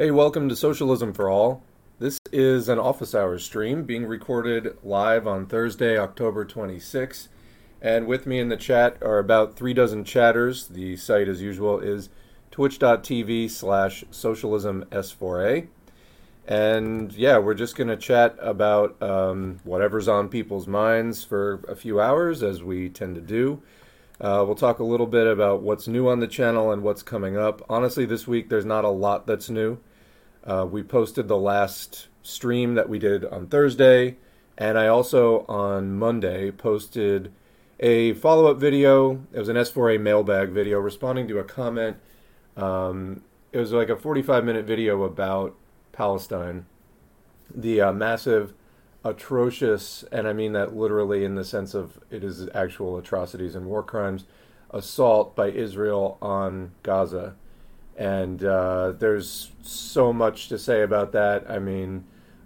Hey, welcome to Socialism for All. This is an office hours stream being recorded live on Thursday, October 26. And with me in the chat are about three dozen chatters. The site, as usual, is twitch.tv slash socialism S4A. And yeah, we're just going to chat about um, whatever's on people's minds for a few hours, as we tend to do. Uh, we'll talk a little bit about what's new on the channel and what's coming up. Honestly, this week there's not a lot that's new. Uh, we posted the last stream that we did on Thursday, and I also on Monday posted a follow up video. It was an S4A mailbag video responding to a comment. Um, it was like a 45 minute video about Palestine, the uh, massive, atrocious, and I mean that literally in the sense of it is actual atrocities and war crimes, assault by Israel on Gaza and uh, there's so much to say about that. I mean,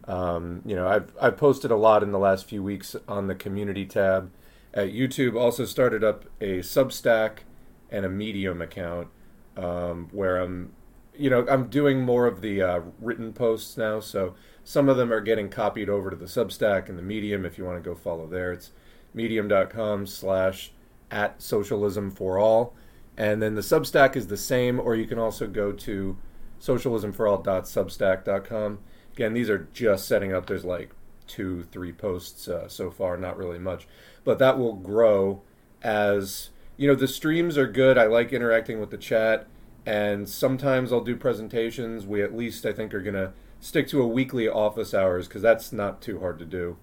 um, you know, I've I've posted a lot in the last few weeks on the community tab at YouTube. Also started up a Substack and a Medium account um, where I'm, you know, I'm doing more of the uh, written posts now. So some of them are getting copied over to the Substack and the Medium. If you want to go follow there, it's medium.com/slash at socialism for all and then the Substack is the same, or you can also go to socialismforall.substack.com. Again, these are just setting up. There's like two, three posts uh, so far, not really much. But that will grow as, you know, the streams are good. I like interacting with the chat. And sometimes I'll do presentations. We at least, I think, are going to stick to a weekly office hours because that's not too hard to do.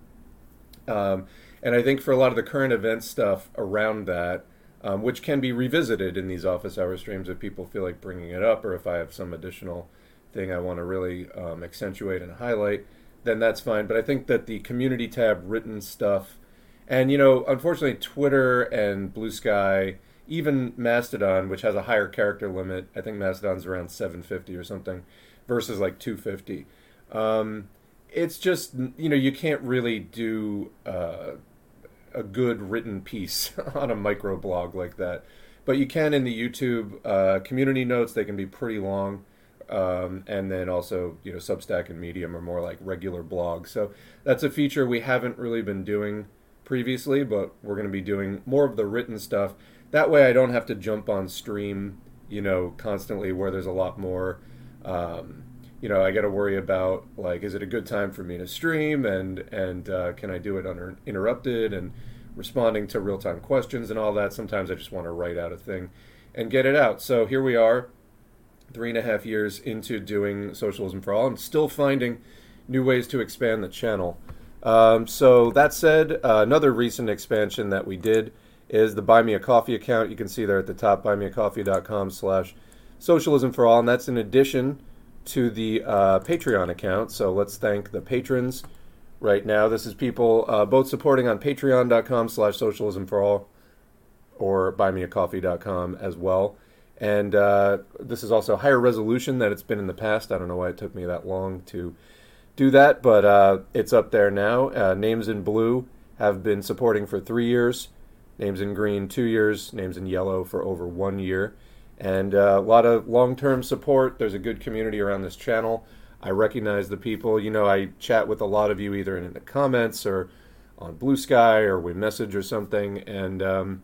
Um, and I think for a lot of the current event stuff around that, um, which can be revisited in these office hour streams if people feel like bringing it up or if I have some additional thing I want to really um, accentuate and highlight, then that's fine. But I think that the community tab written stuff, and you know, unfortunately, Twitter and Bluesky, even Mastodon, which has a higher character limit, I think Mastodon's around 750 or something, versus like 250. Um, it's just you know you can't really do uh, a good written piece on a micro blog like that. But you can in the YouTube uh, community notes; they can be pretty long, um, and then also you know Substack and Medium are more like regular blogs. So that's a feature we haven't really been doing previously, but we're going to be doing more of the written stuff. That way, I don't have to jump on stream, you know, constantly where there's a lot more. Um, you know, I got to worry about like, is it a good time for me to stream, and and uh, can I do it uninterrupted, and responding to real time questions and all that. Sometimes I just want to write out a thing and get it out. So here we are, three and a half years into doing socialism for all, and still finding new ways to expand the channel. Um, so that said, uh, another recent expansion that we did is the Buy Me a Coffee account. You can see there at the top, buymeacoffee.com slash socialism for all, and that's in addition to the uh, Patreon account. So let's thank the patrons right now. This is people uh, both supporting on patreon.com slash socialism for all or buymeacoffee.com as well. And uh, this is also higher resolution than it's been in the past. I don't know why it took me that long to do that, but uh, it's up there now. Uh, names in blue have been supporting for three years, names in green, two years, names in yellow for over one year and uh, a lot of long-term support. There's a good community around this channel. I recognize the people. You know, I chat with a lot of you either in the comments or on Bluesky or we message or something, and um,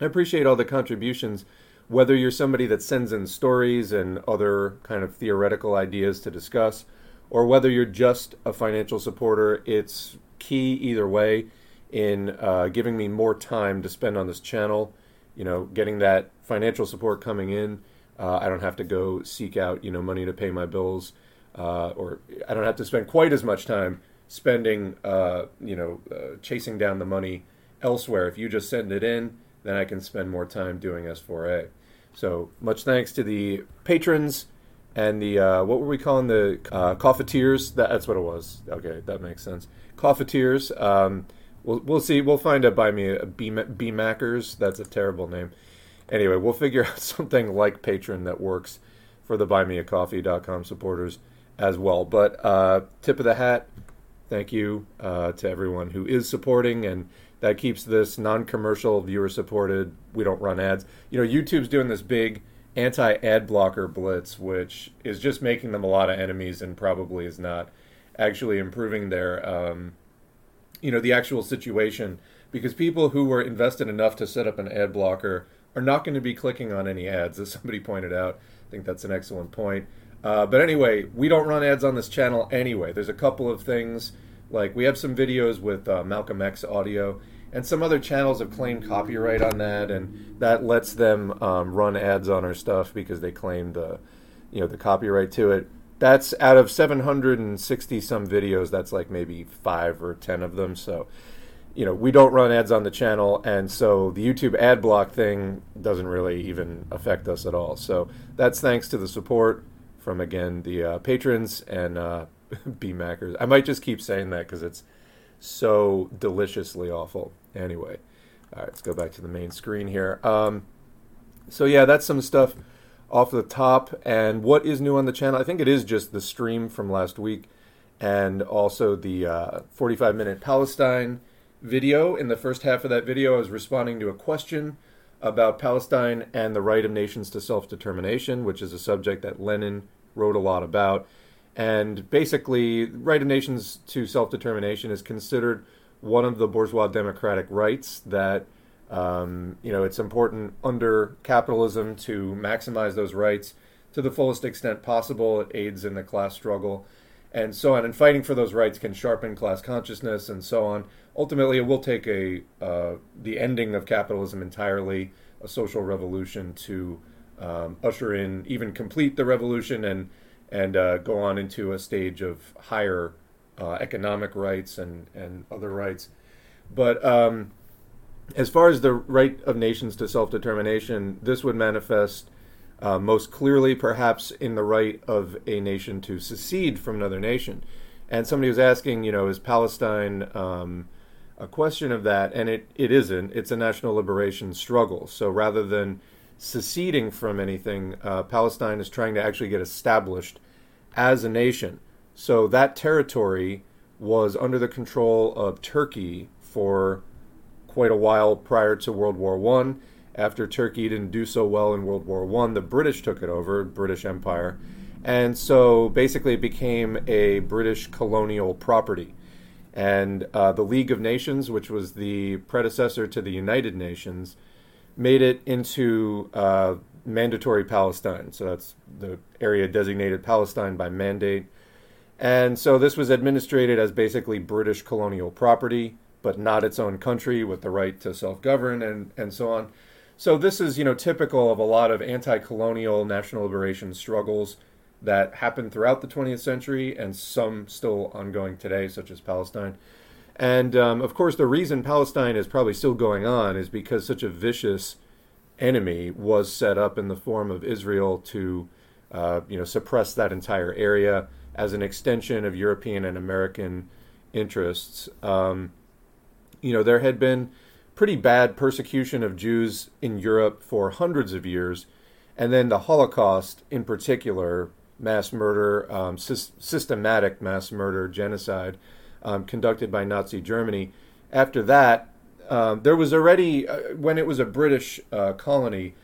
I appreciate all the contributions. Whether you're somebody that sends in stories and other kind of theoretical ideas to discuss, or whether you're just a financial supporter, it's key either way in uh, giving me more time to spend on this channel. You know, getting that financial support coming in. Uh, I don't have to go seek out you know money to pay my bills, uh, or I don't have to spend quite as much time spending uh, you know uh, chasing down the money elsewhere. If you just send it in, then I can spend more time doing S4A. So much thanks to the patrons and the uh, what were we calling the uh, coffeteers? That, that's what it was. Okay, that makes sense. Coffeteers. Um, we'll we'll see. We'll find a buy me a B Mackers. That's a terrible name anyway, we'll figure out something like Patron that works for the buymeacoffee.com supporters as well. But uh, tip of the hat, thank you uh, to everyone who is supporting, and that keeps this non-commercial, viewer-supported. We don't run ads. You know, YouTube's doing this big anti ad blocker blitz, which is just making them a lot of enemies and probably is not actually improving their, um, you know, the actual situation. Because people who were invested enough to set up an ad blocker are not going to be clicking on any ads, as somebody pointed out. I think that's an excellent point. Uh, but anyway, we don't run ads on this channel anyway. There's a couple of things like we have some videos with uh, Malcolm X audio, and some other channels have claimed copyright on that, and that lets them um, run ads on our stuff because they claim the, you know, the copyright to it. That's out of 760 some videos. That's like maybe five or ten of them. So, you know, we don't run ads on the channel, and so the YouTube ad block thing doesn't really even affect us at all. So that's thanks to the support from again the uh, patrons and uh, BMACers. I might just keep saying that because it's so deliciously awful. Anyway, all right, let's go back to the main screen here. Um, so yeah, that's some stuff off the top. And what is new on the channel? I think it is just the stream from last week, and also the uh, 45 minute Palestine video. In the first half of that video, I was responding to a question about Palestine and the right of nations to self determination, which is a subject that Lenin wrote a lot about. And basically, right of nations to self determination is considered one of the bourgeois democratic rights that um, you know it's important under capitalism to maximize those rights to the fullest extent possible. It aids in the class struggle and so on. And fighting for those rights can sharpen class consciousness and so on. Ultimately, it will take a uh, the ending of capitalism entirely, a social revolution, to um, usher in even complete the revolution and and uh, go on into a stage of higher uh, economic rights and, and other rights. But um, as far as the right of nations to self determination, this would manifest uh, most clearly, perhaps, in the right of a nation to secede from another nation. And somebody was asking, you know, is Palestine um, a question of that? And it, it isn't. It's a national liberation struggle. So rather than seceding from anything, uh, Palestine is trying to actually get established as a nation. So that territory was under the control of Turkey for quite a while prior to World War One. After Turkey didn't do so well in World War One, the British took it over, British Empire, and so basically it became a British colonial property. And uh, the League of Nations, which was the predecessor to the United Nations, made it into uh, mandatory Palestine. So that's the area designated Palestine by mandate. And so this was administered as basically British colonial property, but not its own country with the right to self govern and, and so on. So this is, you know, typical of a lot of anti-colonial national liberation struggles that happened throughout the 20th century and some still ongoing today, such as Palestine. And um, of course, the reason Palestine is probably still going on is because such a vicious enemy was set up in the form of Israel to, uh, you know, suppress that entire area as an extension of European and American interests. Um, you know, there had been pretty bad persecution of Jews in Europe for hundreds of years, and then the Holocaust, in particular, mass murder, um, sy- systematic mass murder, genocide um, conducted by Nazi Germany. After that, um, there was already uh, when it was a British uh, colony.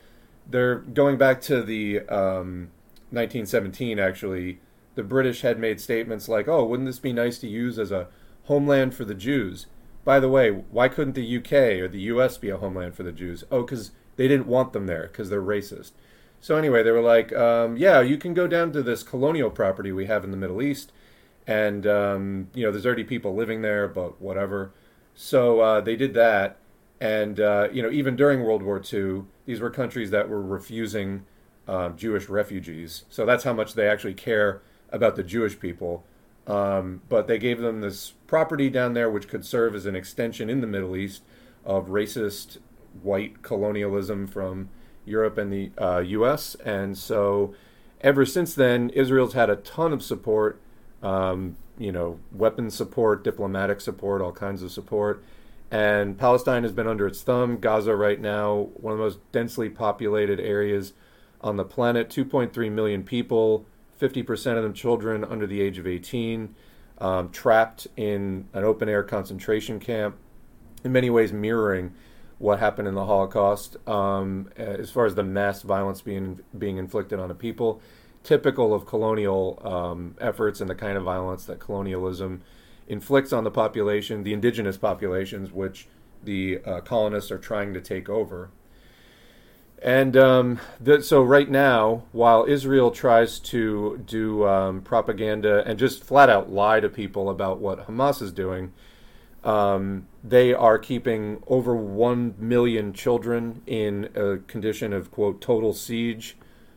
They're going back to the 1917. Um, actually, the British had made statements like, "Oh, wouldn't this be nice to use as a homeland for the Jews?" By the way, why couldn't the UK or the US be a homeland for the Jews? Oh, because they didn't want them there because they're racist. So anyway, they were like, um, "Yeah, you can go down to this colonial property we have in the Middle East, and um, you know, there's already people living there, but whatever." So uh, they did that, and uh, you know, even during World War II, these were countries that were refusing uh, Jewish refugees. So that's how much they actually care about the Jewish people. Um, but they gave them this property down there, which could serve as an extension in the Middle East of racist white colonialism from Europe and the U.S. Uh, and so, ever since then, Israel's had a ton of support. Um, you know, weapons support, diplomatic support, all kinds of support. And Palestine has been under its thumb. Gaza, right now, one of the most densely populated areas on the planet 2.3 million people, 50% of them children under the age of 18, um, trapped in an open air concentration camp, in many ways mirroring what happened in the Holocaust um, as far as the mass violence being being inflicted on a people, typical of colonial um, efforts and the kind of violence that colonialism inflicts on the population, the indigenous populations, which the uh, colonists are trying to take over. And um, the, so, right now, while Israel tries to do um, propaganda and just flat out lie to people about what Hamas is doing, um, they are keeping over 1 million children in a condition of, quote, total siege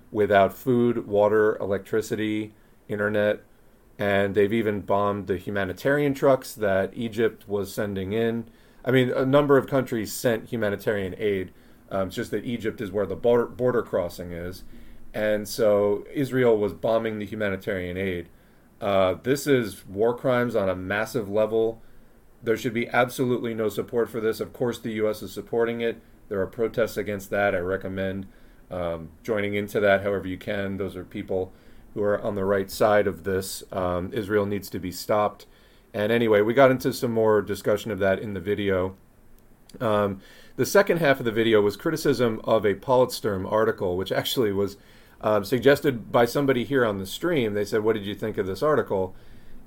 without food, water, electricity, internet. And they've even bombed the humanitarian trucks that Egypt was sending in. I mean, a number of countries sent humanitarian aid. Um, it's just that Egypt is where the border, border crossing is. And so Israel was bombing the humanitarian aid. Uh, this is war crimes on a massive level. There should be absolutely no support for this. Of course, the U.S. is supporting it. There are protests against that. I recommend um, joining into that however you can. Those are people who are on the right side of this. Um, Israel needs to be stopped. And anyway, we got into some more discussion of that in the video. Um, the second half of the video was criticism of a Politsturm article, which actually was um, suggested by somebody here on the stream. They said, What did you think of this article?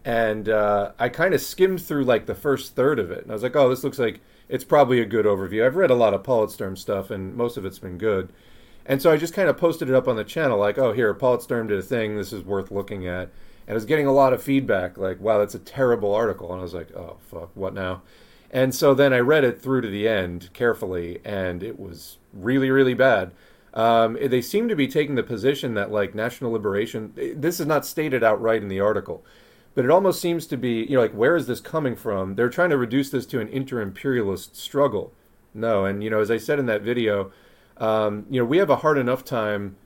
And uh, I kind of skimmed through like the first third of it. And I was like, Oh, this looks like it's probably a good overview. I've read a lot of Politsturm stuff, and most of it's been good. And so I just kind of posted it up on the channel, like, oh, here, Politsturm did a thing. This is worth looking at. And I was getting a lot of feedback, like, wow, that's a terrible article. And I was like, oh, fuck, what now? And so then I read it through to the end carefully, and it was really, really bad. Um, they seem to be taking the position that, like, national liberation, this is not stated outright in the article, but it almost seems to be, you know, like, where is this coming from? They're trying to reduce this to an inter imperialist struggle. No, and, you know, as I said in that video, um, you know, we have a hard enough time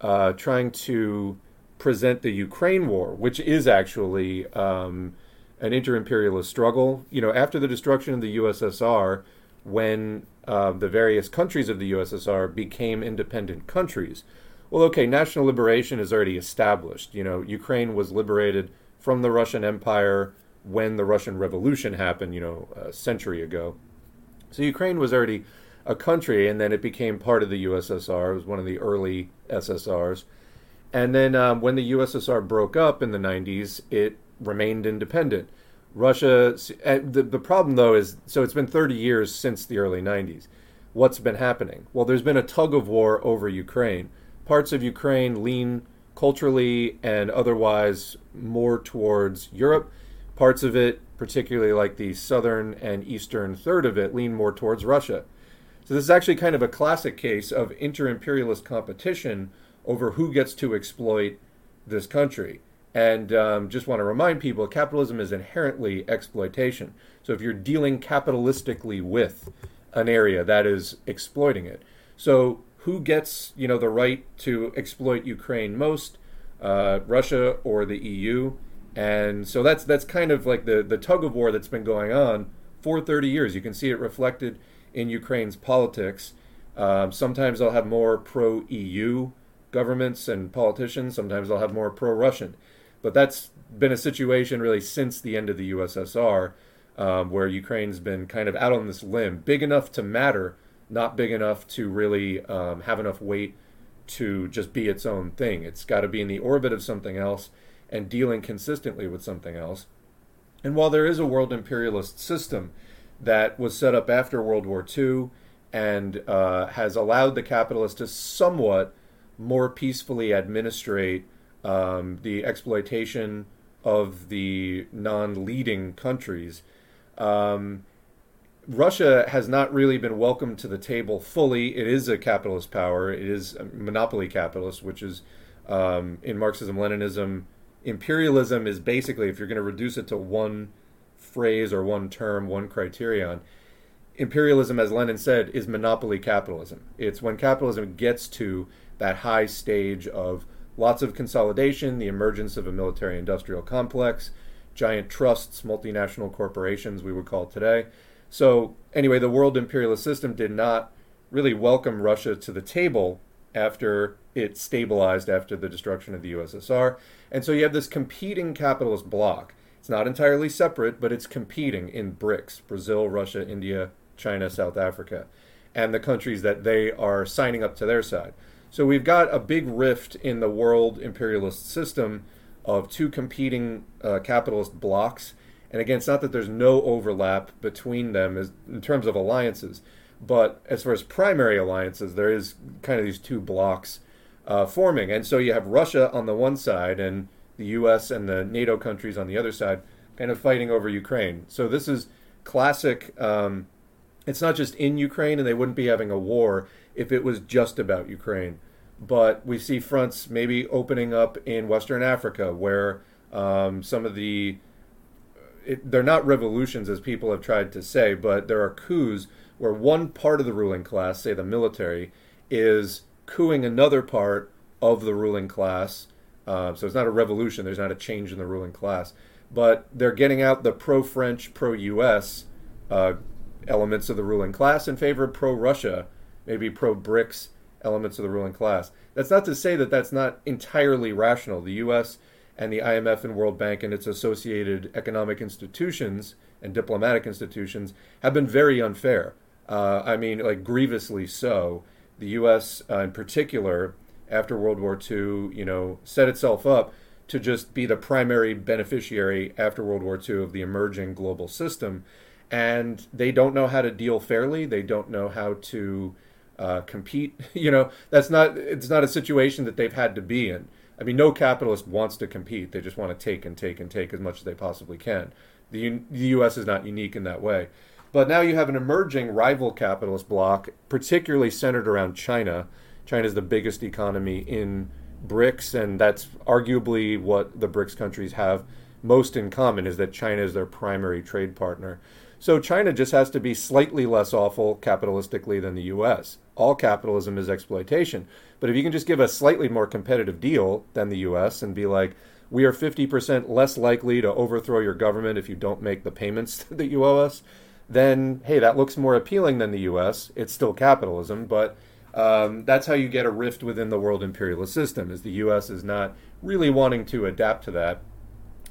uh, trying to present the Ukraine war, which is actually um, an inter-imperialist struggle. You know, after the destruction of the USSR, when uh, the various countries of the USSR became independent countries, well, okay, national liberation is already established. You know, Ukraine was liberated from the Russian Empire when the Russian Revolution happened, you know, a century ago. So Ukraine was already a country, and then it became part of the USSR. It was one of the early SSRs. And then um, when the USSR broke up in the 90s, it remained independent. Russia, eh, the, the problem though is so it's been 30 years since the early 90s. What's been happening? Well, there's been a tug of war over Ukraine. Parts of Ukraine lean culturally and otherwise more towards Europe. Parts of it, particularly like the southern and eastern third of it, lean more towards Russia. So this is actually kind of a classic case of inter-imperialist competition over who gets to exploit this country. And um, just want to remind people, capitalism is inherently exploitation. So if you're dealing capitalistically with an area, that is exploiting it. So who gets, you know, the right to exploit Ukraine most? Uh, Russia or the EU? And so that's that's kind of like the the tug of war that's been going on for 30 years. You can see it reflected in Ukraine's politics. Um, sometimes they'll have more pro EU governments and politicians, sometimes they'll have more pro Russian. But that's been a situation really since the end of the USSR, um, where Ukraine's been kind of out on this limb, big enough to matter, not big enough to really um, have enough weight to just be its own thing. It's got to be in the orbit of something else and dealing consistently with something else. And while there is a world imperialist system, that was set up after World War II and uh, has allowed the capitalists to somewhat more peacefully administrate um, the exploitation of the non-leading countries. Um, Russia has not really been welcomed to the table fully. It is a capitalist power. It is monopoly capitalist, which is um, in Marxism, Leninism. Imperialism is basically, if you're going to reduce it to one phrase or one term, one criterion. Imperialism, as Lenin said, is monopoly capitalism. It's when capitalism gets to that high stage of lots of consolidation, the emergence of a military industrial complex, giant trusts, multinational corporations, we would call today. So, anyway, the world imperialist system did not really welcome Russia to the table after it stabilized after the destruction of the USSR. And so you have this competing capitalist bloc it's not entirely separate, but it's competing in BRICS Brazil, Russia, India, China, South Africa. and the countries that they are signing up to their side. So we've got a big rift in the world imperialist system of two competing uh, capitalist blocks. And again, it's not that there's no overlap between them as, in terms of alliances, but as far as primary alliances, there is kind of these two blocks uh, forming. And so you have Russia on the one side and the U.S. and the NATO countries on the other side, kind of fighting over Ukraine. So this is classic. Um, it's not just in Ukraine, and they wouldn't be having a war if it was just about Ukraine. But we see fronts maybe opening up in Western Africa, where um, some of the it, they're not revolutions as people have tried to say, but there are coups where one part of the ruling class, say the military, is cooing another part of the ruling class. Uh, so it's not a revolution. There's not a change in the ruling class, but they're getting out the pro-French, pro-U.S. Uh, elements of the ruling class in favor of pro-Russia, maybe pro-BRICS elements of the ruling class. That's not to say that that's not entirely rational. The U.S. and the IMF and World Bank and its associated economic institutions and diplomatic institutions have been very unfair. Uh, I mean, like grievously so. The U.S. Uh, in particular, after World War II, you know, set itself up to just be the primary beneficiary after World War II of the emerging global system and they don't know how to deal fairly. They don't know how to uh, compete. You know, that's not it's not a situation that they've had to be in. I mean, no capitalist wants to compete. They just want to take and take and take as much as they possibly can. The, U- the U.S. is not unique in that way. But now you have an emerging rival capitalist bloc, particularly centered around China. China is the biggest economy in BRICS, and that's arguably what the BRICS countries have most in common is that China is their primary trade partner. So China just has to be slightly less awful capitalistically than the US. All capitalism is exploitation. But if you can just give a slightly more competitive deal than the US and be like, we are 50% less likely to overthrow your government if you don't make the payments that you owe us, then hey, that looks more appealing than the US. It's still capitalism, but um, that's how you get a rift within the world imperialist system, is the US is not really wanting to adapt to that.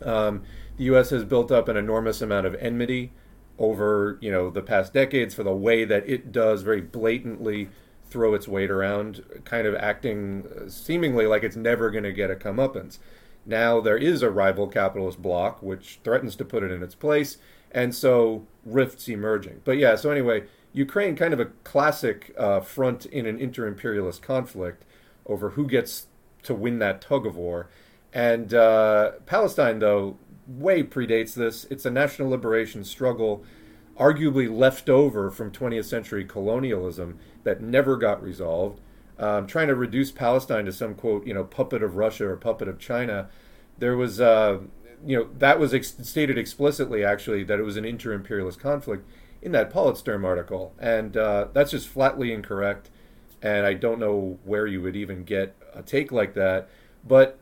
Um, the U.S. has built up an enormous amount of enmity over you know the past decades for the way that it does very blatantly throw its weight around, kind of acting uh, seemingly like it's never going to get a comeuppance. Now there is a rival capitalist bloc which threatens to put it in its place, and so rifts emerging. But yeah, so anyway, Ukraine kind of a classic uh, front in an inter-imperialist conflict over who gets to win that tug of war. And uh, Palestine, though, way predates this. It's a national liberation struggle, arguably left over from 20th century colonialism that never got resolved. Um, trying to reduce Palestine to some quote, you know, puppet of Russia or puppet of China. There was, uh, you know, that was ex- stated explicitly actually that it was an inter-imperialist conflict in that Politsturm article, and uh, that's just flatly incorrect. And I don't know where you would even get a take like that. But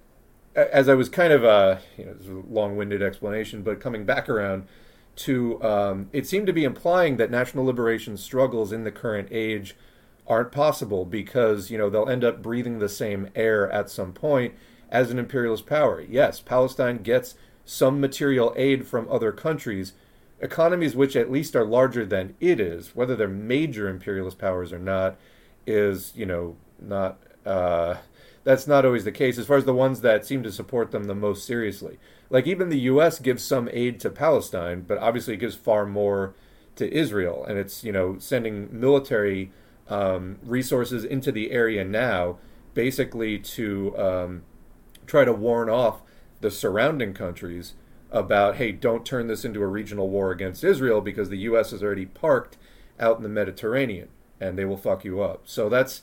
as I was kind of uh, you know, a long-winded explanation, but coming back around to um, it seemed to be implying that national liberation struggles in the current age aren't possible because you know they'll end up breathing the same air at some point as an imperialist power. Yes, Palestine gets some material aid from other countries, economies which at least are larger than it is, whether they're major imperialist powers or not, is you know not. Uh, that's not always the case as far as the ones that seem to support them the most seriously. Like even the U.S. gives some aid to Palestine, but obviously it gives far more to Israel, and it's you know sending military um, resources into the area now, basically to um, try to warn off the surrounding countries about hey, don't turn this into a regional war against Israel because the U.S. is already parked out in the Mediterranean and they will fuck you up. So that's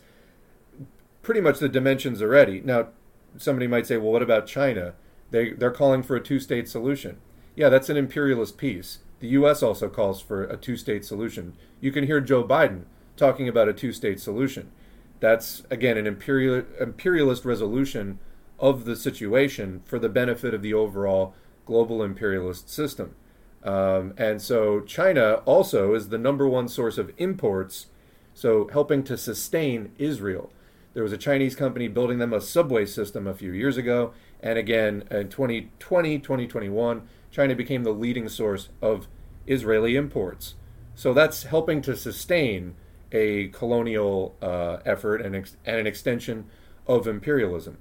pretty much the dimensions already. Now, somebody might say, well, what about China? They, they're calling for a two state solution. Yeah, that's an imperialist piece. The U.S. also calls for a two state solution. You can hear Joe Biden talking about a two state solution. That's, again, an imperial, imperialist resolution of the situation for the benefit of the overall global imperialist system. Um, and so China also is the number one source of imports, so helping to sustain Israel. There was a Chinese company building them a subway system a few years ago. And again, in 2020, 2021, China became the leading source of Israeli imports. So that's helping to sustain a colonial uh, effort and, ex- and an extension of imperialism.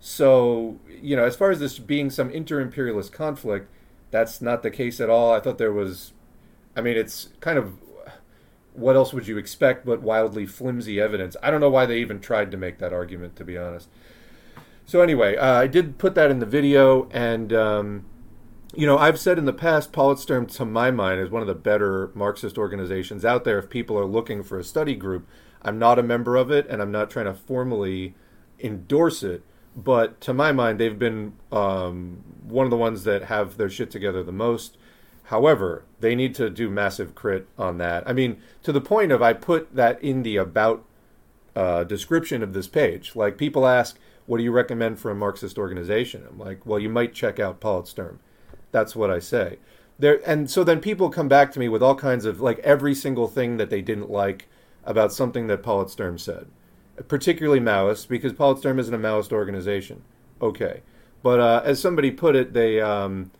So, you know, as far as this being some inter imperialist conflict, that's not the case at all. I thought there was, I mean, it's kind of what else would you expect but wildly flimsy evidence? I don't know why they even tried to make that argument, to be honest. So, anyway, uh, I did put that in the video, and, um, you know, I've said in the past, Politsturm, to my mind, is one of the better Marxist organizations out there if people are looking for a study group. I'm not a member of it, and I'm not trying to formally endorse it but to my mind, they've been um, one of the ones that have their shit together the most. However, they need to do massive crit on that. I mean, to the point of I put that in the about uh, description of this page. Like people ask, "What do you recommend for a Marxist organization?" I'm like, "Well, you might check out Politsturm." That's what I say. There, and so then people come back to me with all kinds of like every single thing that they didn't like about something that Politsturm said particularly Maoist, because Politsturm isn't a Maoist organization. Okay. But uh, as somebody put it, they, um,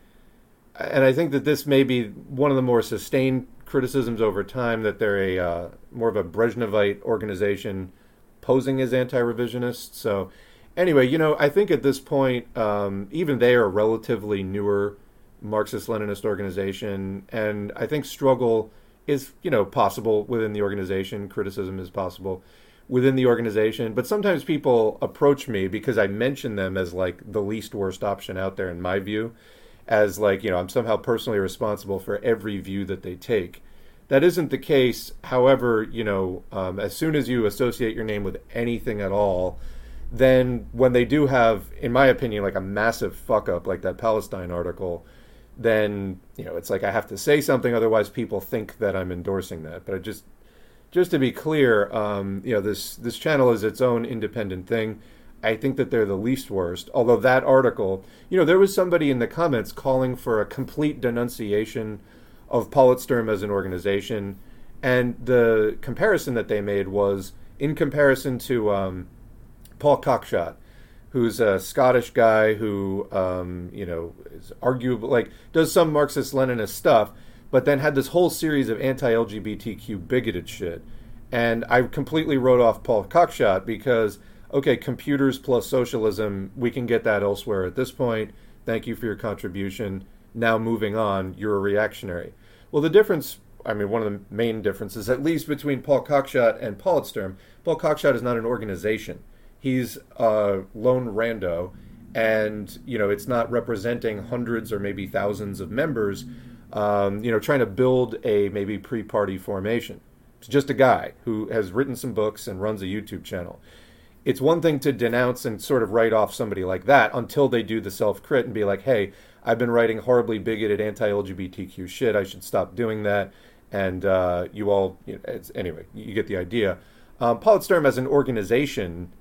and I think that this may be one of the more sustained criticisms over time that they're a uh, more of a Brezhnevite organization posing as anti-revisionist. So, anyway, you know, I think at this point, um, even they are a relatively newer Marxist-Leninist organization, and I think struggle is, you know, possible within the organization. Criticism is possible within the organization. But sometimes people approach me because I mention them as like the least worst option out there in my view, as like, you know, I'm somehow personally responsible for every view that they take. That isn't the case. However, you know, um, as soon as you associate your name with anything at all, then when they do have, in my opinion, like a massive fuck up, like that Palestine article, then you know it's like I have to say something, otherwise people think that I'm endorsing that. But I just just to be clear, um, you know, this this channel is its own independent thing. I think that they're the least worst. Although that article, you know, there was somebody in the comments calling for a complete denunciation of Politsturm as an organization, and the comparison that they made was in comparison to um, Paul Cockshott, who's a Scottish guy who, um, you know, is arguable, like does some Marxist-Leninist stuff but then had this whole series of anti-LGBTQ bigoted shit. And I completely wrote off Paul Cockshott because, okay, computers plus socialism, we can get that elsewhere at this point. Thank you for your contribution. Now moving on, you're a reactionary. Well, the difference, I mean, one of the main differences, at least between Paul Cockshott and Paul Politsturm, Paul Cockshott is not an organization. He's a lone rando, and, you know, it's not representing hundreds or maybe thousands of members um, you know, trying to build a maybe pre-party formation. It's just a guy who has written some books and runs a YouTube channel. It's one thing to denounce and sort of write off somebody like that until they do the self crit and be like, hey, I've been writing horribly bigoted anti LGBTQ shit. I should stop doing that. And uh, you all, you know, anyway, you get the idea. Um, Politsturm as an organization,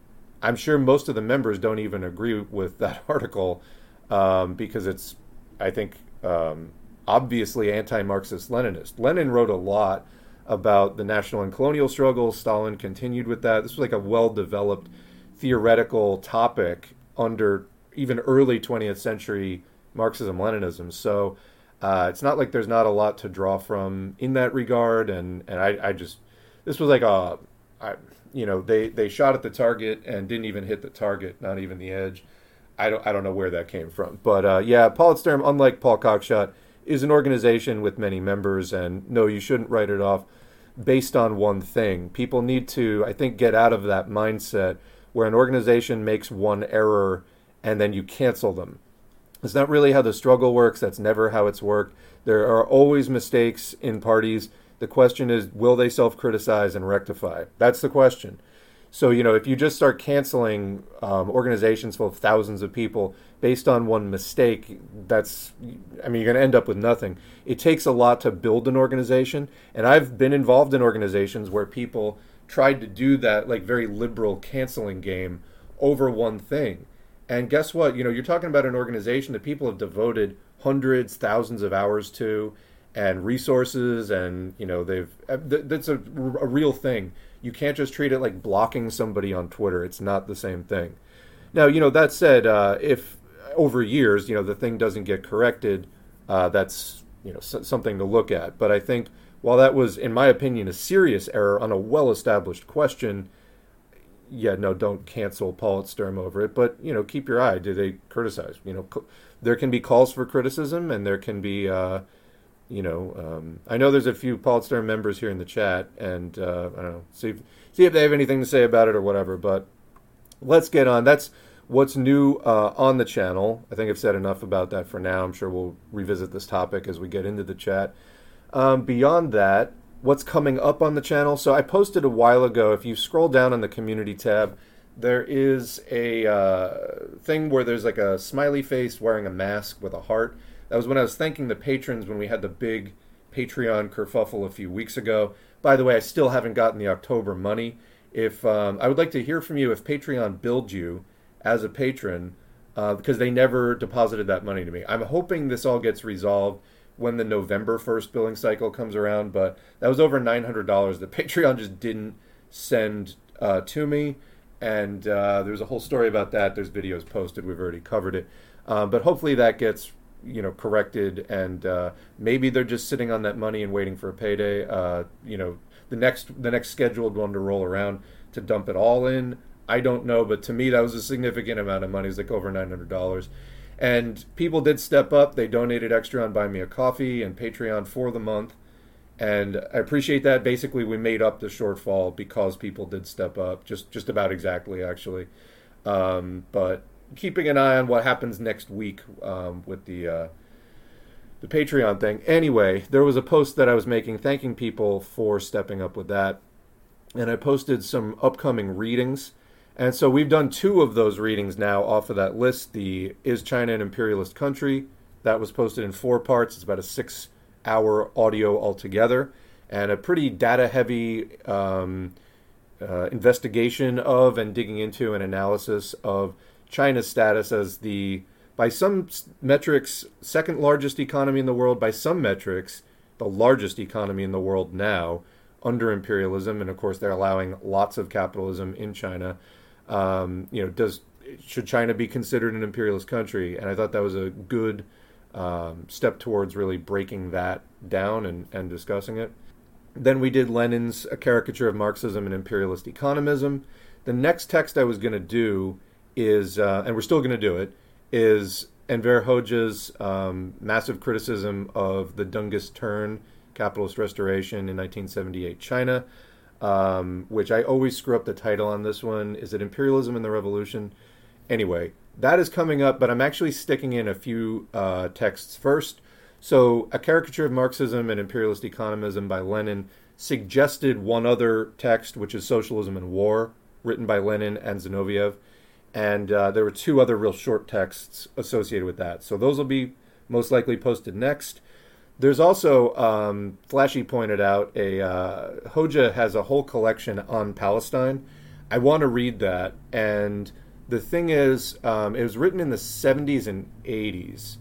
I'm sure most of the members don't even agree with that article um, because it's, I think, um, obviously anti-Marxist Leninist. Lenin wrote a lot about the national and colonial struggles. Stalin continued with that. This was like a well-developed theoretical topic under even early 20th century Marxism Leninism. So uh, it's not like there's not a lot to draw from in that regard. And and I, I just this was like a I, you know they they shot at the target and didn't even hit the target, not even the edge. I don't I don't know where that came from, but uh, yeah, Politsturm, unlike Paul Cockshott, is an organization with many members, and no, you shouldn't write it off based on one thing. People need to, I think, get out of that mindset where an organization makes one error and then you cancel them. It's not really how the struggle works. That's never how it's worked. There are always mistakes in parties. The question is, will they self criticize and rectify? That's the question. So, you know, if you just start canceling um, organizations full of thousands of people based on one mistake, that's, I mean, you're going to end up with nothing. It takes a lot to build an organization. And I've been involved in organizations where people tried to do that, like, very liberal canceling game over one thing. And guess what? You know, you're talking about an organization that people have devoted hundreds, thousands of hours to and resources and you know they've uh, that's a, a real thing you can't just treat it like blocking somebody on twitter it's not the same thing now you know that said uh, if over years you know the thing doesn't get corrected uh, that's you know something to look at but i think while that was, in my opinion, a serious error on a well established question, yeah, no, don't cancel Politsturm over it. But, you know, keep your eye. Do they criticize? You know, there can be calls for criticism and there can be, uh, you know, um, I know there's a few Politsturm members here in the chat, and uh, I don't know, see if, see if they have anything to say about it or whatever. But let's get on. That's what's new uh, on the channel. I think I've said enough about that for now. I'm sure we'll revisit this topic as we get into the chat. Um, beyond that, what's coming up on the channel? So I posted a while ago. If you scroll down on the community tab, there is a uh, thing where there's like a smiley face wearing a mask with a heart. That was when I was thanking the patrons when we had the big Patreon kerfuffle a few weeks ago. By the way, I still haven't gotten the October money. If um, I would like to hear from you if Patreon billed you as a patron uh, because they never deposited that money to me. I'm hoping this all gets resolved when the November 1st billing cycle comes around, but that was over $900 that Patreon just didn't send uh, to me. And uh, there's a whole story about that. There's videos posted. We've already covered it. Um, but hopefully that gets you know corrected and uh, maybe they're just sitting on that money and waiting for a payday uh, you know the next the next scheduled one to roll around to dump it all in i don't know but to me that was a significant amount of money it's like over $900 and people did step up. They donated extra on Buy Me a Coffee and Patreon for the month. And I appreciate that. Basically, we made up the shortfall because people did step up, just just about exactly, actually. Um, but keeping an eye on what happens next week um, with the uh, the Patreon thing. Anyway, there was a post that I was making thanking people for stepping up with that, and I posted some upcoming readings and so we've done two of those readings now off of that list. The Is China an Imperialist Country? That was posted in four parts. It's about a six hour audio altogether, and a pretty data heavy um, uh, investigation of and digging into an analysis of China's status as the, by some metrics, second largest economy in the world, by some metrics, the largest economy in the world now under imperialism. And of course, they're allowing lots of capitalism in China. Um, you know, does should China be considered an imperialist country? And I thought that was a good um, step towards really breaking that down and, and discussing it. Then we did Lenin's A Caricature of Marxism and Imperialist Economism. The next text I was going to do is, uh, and we're still going to do it, is Enver Hoxha's um, massive criticism of the Dengist turn, capitalist restoration in 1978 China um, which I always screw up the title on this one. Is it Imperialism and the Revolution? Anyway, that is coming up, but I'm actually sticking in a few uh, texts first. So, A Caricature of Marxism and Imperialist Economism by Lenin suggested one other text, which is Socialism and War, written by Lenin and Zinoviev. And uh, there were two other real short texts associated with that. So, those will be most likely posted next. There's also, um, Flashy pointed out, a uh, Hoxha has a whole collection on Palestine. I want to read that. And the thing is, um, it was written in the 70s and 80s.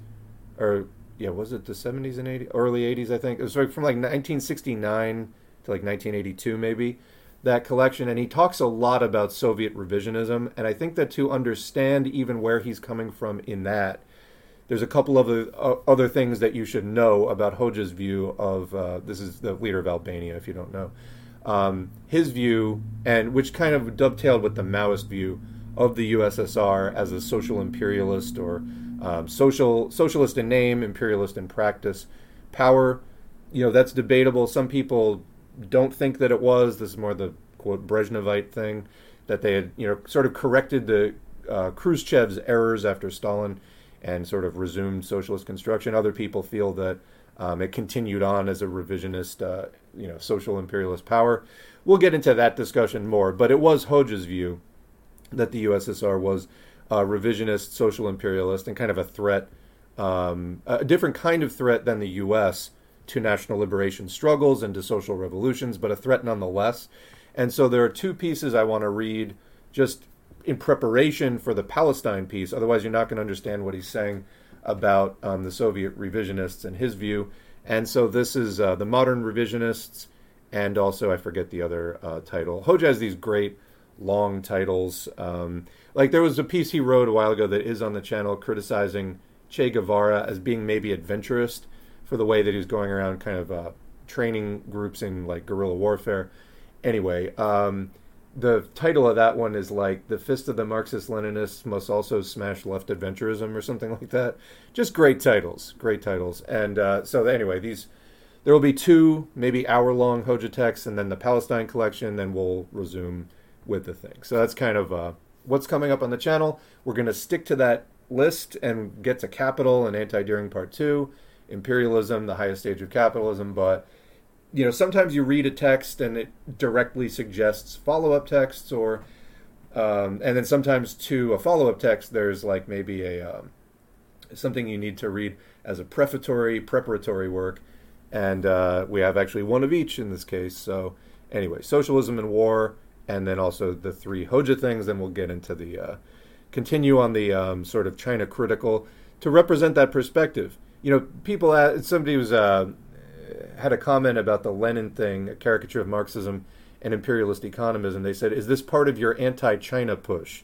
Or, yeah, was it the 70s and 80s? Early 80s, I think. It was from like 1969 to like 1982, maybe, that collection. And he talks a lot about Soviet revisionism. And I think that to understand even where he's coming from in that, there's a couple of other, uh, other things that you should know about Hoxha's view of uh, this is the leader of Albania, if you don't know. Um, his view, and which kind of dovetailed with the Maoist view of the USSR as a social imperialist or um, social socialist in name, imperialist in practice. Power, you know, that's debatable. Some people don't think that it was. This is more the quote Brezhnevite thing that they had, you know, sort of corrected the uh, Khrushchev's errors after Stalin and sort of resumed socialist construction. Other people feel that um, it continued on as a revisionist, uh, you know, social imperialist power. We'll get into that discussion more, but it was Hoxha's view that the USSR was a revisionist, social imperialist, and kind of a threat, um, a different kind of threat than the U.S. to national liberation struggles and to social revolutions, but a threat nonetheless. And so there are two pieces I want to read just in preparation for the Palestine piece. Otherwise, you're not going to understand what he's saying about um, the Soviet revisionists and his view. And so this is uh, the modern revisionists, and also I forget the other uh, title. Hoxha has these great long titles. Um, like there was a piece he wrote a while ago that is on the channel criticizing Che Guevara as being maybe adventurist for the way that he was going around kind of uh, training groups in like guerrilla warfare. Anyway, um, the title of that one is like the fist of the Marxist Leninists must also smash left adventurism or something like that. Just great titles, great titles. And uh, so anyway, these there will be two maybe hour long Hoxha texts, and then the Palestine collection. Then we'll resume with the thing. So that's kind of uh, what's coming up on the channel. We're going to stick to that list and get to capital and anti-Dühring part two, imperialism, the highest stage of capitalism, but you know, sometimes you read a text and it directly suggests follow-up texts, or um, and then sometimes to a follow-up text, there's like maybe a um, something you need to read as a prefatory, preparatory work, and uh, we have actually one of each in this case. So anyway, socialism and war, and then also the three Hoxha things. Then we'll get into the uh, continue on the um, sort of China critical to represent that perspective. You know, people. Asked, somebody was uh, had a comment about the Lenin thing, a caricature of Marxism and imperialist economism. They said, "Is this part of your anti-China push?"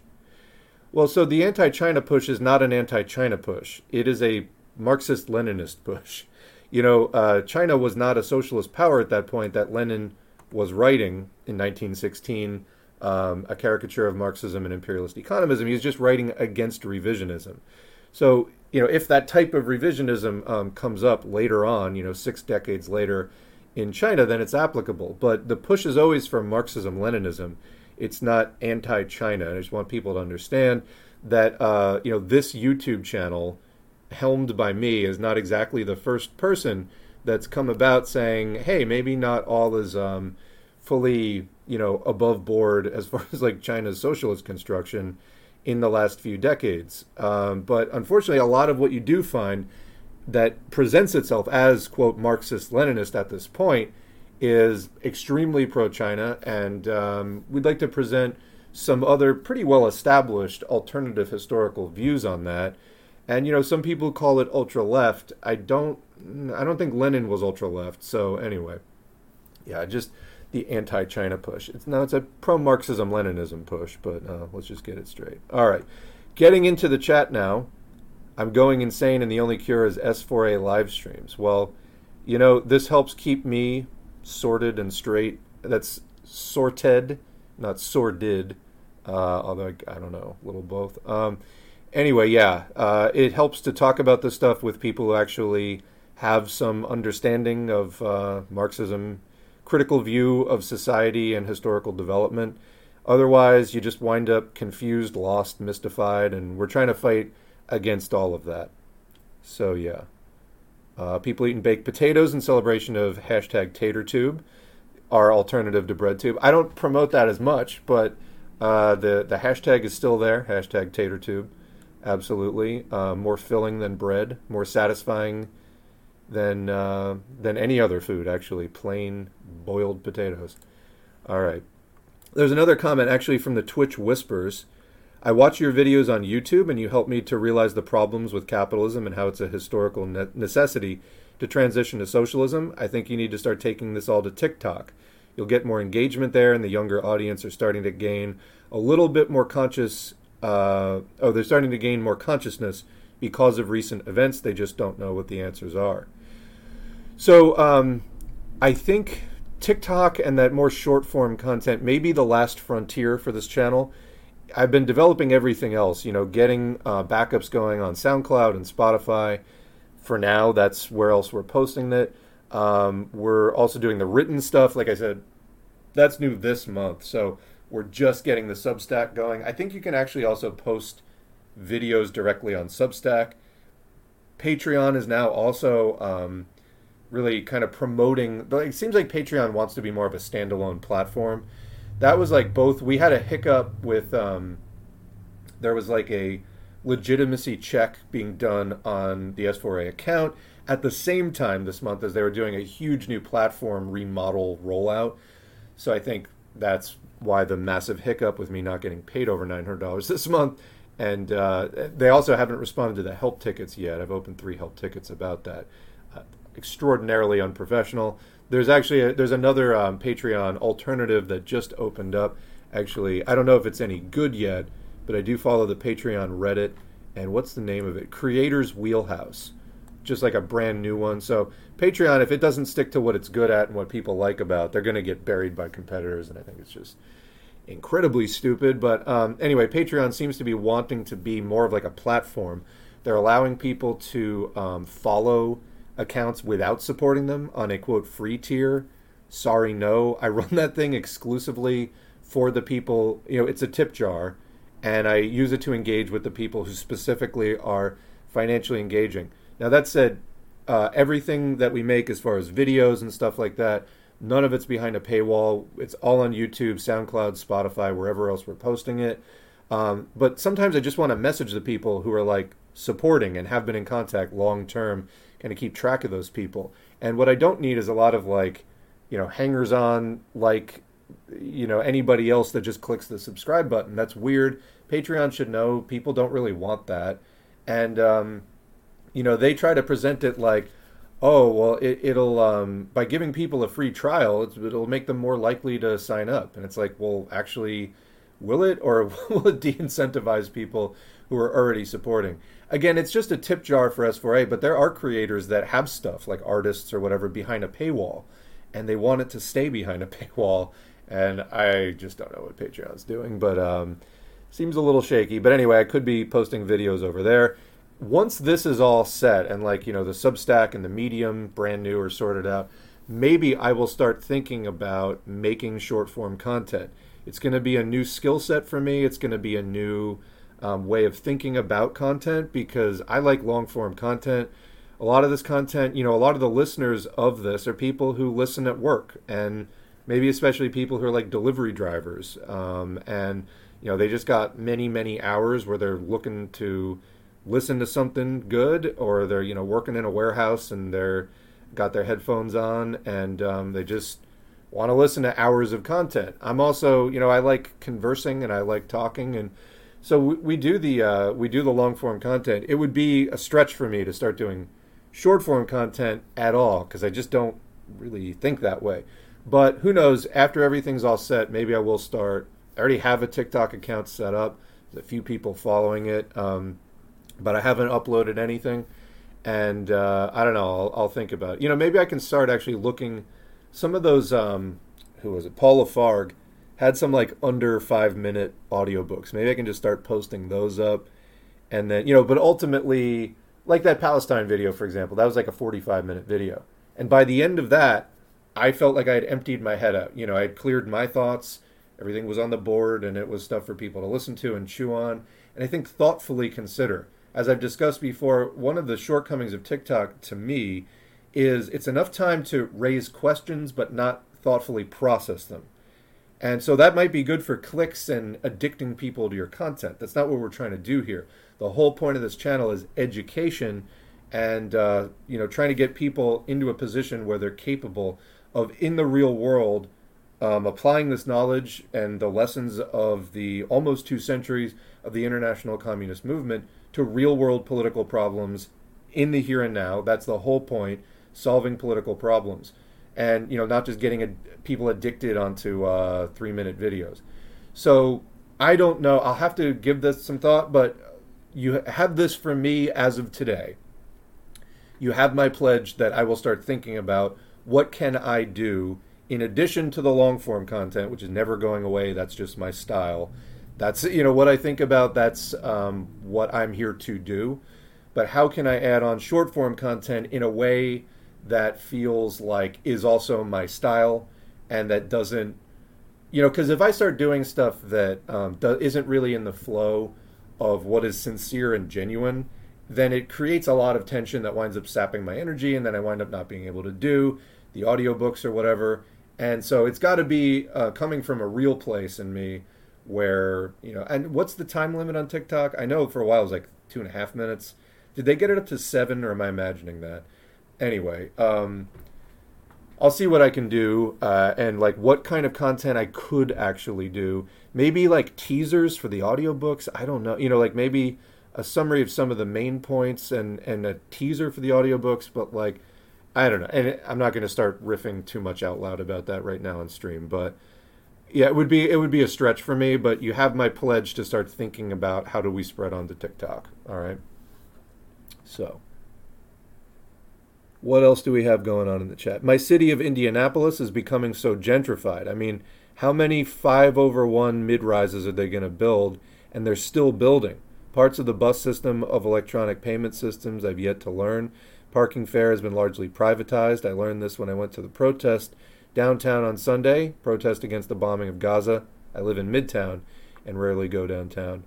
Well, so the anti-China push is not an anti-China push. It is a Marxist-Leninist push. You know, uh, China was not a socialist power at that point that Lenin was writing in 1916 um, a caricature of Marxism and imperialist economism. He was just writing against revisionism. So you know, if that type of revisionism um, comes up later on, you know, six decades later in China, then it's applicable. But the push is always for Marxism Leninism. It's not anti China. I just want people to understand that, uh, you know, this YouTube channel, helmed by me, is not exactly the first person that's come about saying, hey, maybe not all is um, fully, you know, above board as far as like China's socialist construction in the last few decades. Um, but unfortunately, a lot of what you do find that presents itself as, quote, Marxist Leninist at this point is extremely pro China. And um, we'd like to present some other pretty well established alternative historical views on that. And you know, some people call it ultra left. I don't I don't think Lenin was ultra left. So anyway, yeah, just the anti-China push. It's now it's a pro-Marxism-Leninism push, but uh, let's just get it straight. All right, getting into the chat now. I'm going insane, and the only cure is S4A live streams. Well, you know this helps keep me sorted and straight. That's sorted, not sordid. Uh, although I, I, don't know, a little both. Um, anyway, yeah, uh, it helps to talk about this stuff with people who actually have some understanding of uh, Marxism critical view of society and historical development. Otherwise, you just wind up confused, lost, mystified, and we're trying to fight against all of that. So, yeah. Uh, people eating baked potatoes in celebration of hashtag TaterTube, our alternative to BreadTube. I don't promote that as much, but uh, the, the hashtag is still there, hashtag TaterTube. Absolutely. Uh, more filling than bread, more satisfying than uh, than any other food. Actually, plain boiled potatoes. All right. There's another comment actually from the Twitch Whispers. I watch your videos on YouTube, and you help me to realize the problems with capitalism and how it's a historical ne- necessity to transition to socialism. I think you need to start taking this all to TikTok. You'll get more engagement there, and the younger audience are starting to gain a little bit more conscious. Uh, oh, they're starting to gain more consciousness because of recent events. They just don't know what the answers are. So um, I think TikTok and that more short form content may be the last frontier for this channel. I've been developing everything else, you know, getting uh, backups going on SoundCloud and Spotify. For now, that's where else we're posting it. Um, we're also doing the written stuff. Like I said, that's new this month. So we're just getting the Substack going. I think you can actually also post videos directly on Substack. Patreon is now also um, really kind of promoting. It seems like Patreon wants to be more of a standalone platform. That was like both. We had a hiccup with. Um, there was like a legitimacy check being done on the S4A account at the same time this month as they were doing a huge new platform remodel rollout. So I think that's why the massive hiccup with me not getting paid over $900 this month. And uh, they also haven't responded to the help tickets yet. I've opened three help tickets about that extraordinarily unprofessional. There's actually a, there's another um, Patreon alternative that just opened up. Actually, I don't know if it's any good yet, but I do follow the Patreon Reddit. And what's the name of it? Creators Wheelhouse. just like a brand new one. So Patreon, if it doesn't stick to what it's good at and what people like about, they're going to get buried by competitors, and I think it's just incredibly stupid. But um, anyway, Patreon seems to be wanting to be more of like a platform. They're allowing people to um, follow accounts without supporting them on a quote free tier. Sorry, no. I run that thing exclusively for the people. You know, it's a tip jar, and I use it to engage with the people who specifically are financially engaging. Now, that said, uh, everything that we make as far as videos and stuff like that, none of it's behind a paywall. It's all on YouTube, SoundCloud, Spotify, wherever else we're posting it. Um, but sometimes I just want to message the people who are like supporting and have been in contact long term, kind of keep track of those people. And what I don't need is a lot of like, you know, hangers on like, you know, anybody else that just clicks the subscribe button. That's weird. Patreon should know people don't really want that. And, um, you know, they try to present it like, oh, well, it, will um, by giving people a free trial, it'll make them more likely to sign up. And it's like, well, actually, will it, or will it de-incentivize people who are already supporting? Again, it's just a tip jar for S4A, but there are creators that have stuff like artists or whatever behind a paywall, and they want it to stay behind a paywall. And I just don't know what Patreon's doing, but um, seems a little shaky. But anyway, I could be posting videos over there once this is all set and like you know the substack and the medium brand new are sorted out maybe i will start thinking about making short form content it's going to be a new skill set for me it's going to be a new um, way of thinking about content because i like long form content. A lot of this content you know a lot of the listeners of this are people who listen at work and maybe especially people who are like delivery drivers. Um, and you know they just got many many hours where they're looking to listen to something good or they're you know working in a warehouse and they're got their headphones on and um, they just want to listen to hours of content. I'm also you know i like conversing and i like talking and so we, we do the uh, we do the long form content it would be a stretch for me to start doing short form content at all because i just don't really think that way but who knows after everything's all set maybe i will start i already have a tiktok account set up there's a few people following it um, but I haven't uploaded anything. And uh, I don't know. I'll, I'll, think about it. You know, maybe I can start actually looking. Some of those, um, who was it? Paul Lafargue had some like under five minute audiobooks. Maybe I can just start posting those up. And then, you know, but ultimately, like that Palestine video, for example, that was like a 45 minute video. And by the end of that, I felt like I had emptied my head out. You know, I had cleared my thoughts. Everything was on the board and it was stuff for people to listen to and chew on. And I think thoughtfully consider as I've discussed before, one of the shortcomings of TikTok to me is it's enough time to raise questions but not thoughtfully process them. And so that might be good for clicks and addicting people to your content. That's not what we're trying to do here. The whole point of this channel is education and uh, you know trying to get people into a position where they're capable of in the real world um, applying this knowledge and the lessons of the almost two centuries of the international communist movement to real world political problems in the here and now. That's the whole point, solving political problems. And, you know, not just getting people addicted onto uh, three minute videos. So I don't know. I'll have to give this some thought, but you have this from me as of today. You have my pledge that I will start thinking about what can I do in addition to the long form content, which is never going away. That's just my style that's you know what I think about. That's um, what I'm here to do. But how can I add on short form content in a way that feels like is also my style and that doesn't, you know, because if I start doing stuff that um, do, isn't really in the flow of what is sincere and genuine, then it creates a lot of tension that winds up sapping my energy, and then I wind up not being able to do the audiobooks or whatever. And so it's got to be uh, coming from a real place in me where you know and what's the time limit on tiktok? I know for a while it was like two and a half minutes. Did they get it up to seven or am i imagining that anyway um i'll see what i can do uh, and like what kind of content i could actually do maybe like teasers for the audiobooks i don't know you know like maybe a summary of some of the main points and and a teaser for the audiobooks but like i don't know and i'm not going to start riffing too much out loud about that right now on stream but yeah, it would be it would be a stretch for me, but you have my pledge to start thinking about how do we spread onto TikTok. All right. So What else do we have going on in the chat? My city of Indianapolis is becoming so gentrified. I mean, how many five over one mid rises are they going to build? And they're still building. Parts of the bus system of electronic payment systems I've yet to learn. Parking fare has been largely privatized. I learned this when I went to the protest downtown on Sunday, protest against the bombing of Gaza. I live in Midtown and rarely go downtown.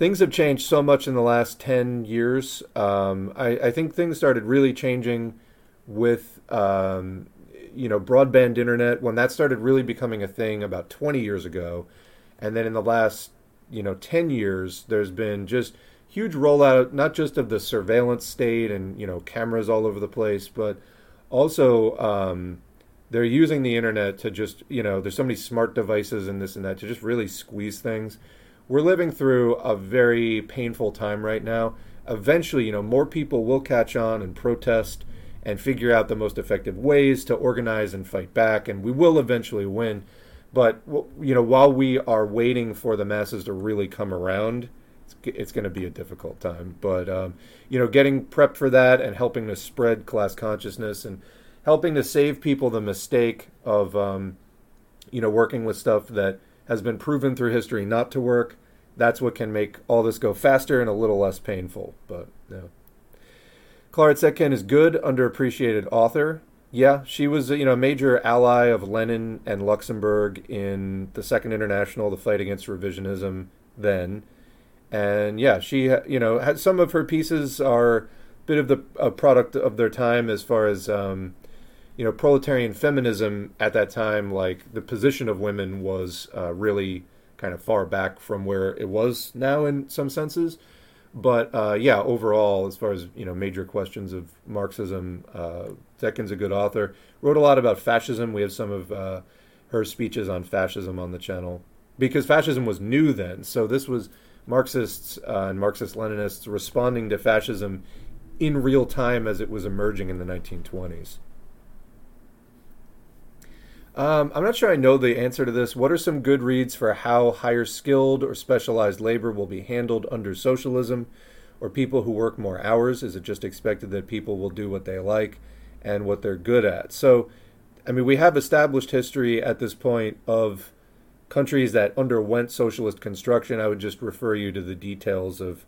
Things have changed so much in the last 10 years. Um, I, I, think things started really changing with, um, you know, broadband internet when that started really becoming a thing about 20 years ago. And then in the last, you know, 10 years, there's been just huge rollout, not just of the surveillance state and, you know, cameras all over the place, but also um, they're using the internet to just you know there's so many smart devices and this and that to just really squeeze things we're living through a very painful time right now. Eventually you know more people will catch on and protest and figure out the most effective ways to organize and fight back and we will eventually win. But you know while we are waiting for the masses to really come around it's, it's going to be a difficult time. But um, you know getting prepped for that and helping to spread class consciousness and helping to save people the mistake of um, you know working with stuff that has been proven through history not to work. That's what can make all this go faster and a little less painful. But yeah. Clara Zetkin is good, underappreciated author. Yeah, she was you know a major ally of Lenin and Luxemburg in the Second International, the fight against revisionism then. And yeah, she you know some of her pieces are a bit of the a product of their time as far as um, you know, proletarian feminism at that time, like the position of women was uh, really kind of far back from where it was now in some senses. But uh, yeah, overall, as far as you know, major questions of Marxism, uh, Zetkin's a good author. Wrote a lot about fascism. We have some of uh, her speeches on fascism on the channel because fascism was new then. So this was Marxists uh, and Marxist-Leninists responding to fascism in real time as it was emerging in the 1920s. Um, I'm not sure I know the answer to this. What are some good reads for how higher skilled or specialized labor will be handled under socialism or people who work more hours? Is it just expected that people will do what they like and what they're good at? So, I mean, we have established history at this point of countries that underwent socialist construction. I would just refer you to the details of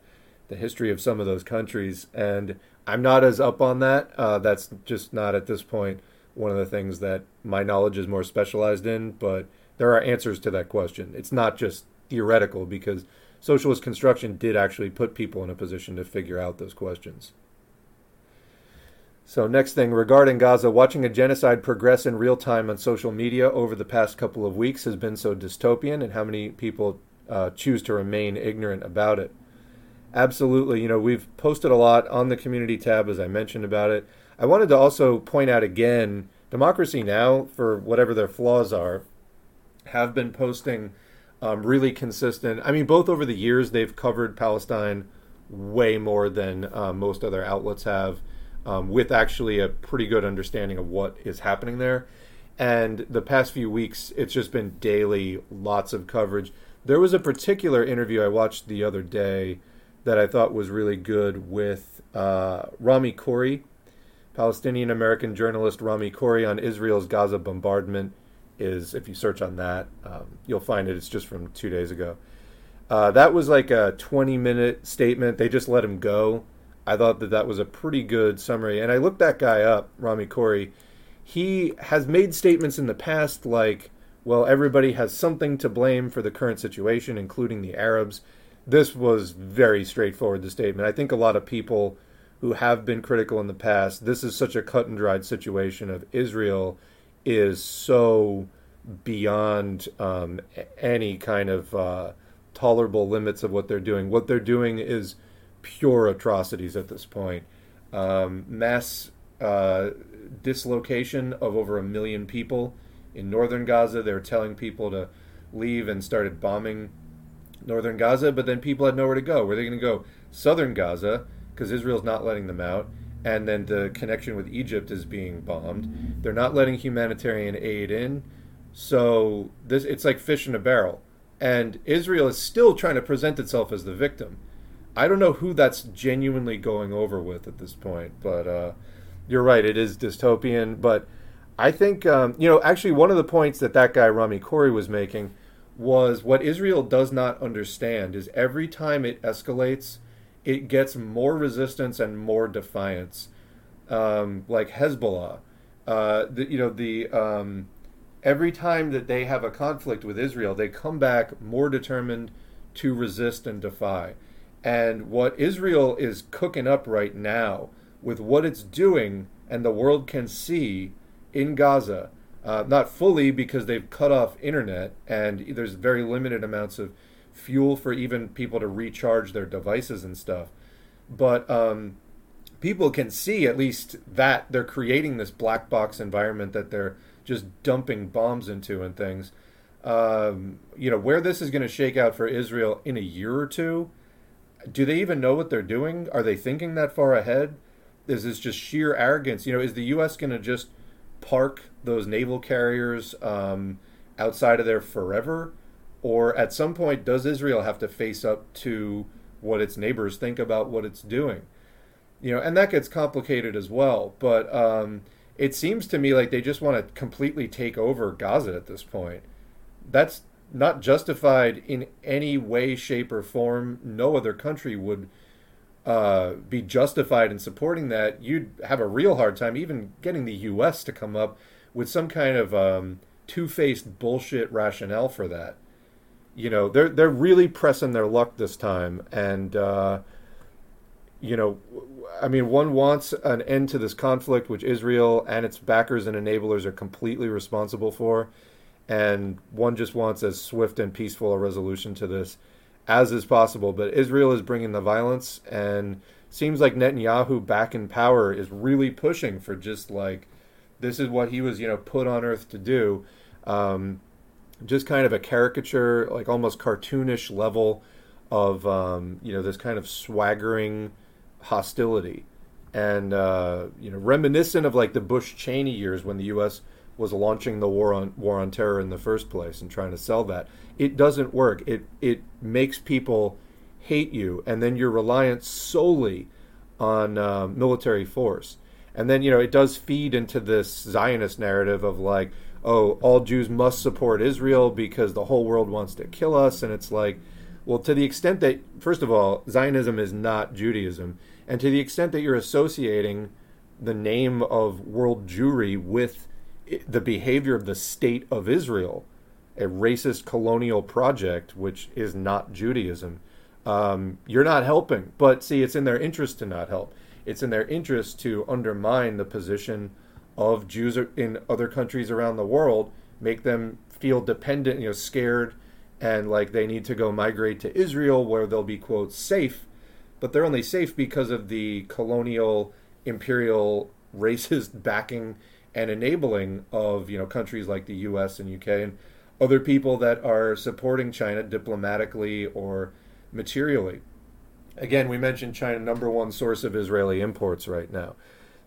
the history of some of those countries. And I'm not as up on that. Uh, that's just not at this point one of the things that my knowledge is more specialized in, but there are answers to that question. It's not just theoretical because socialist construction did actually put people in a position to figure out those questions. So, next thing regarding Gaza, watching a genocide progress in real time on social media over the past couple of weeks has been so dystopian, and how many people uh, choose to remain ignorant about it. Absolutely. You know, we've posted a lot on the community tab, as I mentioned about it. I wanted to also point out again Democracy Now!, for whatever their flaws are, have been posting um, really consistent. I mean, both over the years, they've covered Palestine way more than uh, most other outlets have, um, with actually a pretty good understanding of what is happening there. And the past few weeks, it's just been daily, lots of coverage. There was a particular interview I watched the other day that I thought was really good with uh, Rami Khouri, Palestinian American journalist Rami Khouri on Israel's Gaza bombardment is, if you search on that, um, you'll find it. It's just from two days ago. Uh, that was like a 20 minute statement. They just let him go. I thought that that was a pretty good summary. And I looked that guy up, Rami Khouri. He has made statements in the past like, well, everybody has something to blame for the current situation, including the Arabs. This was very straightforward, the statement. I think a lot of people who have been critical in the past, this is such a cut and dried situation of Israel is so beyond um, any kind of uh, tolerable limits of what they're doing. What they're doing is pure atrocities at this point. Um, mass uh, dislocation of over a million people in northern Gaza. They were telling people to leave and started bombing northern Gaza, but then people had nowhere to go. Where are they going to go? Southern Gaza because Israel's not letting them out, and then the connection with Egypt is being bombed. They're not letting humanitarian aid in, so this it's like fish in a barrel. And Israel is still trying to present itself as the victim. I don't know who that's genuinely going over with at this point, but uh, you're right. It is dystopian, but I think um, you know actually one of the points that that guy Rami Khouri was making was what Israel does not understand is every time it escalates, it gets more resistance and more defiance. Um, like Hezbollah, uh, the, you know the um, every time that they have a conflict with Israel, they come back more determined to resist and defy. And what Israel is cooking up right now with what it's doing, and the world can see in Gaza, uh, not fully because they've cut off internet and there's very limited amounts of fuel for even people to recharge their devices and stuff. But um, people can see at least that they're creating this black box environment that they're just dumping bombs into and things. Um, you know, where this is going to shake out for Israel in a year or two, do they even know what they're doing? Are they thinking that far ahead? Is this just sheer arrogance? You know, is the U.S. going to just park those naval carriers um, outside of there forever? Or at some point, does Israel have to face up to what its neighbors think about what it's doing? You know, and that gets complicated as well. But um, it seems to me like they just want to completely take over Gaza at this point. That's not justified in any way, shape, or form. No other country would uh, be justified in supporting that. You'd have a real hard time even getting the U.S. to come up with some kind of um, two-faced bullshit rationale for that. You know, they're they're really pressing their luck this time, and uh, you know, I mean, one wants an end to this conflict, which Israel and its backers and enablers are completely responsible for, and one just wants as swift and peaceful a resolution to this as is possible. But Israel is bringing the violence, and seems like Netanyahu back in power is really pushing for just like this is what he was, you know, put on earth to do. Um, just kind of a caricature, like almost cartoonish level of um, you know this kind of swaggering hostility, and uh, you know reminiscent of like the Bush Cheney years when the U.S. was launching the war on war on terror in the first place and trying to sell that. It doesn't work. It it makes people hate you, and then you're reliant solely on uh, military force. And then you know it does feed into this Zionist narrative of like, oh, all Jews must support Israel because the whole world wants to kill us, and it's like, well, to the extent that first of all, Zionism is not Judaism and to the extent that you're associating the name of world Jewry with the behavior of the state of Israel, a racist colonial project which is not Judaism, um, you're not helping. But see, it's in their interest to not help. It's in their interest to undermine the position of Jews in other countries around the world, make them feel dependent, you know, scared, and like they need to go migrate to Israel where they'll be, quote, safe but they're only safe because of the colonial imperial racist backing and enabling of you know countries like the U.S. and U.K. and other people that are supporting China diplomatically or materially. Again, we mentioned China, number one source of Israeli imports right now.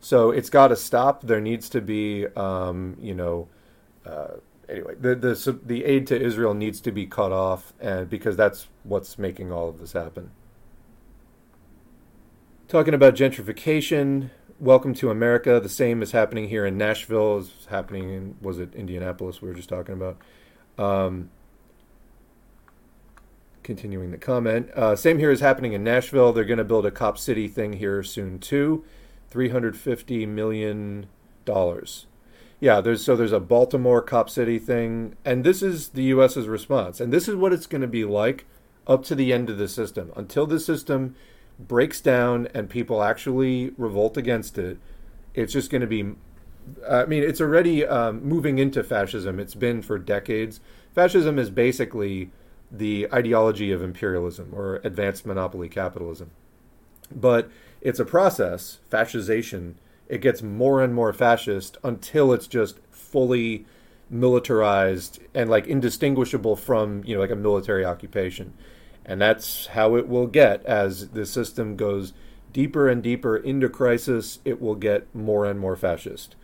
So it's got to stop. There needs to be, um, you know, uh, anyway, the, the the aid to Israel needs to be cut off, and because that's what's making all of this happen. Talking about gentrification, welcome to America. The same is happening here in Nashville. Is happening in was it Indianapolis? We were just talking about. Um, continuing the comment, uh, same here is happening in Nashville. They're going to build a Cop City thing here soon too, three hundred fifty million dollars. Yeah, there's so there's a Baltimore Cop City thing, and this is the U.S.'s response, and this is what it's going to be like up to the end of the system until the system breaks down and people actually revolt against it, it's just going to be. I mean, it's already um, moving into fascism. It's been for decades. Fascism is basically the ideology of imperialism or advanced monopoly capitalism. But it's a process, fascization. It gets more and more fascist until it's just fully militarized and like indistinguishable from, you know, like a military occupation. And that's how it will get as the system goes deeper and deeper into crisis, it will get more and more fascist.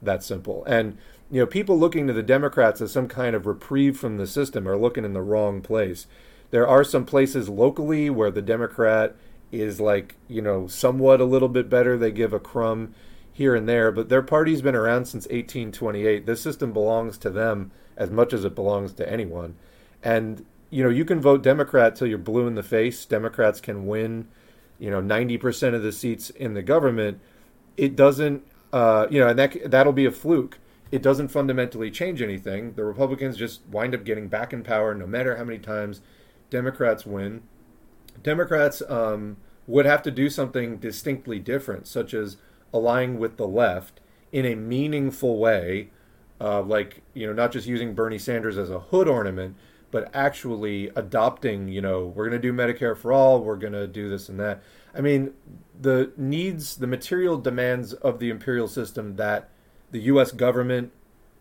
That's simple. And you know, people looking to the Democrats as some kind of reprieve from the system are looking in the wrong place. There are some places locally where the Democrat is like, you know, somewhat a little bit better. They give a crumb here and there, but their party's been around since 1828. This system belongs to them as much as it belongs to anyone. And, you know, you can vote Democrat till you're blue in the face. Democrats can win, you know, 90% of the seats in the government. It doesn't, uh, you know, and that, that'll be a fluke. It doesn't fundamentally change anything. The Republicans just wind up getting back in power no matter how many times Democrats win. Democrats um, would have to do something distinctly different, such as align with the left in a meaningful way, uh, like you know, not just using Bernie Sanders as a hood ornament, but actually adopting. You know, we're going to do Medicare for all. We're going to do this and that. I mean, the needs, the material demands of the imperial system that the U.S. government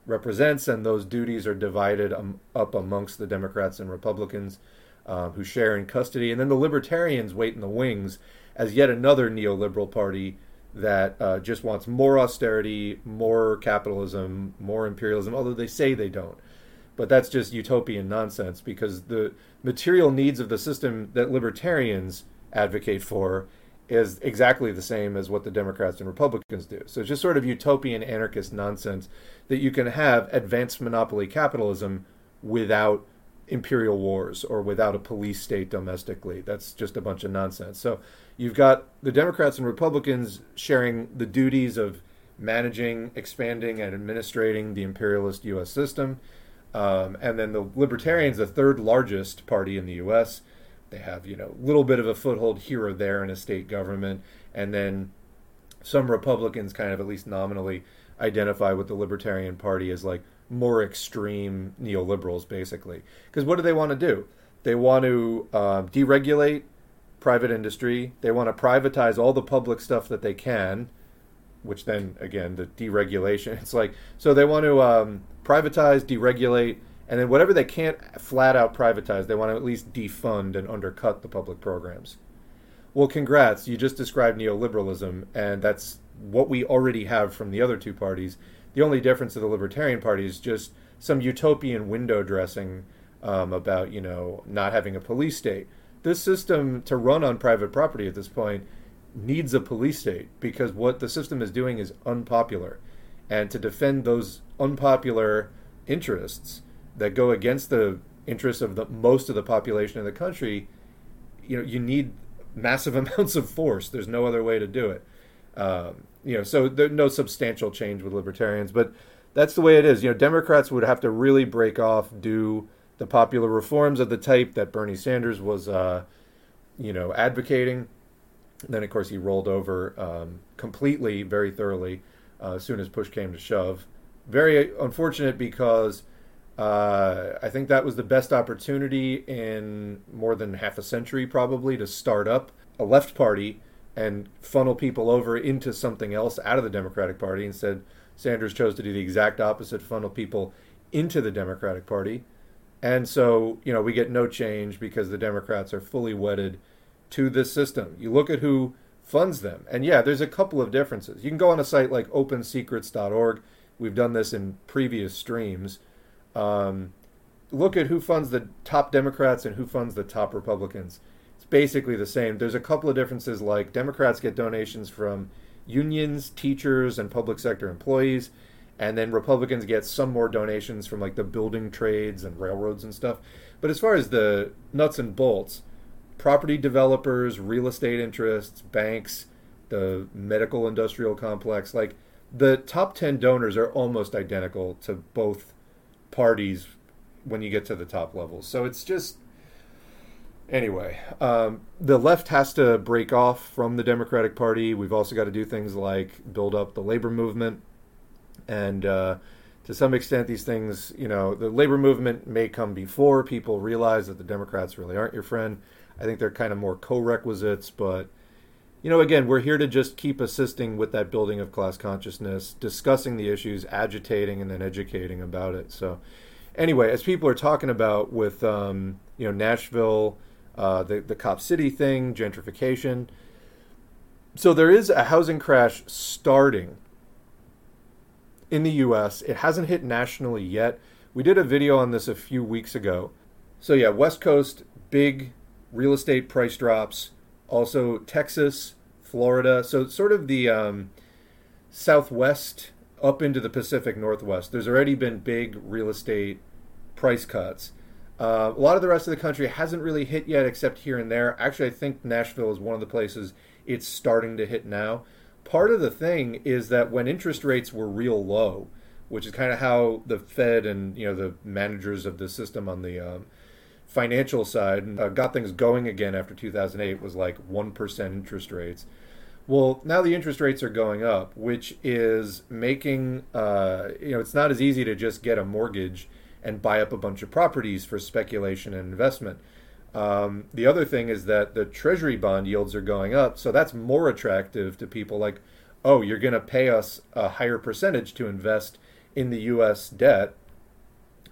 represents, and those duties are divided um, up amongst the Democrats and Republicans uh, who share in custody, and then the Libertarians wait in the wings as yet another neoliberal party that uh, just wants more austerity, more capitalism, more imperialism, although they say they don't. But that's just utopian nonsense because the material needs of the system that libertarians advocate for is exactly the same as what the Democrats and Republicans do. So it's just sort of utopian anarchist nonsense that you can have advanced monopoly capitalism without imperial wars or without a police state domestically. That's just a bunch of nonsense. So you've got the Democrats and Republicans sharing the duties of managing, expanding, and administrating the imperialist U.S. system. Um, and then the Libertarians, the third largest party in the U.S., they have you know a little bit of a foothold here or there in a state government, and then some Republicans kind of at least nominally identify with the Libertarian Party as like more extreme neoliberals, basically. Because what do they want to do? They want to uh, deregulate private industry. They want to privatize all the public stuff that they can, which then again the deregulation. It's like so they want to um, privatize, deregulate, and then whatever they can't flat out privatize, they want to at least defund and undercut the public programs. Well, congrats, you just described neoliberalism, and that's what we already have from the other two parties. The only difference of the Libertarian Party is just some utopian window dressing um, about, you know, not having a police state. This system to run on private property at this point needs a police state because what the system is doing is unpopular. And to defend those unpopular interests that go against the interests of the most of the population in the country, you know, you need massive amounts of force. There's no other way to do it. Um, you know, so there's no substantial change with libertarians, but that's the way it is. You know, Democrats would have to really break off, do the popular reforms of the type that Bernie Sanders was, uh, you know, advocating. And then, of course, he rolled over um, completely, very thoroughly, uh, as soon as push came to shove. Very unfortunate because uh, I think that was the best opportunity in more than half a century, probably, to start up a left party and funnel people over into something else out of the Democratic Party. Instead, Sanders chose to do the exact opposite, funnel people into the Democratic Party. And so, you know, we get no change because the Democrats are fully wedded to this system. You look at who funds them. And yeah, there's a couple of differences. You can go on a site like opensecrets.org. We've done this in previous streams. Um, look at who funds the top Democrats and who funds the top Republicans basically the same. There's a couple of differences, like Democrats get donations from unions, teachers, and public sector employees, and then Republicans get some more donations from like the building trades and railroads and stuff. But as far as the nuts and bolts, property developers, real estate interests, banks, the medical industrial complex, like the top 10 donors are almost identical to both parties when you get to the top levels. So it's just Anyway, um, the left has to break off from the Democratic Party. We've also got to do things like build up the labor movement. And uh, to some extent, these things, you know, the labor movement may come before people realize that the Democrats really aren't your friend. I think they're kind of more co requisites. But, you know, again, we're here to just keep assisting with that building of class consciousness, discussing the issues, agitating, and then educating about it. So, anyway, as people are talking about with, um, you know, Nashville uh, the the Cop City thing, gentrification. So there is a housing crash starting in the U.S. It hasn't hit nationally yet. We did a video on this a few weeks ago. So yeah, West Coast big real estate price drops. Also Texas, Florida. So sort of the um, Southwest up into the Pacific Northwest, there's already been big real estate price cuts. Uh, a lot of the rest of the country hasn't really hit yet, except here and there. Actually, I think Nashville is one of the places it's starting to hit now. Part of the thing is that when interest rates were real low, which is kind of how the Fed and you know the managers of the system on the um, financial side uh, got things going again after 2008 was like 1% interest rates. Well, now the interest rates are going up, which is making uh, you know it's not as easy to just get a mortgage and buy up a bunch of properties for speculation and investment. Um, the other thing is that the treasury bond yields are going up, so that's more attractive to people like, oh, you're going to pay us a higher percentage to invest in the U.S. debt.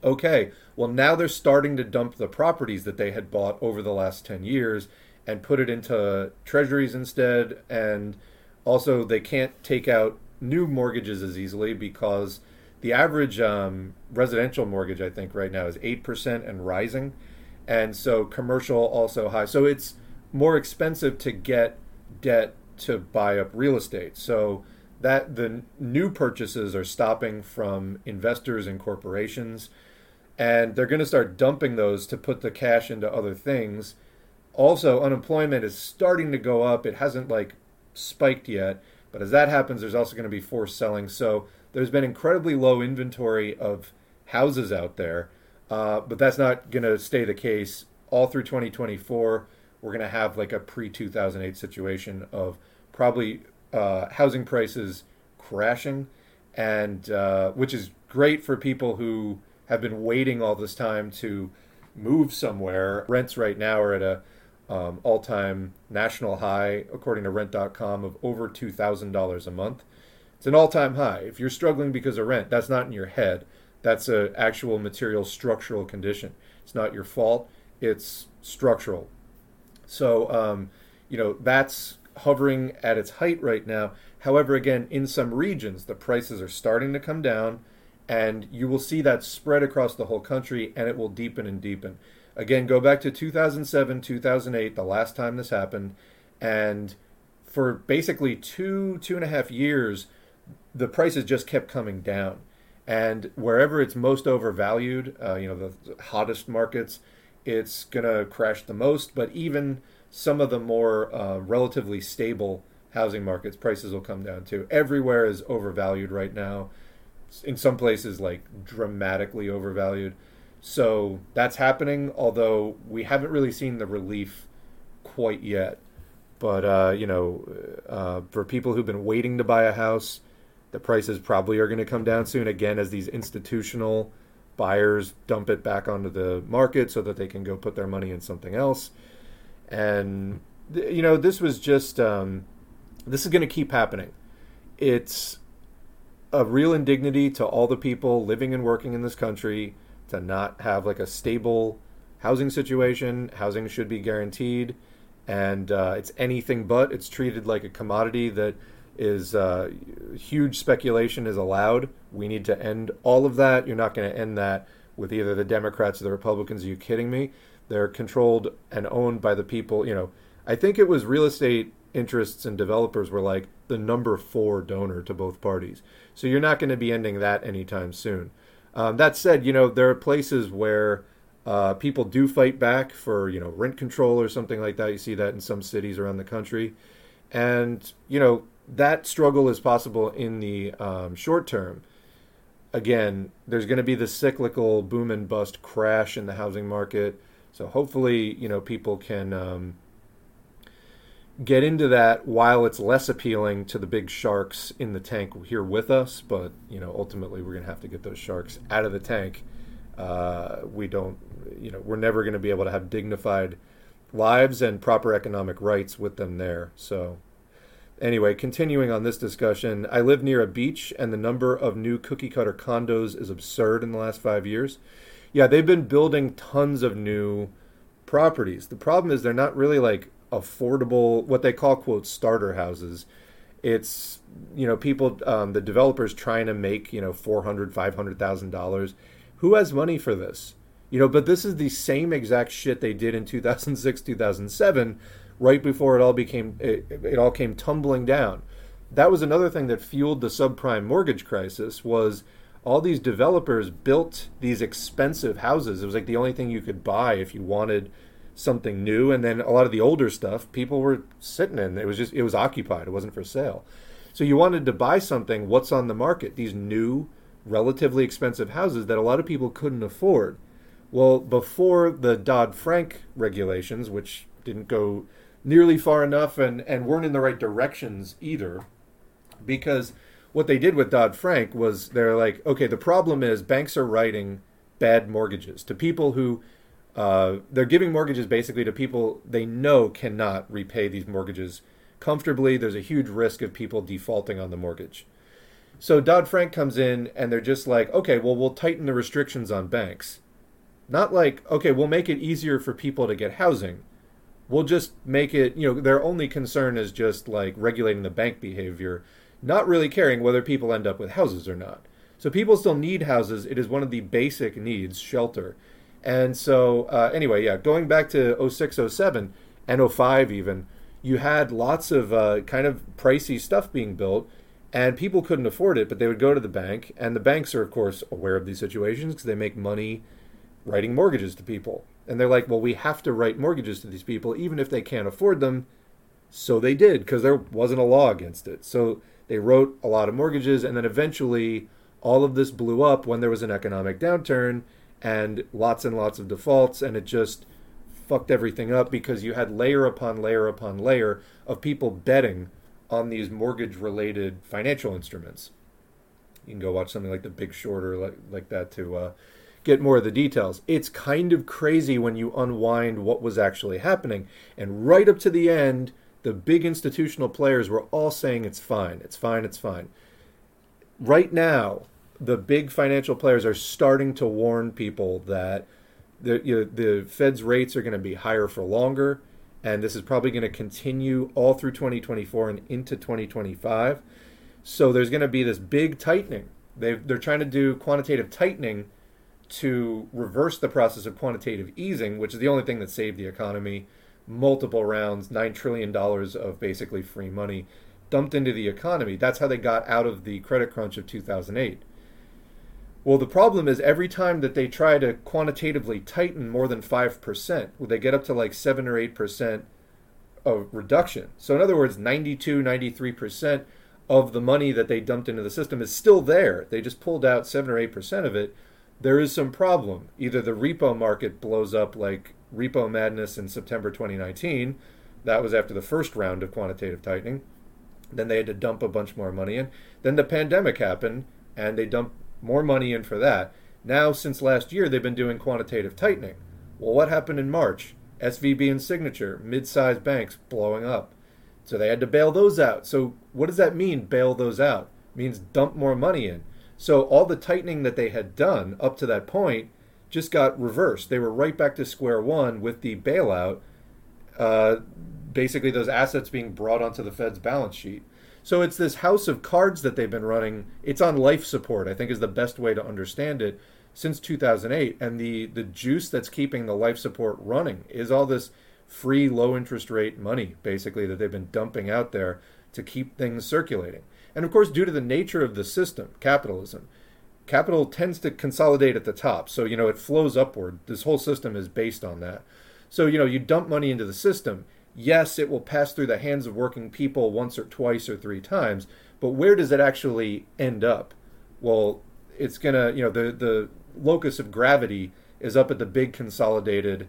Okay, well, now they're starting to dump the properties that they had bought over the last 10 years and put it into treasuries instead. And also, they can't take out new mortgages as easily because the average um, residential mortgage, I think, right now is 8% and rising. And so, commercial also high. So, it's more expensive to get debt to buy up real estate. So, that the new purchases are stopping from investors and corporations and they're going to start dumping those to put the cash into other things also unemployment is starting to go up it hasn't like spiked yet but as that happens there's also going to be forced selling so there's been incredibly low inventory of houses out there uh, but that's not going to stay the case all through 2024 we're going to have like a pre-2008 situation of probably uh, housing prices crashing, and uh, which is great for people who have been waiting all this time to move somewhere. Rents right now are at a um, all-time national high, according to Rent.com, of over two thousand dollars a month. It's an all-time high. If you're struggling because of rent, that's not in your head. That's an actual material structural condition. It's not your fault. It's structural. So, um, you know, that's hovering at its height right now. However, again, in some regions, the prices are starting to come down, and you will see that spread across the whole country, and it will deepen and deepen. Again, go back to 2007, 2008, the last time this happened, and for basically two, two and a half years, the prices just kept coming down. And wherever it's most overvalued, uh, you know, the hottest markets, it's going to crash the most. But even some of the more uh, relatively stable housing markets, prices will come down too. Everywhere is overvalued right now. In some places, like dramatically overvalued. So that's happening, although we haven't really seen the relief quite yet. But, uh, you know, uh, for people who've been waiting to buy a house, the prices probably are going to come down soon again as these institutional buyers dump it back onto the market so that they can go put their money in something else and you know this was just um, this is going to keep happening. It's a real indignity to all the people living and working in this country to not have like a stable housing situation. Housing should be guaranteed, and uh, it's anything but. It's treated like a commodity that is uh, huge speculation is allowed. We need to end all of that. You're not going to end that with either the Democrats or the Republicans. Are you kidding me? They're controlled and owned by the people. You know, I think it was real estate interests and developers were like the number four donor to both parties. So you're not going to be ending that anytime soon. Um, that said, you know, there are places where uh, people do fight back for, you know, rent control or something like that. You see that in some cities around the country. And, you know, that struggle is possible in the um, short term. Again, there's going to be the cyclical boom and bust crash in the housing market so hopefully, you know, people can um, get into that while it's less appealing to the big sharks in the tank here with us. But you know, ultimately, we're going to have to get those sharks out of the tank. Uh, we don't, you know, we're never going to be able to have dignified lives and proper economic rights with them there. So. Anyway, continuing on this discussion, I live near a beach, and the number of new cookie cutter condos is absurd in the last five years yeah, they've been building tons of new properties. The problem is they're not really like affordable, what they call quote starter houses. It's you know people, um, the developers trying to make you know four hundred, five hundred thousand dollars. Who has money for this? You know, but this is the same exact shit they did in 2006, 2007, right before it all became it, it all came tumbling down. that was another thing that fueled the subprime mortgage crisis was all these developers built these expensive houses. It was like the only thing you could buy if you wanted something new and then a lot of the older stuff people were sitting in. It was just it was occupied. It wasn't for sale. So you wanted to buy something, what's on the market? These new relatively expensive houses that a lot of people couldn't afford. Well, before the Dodd Frank regulations, which didn't go nearly far enough and, and weren't in the right directions either, because what they did with Dodd Frank was they're like, okay, the problem is banks are writing bad mortgages to people who uh, they're giving mortgages basically to people they know cannot repay these mortgages comfortably. There's a huge risk of people defaulting on the mortgage. So Dodd Frank comes in and they're just like, okay, well, we'll tighten the restrictions on banks. Not like, okay, we'll make it easier for people to get housing. We'll just make it, you know, their only concern is just like regulating the bank behavior not really caring whether people end up with houses or not. So people still need houses. It is one of the basic needs, shelter. And so, uh, anyway, yeah, going back to 06, 07, and 05 even, you had lots of uh, kind of pricey stuff being built, and people couldn't afford it, but they would go to the bank, and the banks are, of course, aware of these situations because they make money writing mortgages to people. And they're like, well, we have to write mortgages to these people, even if they can't afford them. So they did, because there wasn't a law against it. So they wrote a lot of mortgages, and then eventually all of this blew up when there was an economic downturn and lots and lots of defaults, and it just fucked everything up because you had layer upon layer upon layer of people betting on these mortgage related financial instruments. You can go watch something like The Big Short or like, like that to uh, get more of the details. It's kind of crazy when you unwind what was actually happening. And right up to the end, the big institutional players were all saying it's fine, it's fine, it's fine. Right now, the big financial players are starting to warn people that the you know, the Fed's rates are going to be higher for longer, and this is probably going to continue all through 2024 and into 2025. So there's going to be this big tightening. They they're trying to do quantitative tightening to reverse the process of quantitative easing, which is the only thing that saved the economy multiple rounds, $9 trillion of basically free money dumped into the economy. That's how they got out of the credit crunch of 2008. Well, the problem is every time that they try to quantitatively tighten more than 5%, well, they get up to like 7 or 8% of reduction. So, in other words, 92, 93% of the money that they dumped into the system is still there. They just pulled out 7 or 8% of it. There is some problem. Either the repo market blows up like repo madness in September 2019. That was after the first round of quantitative tightening. Then they had to dump a bunch more money in. Then the pandemic happened, and they dumped more money in for that. Now, since last year, they've been doing quantitative tightening. Well, what happened in March? SVB and Signature, mid sized banks blowing up. So they had to bail those out. So, what does that mean, bail those out? It means dump more money in. So, all the tightening that they had done up to that point just got reversed. They were right back to square one with the bailout. Uh, basically, those assets being brought onto the Fed's balance sheet. So it's this house of cards that they've been running. It's on life support, I think, is the best way to understand it since 2008. And the the juice that's keeping the life support running is all this free low interest rate money, basically, that they've been dumping out there to keep things circulating. And of course, due to the nature of the system, capitalism, capital tends to consolidate at the top. So, you know, it flows upward. This whole system is based on that. So, you know, you dump money into the system. Yes, it will pass through the hands of working people once or twice or three times, but where does it actually end up? Well, it's going to, you know, the, the locus of gravity is up at the big consolidated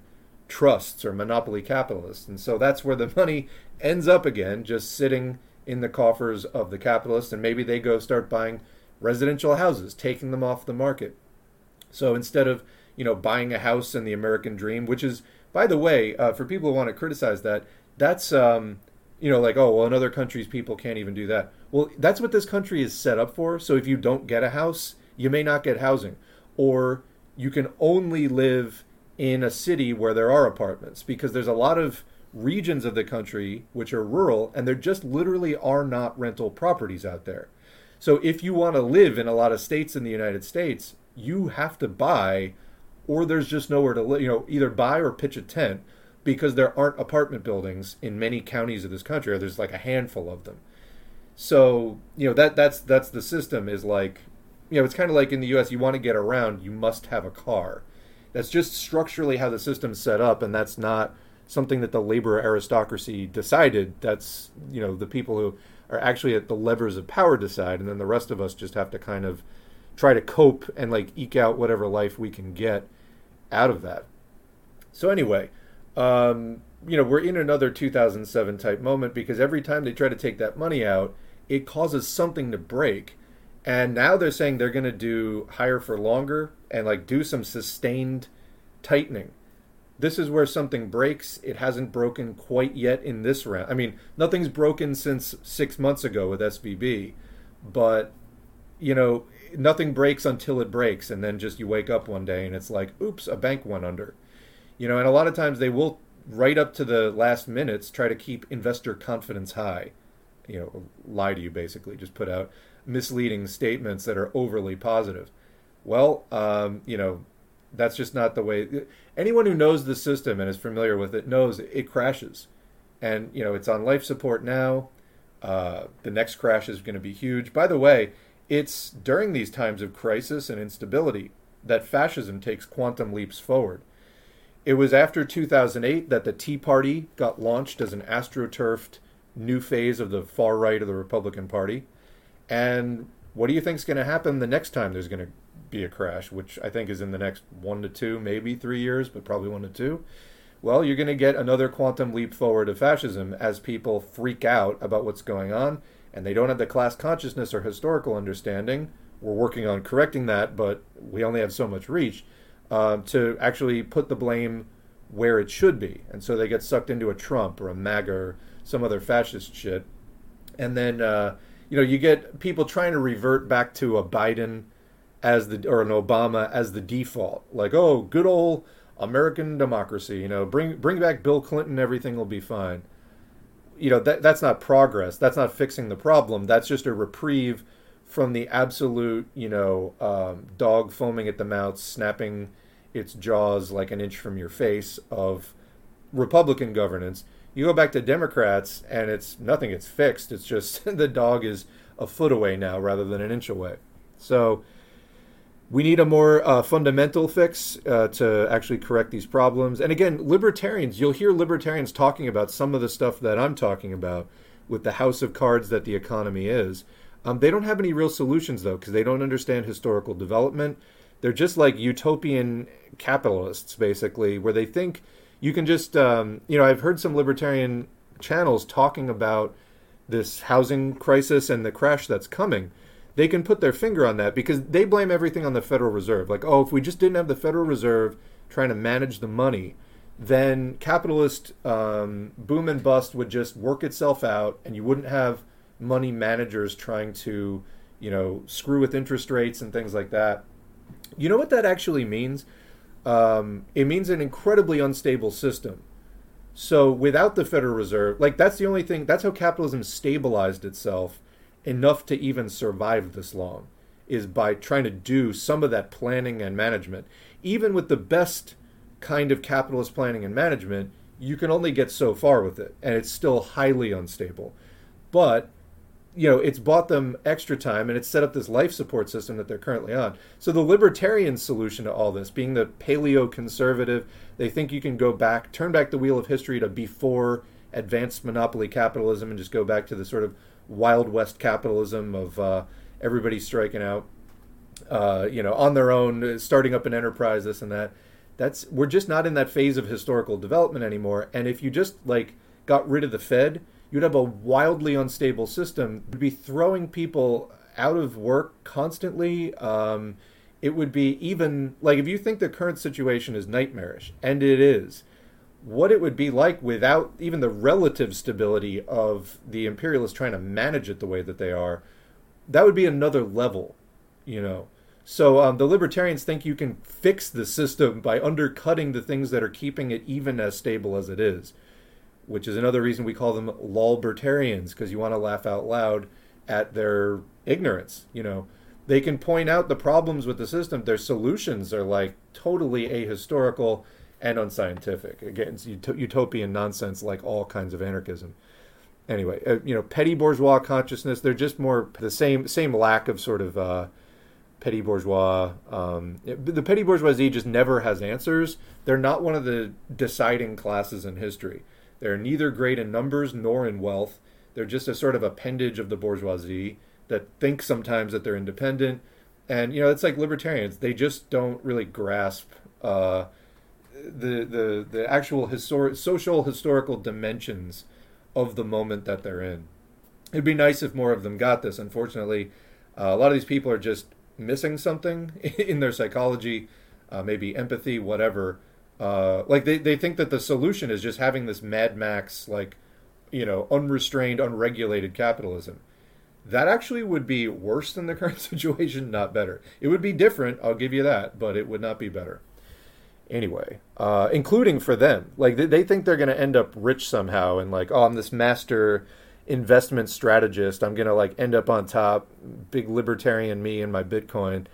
trusts or monopoly capitalists. And so that's where the money ends up again, just sitting in the coffers of the capitalists. And maybe they go start buying residential houses, taking them off the market. So instead of you know buying a house in the American dream, which is by the way, uh, for people who want to criticize that, that's um, you know like oh well in other countries people can't even do that. Well, that's what this country is set up for. So if you don't get a house, you may not get housing, or you can only live in a city where there are apartments because there's a lot of regions of the country which are rural and there just literally are not rental properties out there. So if you want to live in a lot of states in the United States, you have to buy, or there's just nowhere to live. You know, either buy or pitch a tent because there aren't apartment buildings in many counties of this country, or there's like a handful of them. So you know that that's that's the system is like, you know, it's kind of like in the U.S. You want to get around, you must have a car. That's just structurally how the system's set up, and that's not something that the labor aristocracy decided. That's you know the people who are actually at the levers of power decide, and then the rest of us just have to kind of try to cope and like eke out whatever life we can get out of that. So anyway, um, you know, we're in another 2007 type moment because every time they try to take that money out, it causes something to break. And now they're saying they're going to do higher for longer and like do some sustained tightening. This is where something breaks. It hasn't broken quite yet in this round. I mean, nothing's broken since six months ago with SVB, but you know, nothing breaks until it breaks, and then just you wake up one day and it's like, oops, a bank went under. You know, and a lot of times they will right up to the last minutes try to keep investor confidence high. You know, lie to you basically, just put out misleading statements that are overly positive. Well, um, you know, that's just not the way. Anyone who knows the system and is familiar with it knows it crashes, and you know it's on life support now. Uh, the next crash is going to be huge. By the way, it's during these times of crisis and instability that fascism takes quantum leaps forward. It was after 2008 that the Tea Party got launched as an astroturfed new phase of the far right of the Republican Party. And what do you think is going to happen the next time there's going to be a crash, which I think is in the next one to two, maybe three years, but probably one to two? Well, you're going to get another quantum leap forward of fascism as people freak out about what's going on and they don't have the class consciousness or historical understanding. We're working on correcting that, but we only have so much reach uh, to actually put the blame where it should be. And so they get sucked into a Trump or a MAGA or some other fascist shit. And then, uh, you know, you get people trying to revert back to a Biden as the, or an Obama as the default. Like, oh, good old American democracy, you know, bring, bring back Bill Clinton, everything will be fine. You know, that, that's not progress. That's not fixing the problem. That's just a reprieve from the absolute, you know, um, dog foaming at the mouth, snapping its jaws like an inch from your face of Republican governance. You go back to Democrats, and it's nothing. It's fixed. It's just the dog is a foot away now rather than an inch away. So we need a more uh, fundamental fix uh, to actually correct these problems. And again, libertarians, you'll hear libertarians talking about some of the stuff that I'm talking about with the house of cards that the economy is. Um, they don't have any real solutions though, because they don't understand historical development. They're just like utopian capitalists, basically, where they think you can just, um, you know, I've heard some libertarian channels talking about this housing crisis and the crash that's coming. They can put their finger on that because they blame everything on the Federal Reserve. Like, oh, if we just didn't have the Federal Reserve trying to manage the money, then capitalist um, boom and bust would just work itself out, and you wouldn't have money managers trying to, you know, screw with interest rates and things like that. You know what that actually means? Um, it means an incredibly unstable system. So without the Federal Reserve, like that's the only thing, that's how capitalism stabilized itself enough to even survive this long, is by trying to do some of that planning and management. Even with the best kind of capitalist planning and management, you can only get so far with it, and it's still highly unstable. But you know, it's bought them extra time and it's set up this life support system that they're currently on. So the libertarian solution to all this, being the paleo conservative, they think you can go back, turn back the wheel of history to before advanced monopoly capitalism and just go back to the sort of wild west capitalism of uh, everybody striking out, uh, you know, on their own, starting up an enterprise, this and that. That's we're just not in that phase of historical development anymore. And if you just like got rid of the Fed you'd have a wildly unstable system. You'd be throwing people out of work constantly. Um, it would be even like if you think the current situation is nightmarish, and it is, what it would be like without even the relative stability of the imperialists trying to manage it the way that they are, that would be another level, you know. So um, the libertarians think you can fix the system by undercutting the things that are keeping it even as stable as it is which is another reason we call them lolbertarians because you want to laugh out loud at their ignorance. You know, they can point out the problems with the system. Their solutions are like totally ahistorical and unscientific. Again, it's utopian nonsense like all kinds of anarchism. anyway, uh, you know, petty bourgeois consciousness. They're just more the same same lack of sort of uh, petty bourgeois. Um, the petty bourgeoisie just never has answers. They're not one of the deciding classes in history. They're neither great in numbers nor in wealth. They're just a sort of appendage of the bourgeoisie that think sometimes that they're independent. And you know, it's like libertarians. They just don't really grasp uh, the the the actual historic, social historical dimensions of the moment that they're in. It'd be nice if more of them got this. Unfortunately, uh, a lot of these people are just missing something in their psychology, uh, maybe empathy, whatever. Uh, like they, they think that the solution is just having this Mad Max, like, you know, unrestrained, unregulated capitalism. That actually would be worse than the current situation, not better. It would be different, I'll give you that, but it would not be better. Anyway, uh, including for them. Like, they, they think they're going to end up rich somehow and, like, oh, I'm this master investment strategist. I'm going to like end up on top, big libertarian me and my Bitcoin.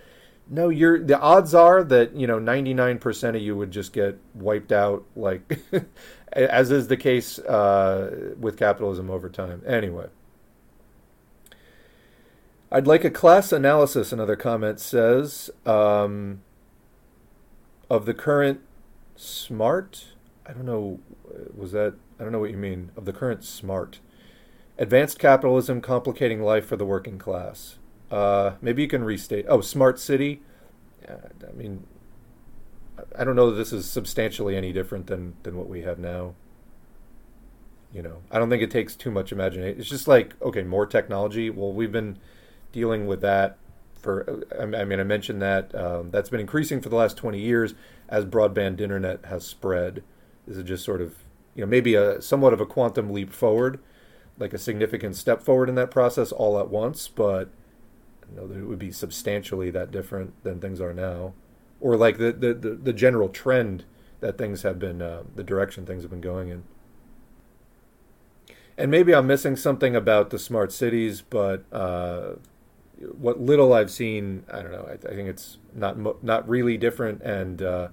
No, you're the odds are that, you know, 99% of you would just get wiped out like as is the case uh, with capitalism over time. Anyway, I'd like a class analysis, another comment says, um, of the current smart. I don't know, was that, I don't know what you mean, of the current smart. Advanced capitalism complicating life for the working class. Uh, maybe you can restate. Oh, smart city. Uh, I mean, I don't know that this is substantially any different than than what we have now. You know, I don't think it takes too much imagination. It's just like okay, more technology. Well, we've been dealing with that for. I mean, I mentioned that um, that's been increasing for the last twenty years as broadband internet has spread. This is just sort of you know maybe a somewhat of a quantum leap forward like a significant step forward in that process all at once, but you know, that it would be substantially that different than things are now, or like the the, the, the general trend that things have been, uh, the direction things have been going in. And maybe I'm missing something about the smart cities, but uh, what little I've seen, I don't know. I, I think it's not not really different, and uh,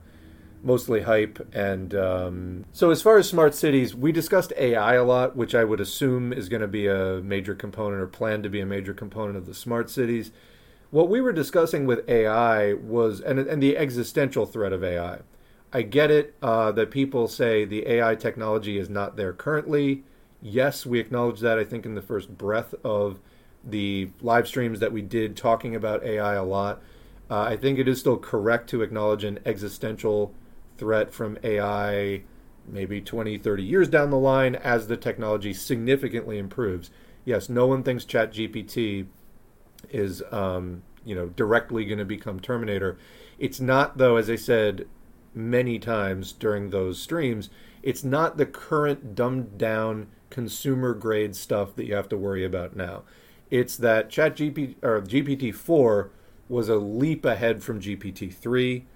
mostly hype. And um, so, as far as smart cities, we discussed AI a lot, which I would assume is going to be a major component or planned to be a major component of the smart cities. What we were discussing with AI was, and, and the existential threat of AI. I get it uh, that people say the AI technology is not there currently. Yes, we acknowledge that, I think, in the first breath of the live streams that we did talking about AI a lot. Uh, I think it is still correct to acknowledge an existential threat from AI maybe 20, 30 years down the line as the technology significantly improves. Yes, no one thinks ChatGPT is um, you know directly going to become Terminator. It's not though, as I said many times during those streams, it's not the current dumbed down consumer grade stuff that you have to worry about now. It's that Chat ChatGPT or GPT four was a leap ahead from GPT three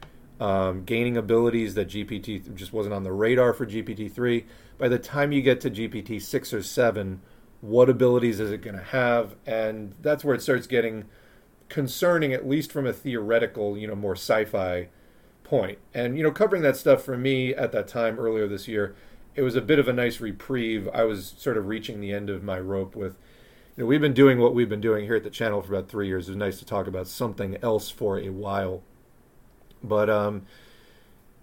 um, gaining abilities that GPT just wasn't on the radar for GPT 3. By the time you get to GPT 6 or 7, what abilities is it going to have? And that's where it starts getting concerning, at least from a theoretical, you know, more sci fi point. And, you know, covering that stuff for me at that time earlier this year, it was a bit of a nice reprieve. I was sort of reaching the end of my rope with. You know, we've been doing what we've been doing here at the channel for about three years. It was nice to talk about something else for a while. But um,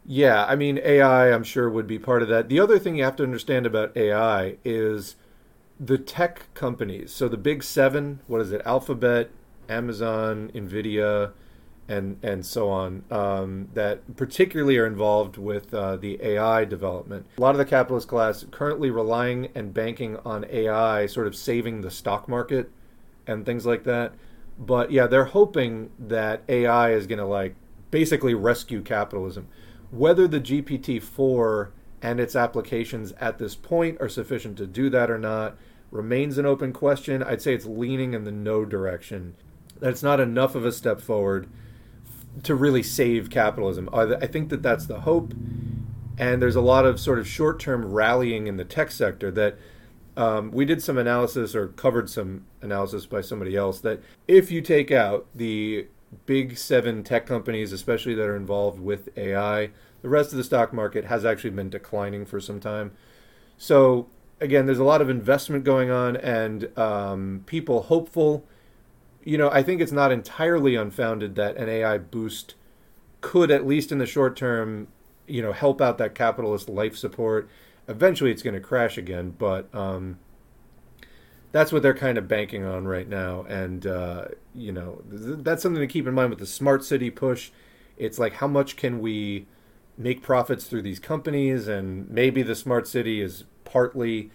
yeah, I mean, AI, I'm sure, would be part of that. The other thing you have to understand about AI is the tech companies. So the big seven, what is it? Alphabet, Amazon, Nvidia, and and so on. Um, that particularly are involved with uh, the AI development. A lot of the capitalist class currently relying and banking on AI, sort of saving the stock market and things like that. But yeah, they're hoping that AI is going to like basically rescue capitalism. Whether the GPT 4 and its applications at this point are sufficient to do that or not remains an open question. I'd say it's leaning in the no direction. That it's not enough of a step forward to really save capitalism. I think that that's the hope. And there's a lot of sort of short term rallying in the tech sector that um, we did some analysis or covered some analysis by somebody else that if you take out the big seven tech companies, especially that are involved with AI. The rest of the stock market has actually been declining for some time. So again, there's a lot of investment going on and um, people hopeful. You know, I think it's not entirely unfounded that an AI boost could, at least in the short term, you know, help out that capitalist life support. Eventually, it's going to crash again, but um, that's what they're kind of banking on right now. And uh, you know, th- that's something to keep in mind with the smart city push. It's like how much can we make profits through these companies, and maybe the smart city is partly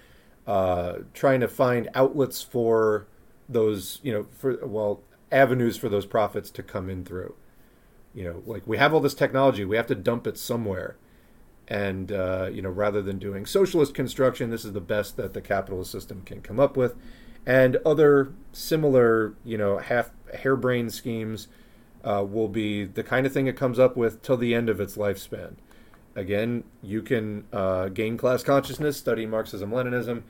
uh, trying to find outlets for those, you know, for well, avenues for those profits to come in through. You know, like we have all this technology, we have to dump it somewhere. And, uh, you know, rather than doing socialist construction, this is the best that the capitalist system can come up with. And other similar, you know, half harebrained schemes uh, will be the kind of thing it comes up with till the end of its lifespan. Again, you can uh, gain class consciousness, study Marxism Leninism,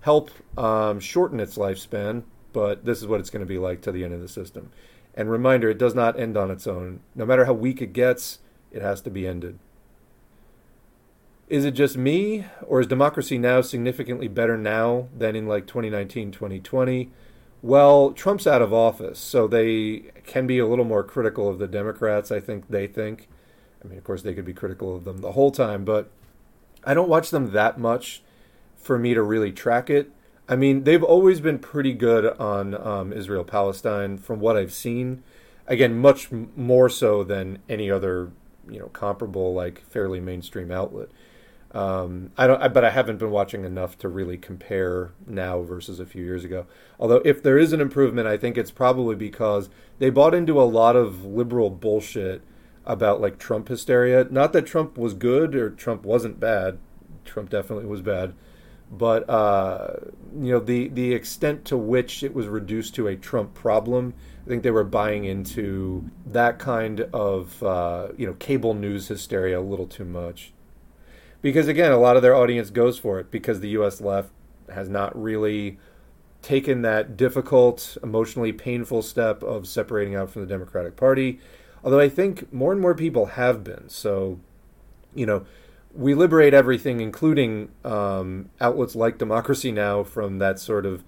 help um, shorten its lifespan, but this is what it's going to be like to the end of the system. And reminder, it does not end on its own. No matter how weak it gets, it has to be ended. Is it just me, or is democracy now significantly better now than in like 2019, 2020? Well, Trump's out of office, so they can be a little more critical of the Democrats, I think they think. I mean, of course, they could be critical of them the whole time, but I don't watch them that much for me to really track it. I mean, they've always been pretty good on um, Israel Palestine from what I've seen. Again, much more so than any other, you know, comparable like fairly mainstream outlet. Um, I don't, I, but I haven't been watching enough to really compare now versus a few years ago. Although, if there is an improvement, I think it's probably because they bought into a lot of liberal bullshit about like Trump hysteria. Not that Trump was good or Trump wasn't bad. Trump definitely was bad, but uh, you know the the extent to which it was reduced to a Trump problem. I think they were buying into that kind of uh, you know cable news hysteria a little too much, because again, a lot of their audience goes for it because the U.S. left has not really taken that difficult, emotionally painful step of separating out from the Democratic Party Although I think more and more people have been. So, you know, we liberate everything, including um, outlets like Democracy Now, from that sort of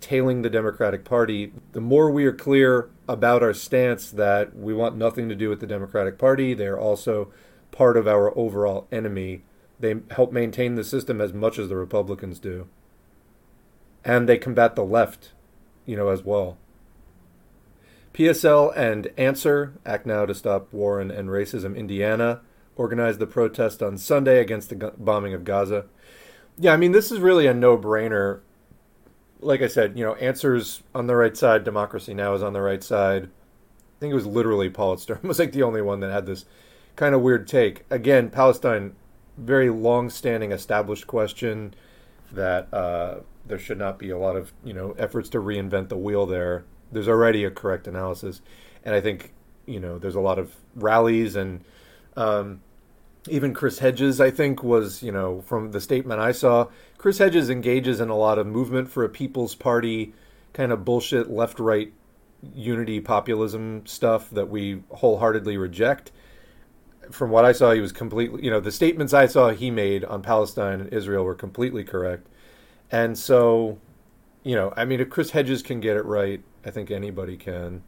tailing the Democratic Party. The more we are clear about our stance that we want nothing to do with the Democratic Party, they're also part of our overall enemy. They help maintain the system as much as the Republicans do. And they combat the left, you know, as well. PSL and Answer, Act Now to Stop War and, and Racism Indiana, organized the protest on Sunday against the bombing of Gaza. Yeah, I mean, this is really a no brainer. Like I said, you know, Answer's on the right side, Democracy Now is on the right side. I think it was literally Politsturm was like the only one that had this kind of weird take. Again, Palestine, very long standing established question that uh, there should not be a lot of, you know, efforts to reinvent the wheel there there's already a correct analysis, and I think you know there's a lot of rallies and um, even Chris Hedges. I think was you know from the statement I saw, Chris Hedges engages in a lot of movement for a People's Party kind of bullshit left right unity populism stuff that we wholeheartedly reject. From what I saw, he was completely, you know, the statements I saw he made on Palestine and Israel were completely correct. And so, you know, I mean, if Chris Hedges can get it right, I think anybody can.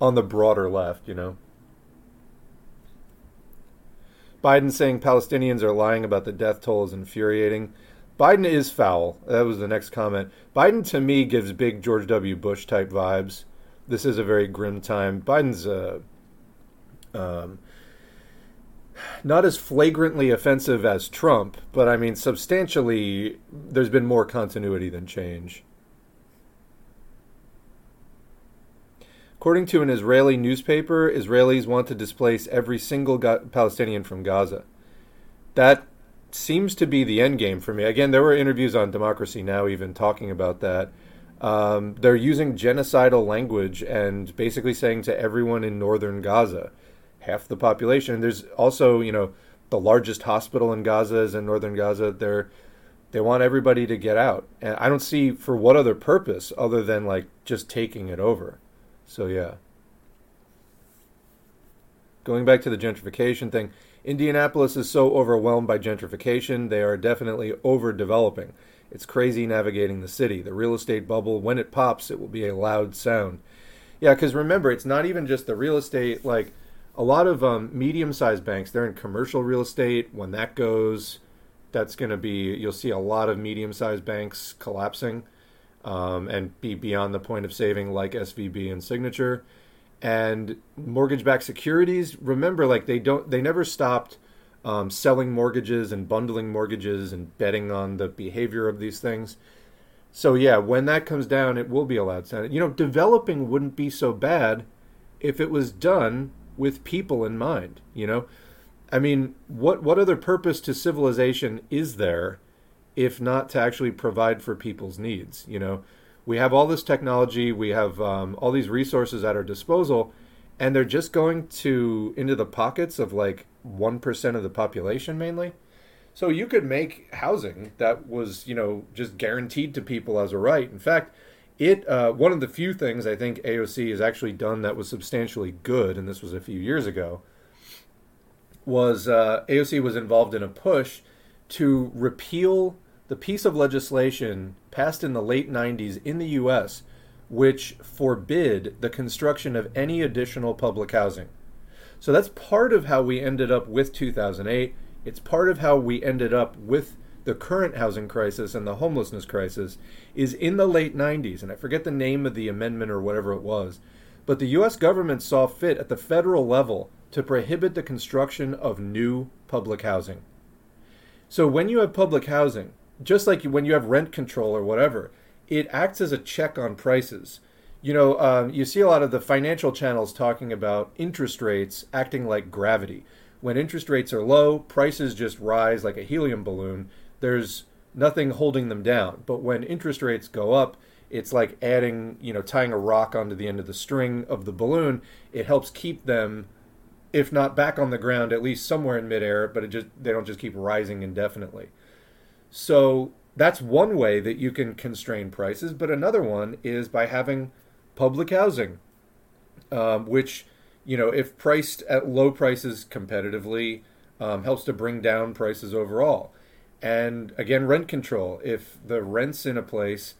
On the broader left, you know. Biden saying Palestinians are lying about the death toll is infuriating. Biden is foul. That was the next comment. Biden to me gives big George W. Bush type vibes. This is a very grim time. Biden's uh, um, not as flagrantly offensive as Trump, but I mean, substantially, there's been more continuity than change. According to an Israeli newspaper, Israelis want to displace every single Ga- Palestinian from Gaza. That seems to be the end game for me. Again, there were interviews on Democracy Now! even talking about that. Um, they're using genocidal language and basically saying to everyone in northern Gaza, half the population. There's also, you know, the largest hospital in Gaza is in northern Gaza. They're they want everybody to get out, and I don't see for what other purpose other than like just taking it over. So yeah. Going back to the gentrification thing, Indianapolis is so overwhelmed by gentrification, they are definitely overdeveloping. It's crazy navigating the city. The real estate bubble, when it pops, it will be a loud sound. Yeah, because remember, it's not even just the real estate. Like a lot of um, medium-sized banks, they're in commercial real estate. When that goes, that's going to be you'll see a lot of medium-sized banks collapsing um, and be beyond the point of saving, like SVB and Signature. And mortgage-backed securities, remember, like they don't, they never stopped um, selling mortgages and bundling mortgages and betting on the behavior of these things. So yeah, when that comes down, it will be allowed Senate. You know, developing wouldn't be so bad if it was done with people in mind. You know, I mean, what what other purpose to civilization is there if not to actually provide for people's needs? You know, we have all this technology, we have um, all these resources at our disposal, and they're just going to into the pockets of like one percent of the population mainly. So you could make housing that was, you know, just guaranteed to people as a right. In fact, it uh, one of the few things I think AOC has actually done that was substantially good, and this was a few years ago, was uh, AOC was involved in a push to repeal the piece of legislation passed in the late 90s in the U.S. which forbid the construction of any additional public housing. So that's part of how we ended up with 2008 it's part of how we ended up with the current housing crisis and the homelessness crisis is in the late 90s and I forget the name of the amendment or whatever it was but the US government saw fit at the federal level to prohibit the construction of new public housing. So when you have public housing, just like when you have rent control or whatever, it acts as a check on prices. You know, um, you see a lot of the financial channels talking about interest rates acting like gravity when interest rates are low, prices just rise like a helium balloon. There's nothing holding them down. But when interest rates go up, it's like adding, you know, tying a rock onto the end of the string of the balloon. It helps keep them, if not back on the ground, at least somewhere in midair, but it just they don't just keep rising indefinitely. So that's one way that you can constrain prices. But another one is by having public housing, um, which you know, if priced at low prices competitively, um, helps to bring down prices overall. And again, rent control. If the rents in a place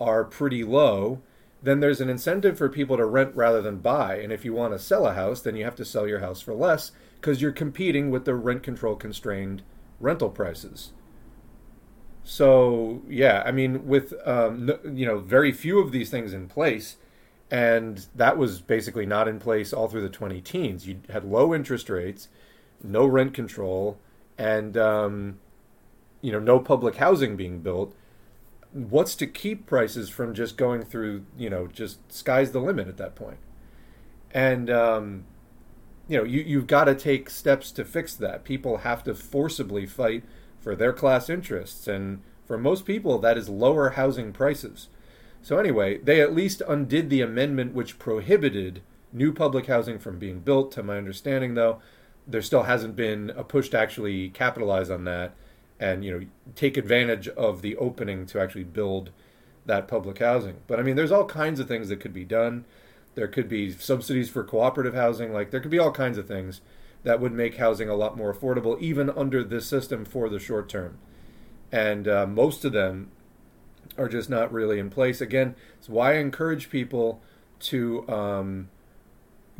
are pretty low, then there's an incentive for people to rent rather than buy. And if you want to sell a house, then you have to sell your house for less because you're competing with the rent control constrained rental prices. So yeah, I mean, with um, you know very few of these things in place, and that was basically not in place all through the 20 teens. You had low interest rates, no rent control, and um, you know no public housing being built. What's to keep prices from just going through? You know, just sky's the limit at that point. And um, you know, you you've got to take steps to fix that. People have to forcibly fight for their class interests, and for most people, that is lower housing prices. So anyway, they at least undid the amendment which prohibited new public housing from being built. To my understanding, though, there still hasn't been a push to actually capitalize on that and you know take advantage of the opening to actually build that public housing. But I mean, there's all kinds of things that could be done. There could be subsidies for cooperative housing. Like there could be all kinds of things that would make housing a lot more affordable, even under this system for the short term. And uh, most of them are just not really in place. Again, it's why I encourage people to um,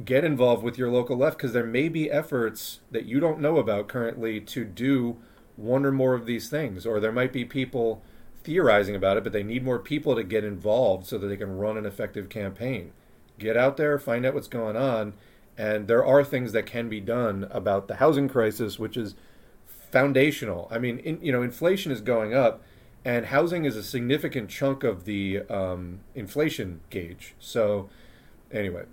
get involved with your local left because there may be efforts that you don't know about currently to do one or more of these things, or there might be people theorizing about it, but they need more people to get involved so that they can run an effective campaign. Get out there, find out what's going on, and there are things that can be done about the housing crisis, which is foundational. I mean, in, you know, inflation is going up and housing is a significant chunk of the um, inflation gauge. So, anyway.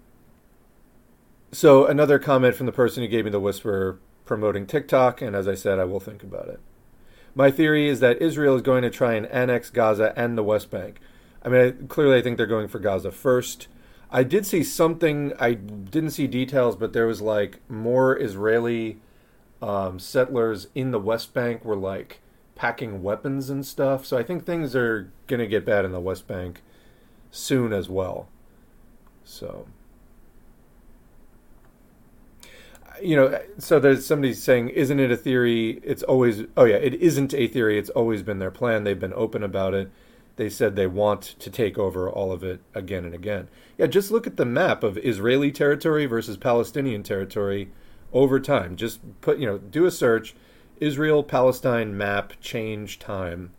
So, another comment from the person who gave me the whisper promoting TikTok, and as I said, I will think about it. My theory is that Israel is going to try and annex Gaza and the West Bank. I mean, I, clearly, I think they're going for Gaza first. I did see something, I didn't see details, but there was like more Israeli um, settlers in the West Bank were like packing weapons and stuff. So I think things are going to get bad in the West Bank soon as well. So you know, so there's somebody saying, isn't it a theory? It's always, oh yeah, it isn't a theory. It's always been their plan. They've been open about it. They said they want to take over all of it again and again. Yeah, just look at the map of Israeli territory versus Palestinian territory over time. Just put, you know, do a search, Israel Palestine map change time,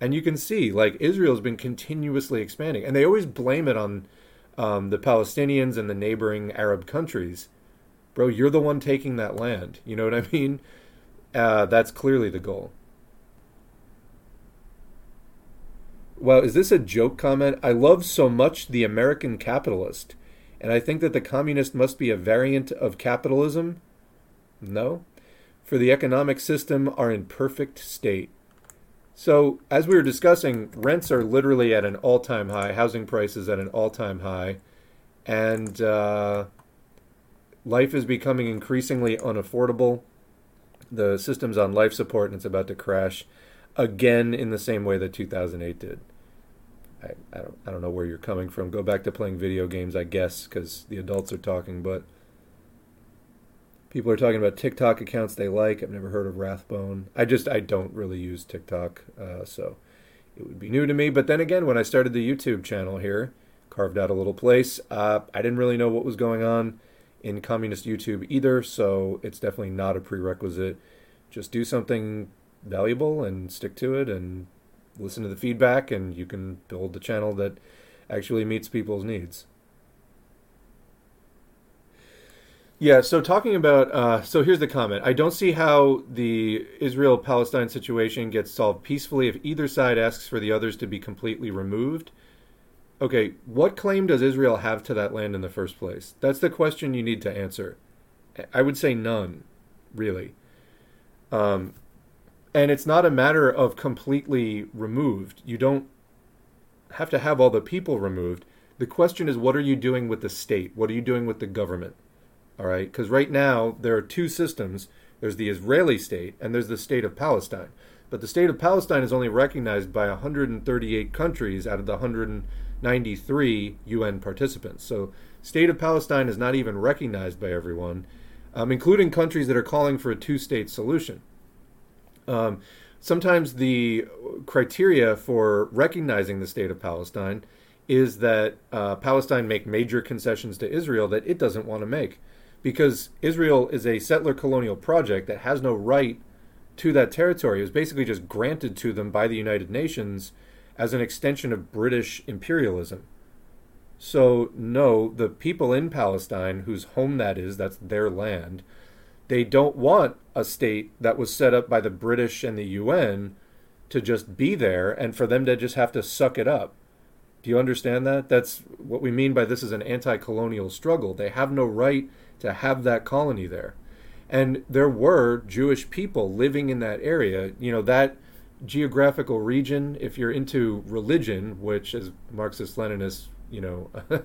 and you can see like Israel's been continuously expanding, and they always blame it on um, the Palestinians and the neighboring Arab countries bro, you're the one taking that land. You know what I mean? Uh, that's clearly the goal. Well, is this a joke comment? I love so much the American capitalist, and I think that the communist must be a variant of capitalism. No, for the economic system are in perfect state. So, as we were discussing, rents are literally at an all time high, housing prices at an all time high, and uh, life is becoming increasingly unaffordable. The system's on life support and it's about to crash again in the same way that 2008 did. I, I, don't, I don't know where you're coming from. Go back to playing video games, I guess, because the adults are talking, but people are talking about TikTok accounts they like. I've never heard of Rathbone. I just, I don't really use TikTok, uh, so it would be new to me. But then again, when I started the YouTube channel here, carved out a little place, uh, I didn't really know what was going on in communist YouTube either, so it's definitely not a prerequisite. Just do something valuable and stick to it and listen to the feedback, and you can build the channel that actually meets people's needs. Yeah, so talking about, uh, so here's the comment. I don't see how the Israel Palestine situation gets solved peacefully if either side asks for the others to be completely removed okay, what claim does Israel have to that land in the first place? That's the question you need to answer. I would say none, really. Um, and it's not a matter of completely removed. You don't have to have all the people removed. The question is, what are you doing with the state? What are you doing with the government? All right, because right now there are two systems. There's the Israeli state and there's the state of Palestine. But the state of Palestine is only recognized by 138 countries out of the 193 UN participants. So, state of Palestine is not even recognized by everyone, um, including countries that are calling for a two-state solution. Um, sometimes the criteria for recognizing the state of Palestine is that uh, Palestine make major concessions to Israel that it doesn't want to make, because Israel is a settler colonial project that has no right to that territory. It was basically just granted to them by the United Nations as an extension of British imperialism. So, no, the people in Palestine, whose home that is, that's their land, they don't want a state that was set up by the British and the UN to just be there and for them to just have to suck it up. Do you understand that? That's what we mean by this is an anti colonial struggle. They have no right to have that colony there. And there were Jewish people living in that area. You know, that geographical region, if you're into religion, which as Marxist Leninists, you know,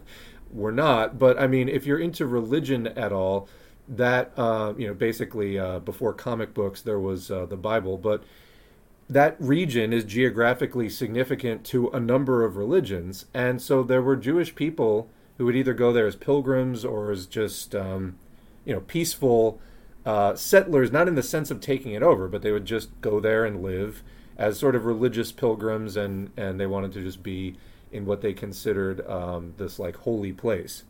we're not, but I mean, if you're into religion at all, that uh, you know, basically uh, before comic books there was uh, the Bible, but that region is geographically significant to a number of religions, and so there were Jewish people who would either go there as pilgrims or as just um, you know peaceful uh, settlers, not in the sense of taking it over, but they would just go there and live as sort of religious pilgrims, and and they wanted to just be in what they considered um, this like holy place.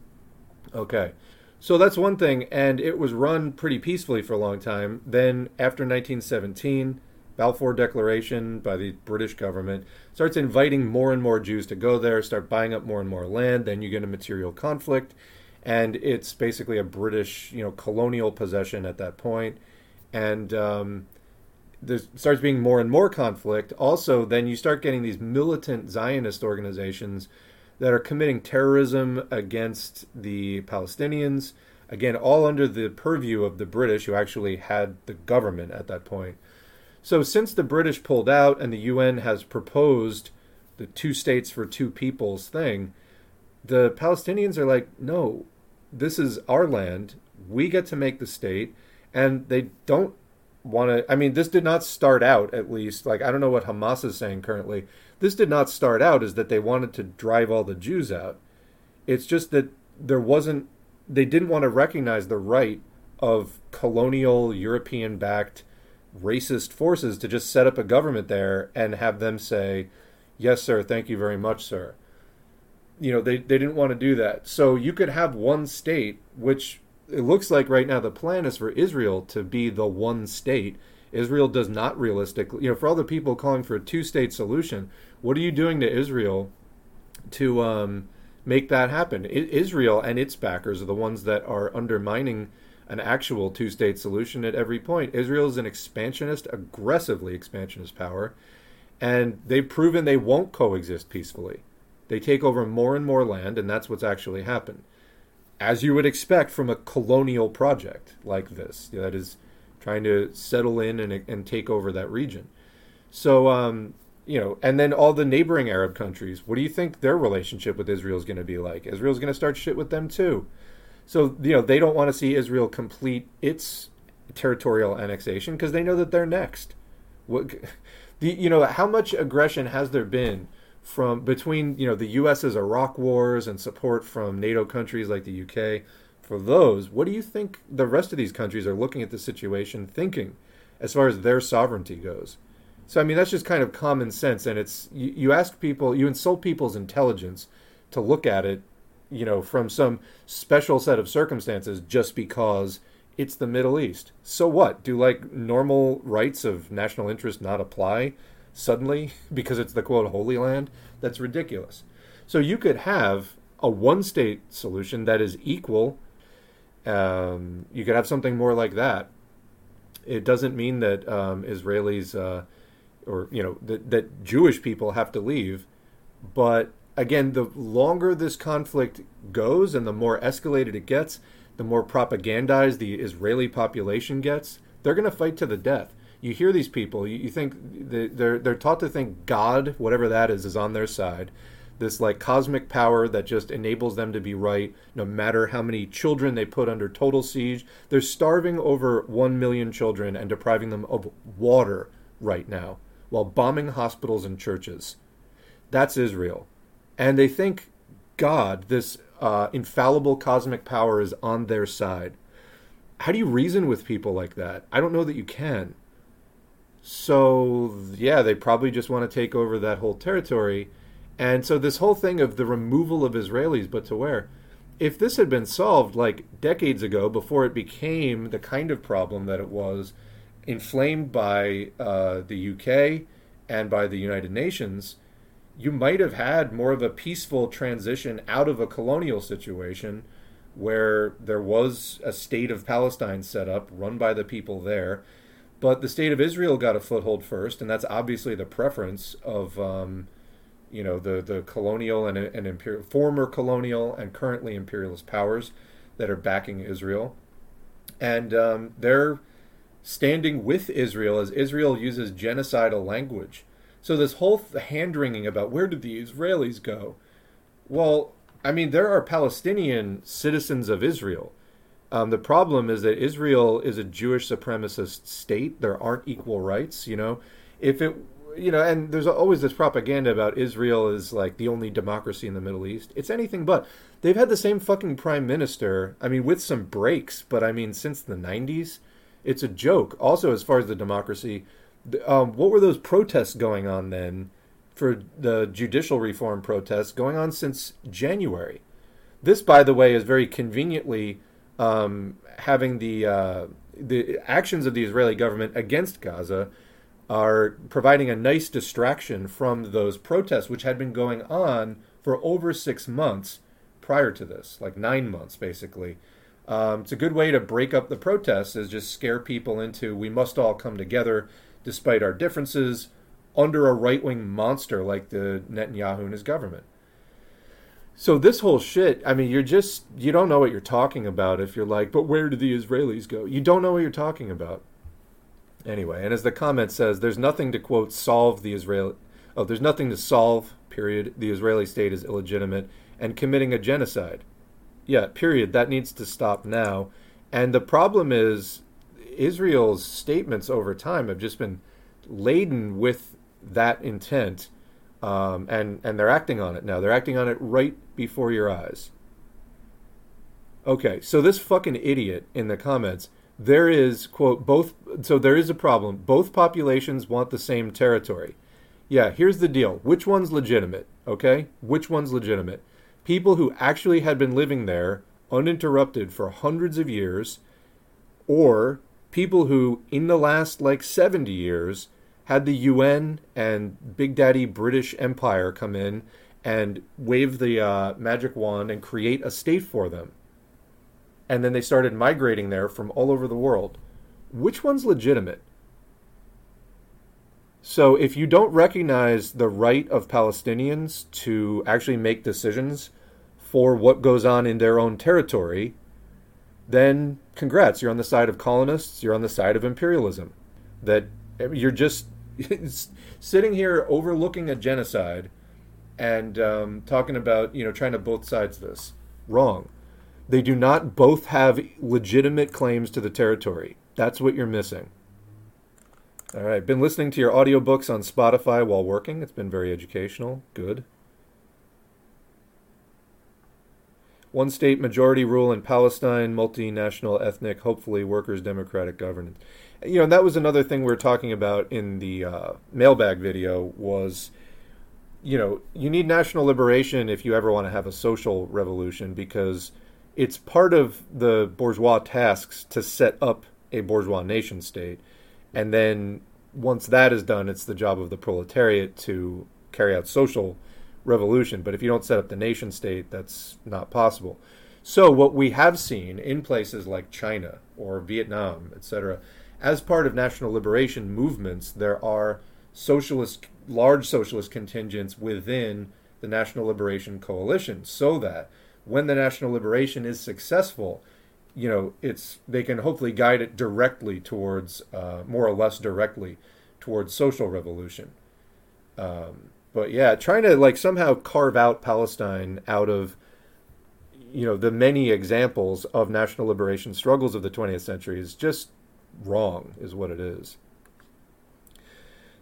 Okay, so that's one thing, and it was run pretty peacefully for a long time. Then after 1917. Balfour Declaration by the British government starts inviting more and more Jews to go there, start buying up more and more land. Then you get a material conflict, and it's basically a British, you know, colonial possession at that point. And um, there starts being more and more conflict. Also, then you start getting these militant Zionist organizations that are committing terrorism against the Palestinians. Again, all under the purview of the British, who actually had the government at that point. So, since the British pulled out and the UN has proposed the two states for two peoples thing, the Palestinians are like, no, this is our land. We get to make the state. And they don't want to. I mean, this did not start out, at least. Like, I don't know what Hamas is saying currently. This did not start out as that they wanted to drive all the Jews out. It's just that there wasn't. They didn't want to recognize the right of colonial European backed racist forces to just set up a government there and have them say, Yes, sir, thank you very much, sir. You know, they, they didn't want to do that. So you could have one state, which it looks like right now the plan is for Israel to be the one state. Israel does not realistically, you know, for all the people calling for a two state solution, what are you doing to Israel to um, make that happen? I- Israel and its backers are the ones that are undermining an actual two state solution at every point. Israel is an expansionist, aggressively expansionist power, and they've proven they won't coexist peacefully. They take over more and more land, and that's what's actually happened. As you would expect from a colonial project like this, that is trying to settle in and, and take over that region. So, um, you know, and then all the neighboring Arab countries, what do you think their relationship with Israel is going to be like? Israel's going to start shit with them too. So, you know, they don't want to see Israel complete its territorial annexation because they know that they're next. What, the, you know, how much aggression has there been from between, you know, the U.S.'s Iraq wars and support from NATO countries like the UK? For those, what do you think the rest of these countries are looking at the situation thinking as far as their sovereignty goes? So, I mean, that's just kind of common sense. And it's, you, you ask people, you insult people's intelligence to look at it you know, from some special set of circumstances just because it's the Middle East. So what? Do like normal rights of national interest not apply suddenly because it's the quote Holy Land? That's ridiculous. So you could have a one state solution that is equal. Um, you could have something more like that. It doesn't mean that um, Israelis uh, or, you know, that, that Jewish people have to leave, but again, the longer this conflict goes and the more escalated it gets, the more propagandized the Israeli population gets. They're going to fight to the death. You hear these people, you, you think they're they're taught to think God, whatever that is, is on their side. This like cosmic power that just enables them to be right, no matter how many children they put under total siege. They're starving over one million children and depriving them of water right now, while bombing hospitals and churches. That's Israel and they think God, this uh, infallible cosmic power, is on their side. How do you reason with people like that? I don't know that you can. So, yeah, they probably just want to take over that whole territory. And so, this whole thing of the removal of Israelis, but to where? If this had been solved like decades ago, before it became the kind of problem that it was, inflamed by uh, the UK and by the United Nations, you might have had more of a peaceful transition out of a colonial situation where there was a state of Palestine set up, run by the people there. But the state of Israel got a foothold first, and that's obviously the preference of, um, you know, the, the colonial and, and imperial, former colonial and currently imperialist powers that are backing Israel. And um, they're standing with Israel as Israel uses genocidal language so this whole hand wringing about where did the Israelis go? Well, I mean, there are Palestinian citizens of Israel. Um, the problem is that Israel is a Jewish supremacist state. There aren't equal rights. You know, if it, you know, and there's always this propaganda about Israel is like the only democracy in the Middle East. It's anything but. They've had the same fucking prime minister. I mean, with some breaks, but I mean, since the '90s, it's a joke. Also, as far as the democracy, um, what were those protests going on then for the judicial reform protests going on since January? This, by the way, is very conveniently um, having the uh, the actions of the Israeli government against Gaza are providing a nice distraction from those protests, which had been going on for over six months prior to this, like nine months basically. Um, it's a good way to break up the protests, is just scare people into we must all come together despite our differences, under a right wing monster like the Netanyahu and his government. So this whole shit, I mean, you're just you don't know what you're talking about if you're like, but where do the Israelis go? You don't know what you're talking about. Anyway, and as the comment says, there's nothing to quote solve the Israeli oh, there's nothing to solve, period. The Israeli state is illegitimate and committing a genocide. Yeah, period. That needs to stop now. And the problem is Israel's statements over time have just been laden with that intent, um, and and they're acting on it now. They're acting on it right before your eyes. Okay, so this fucking idiot in the comments, there is quote both. So there is a problem. Both populations want the same territory. Yeah, here's the deal. Which one's legitimate? Okay, which one's legitimate? People who actually had been living there uninterrupted for hundreds of years, or people who, in the last like 70 years, had the UN and Big Daddy British Empire come in and wave the uh, magic wand and create a state for them and then they started migrating there from all over the world. Which one's legitimate? So if you don't recognize the right of Palestinians to actually make decisions for what goes on in their own territory, then congrats, you're on the side of colonists, you're on the side of imperialism. That you're just sitting here overlooking a genocide and um, talking about, you know, trying to both sides this. Wrong. They do not both have legitimate claims to the territory. That's what you're missing. All right, been listening to your audiobooks on Spotify while working. It's been very educational. Good. One state majority rule in Palestine, multinational, ethnic, hopefully workers' democratic governance. You know, that was another thing we were talking about in the uh, mailbag video was, you know, you need national liberation if you ever want to have a social revolution because it's part of the bourgeois tasks to set up a bourgeois nation state. And then once that is done, it's the job of the proletariat to carry out social revolution. But if you don't set up the nation state, that's not possible. So, what we have seen in places like China or Vietnam, etc., as part of national liberation movements, there are socialist, large socialist contingents within the National Liberation Coalition, so that when the national liberation is successful, you know, it's they can hopefully guide it directly towards, uh, more or less directly, towards social revolution. Um, but yeah, trying to like somehow carve out Palestine out of, you know, the many examples of national liberation struggles of the 20th century is just wrong, is what it is.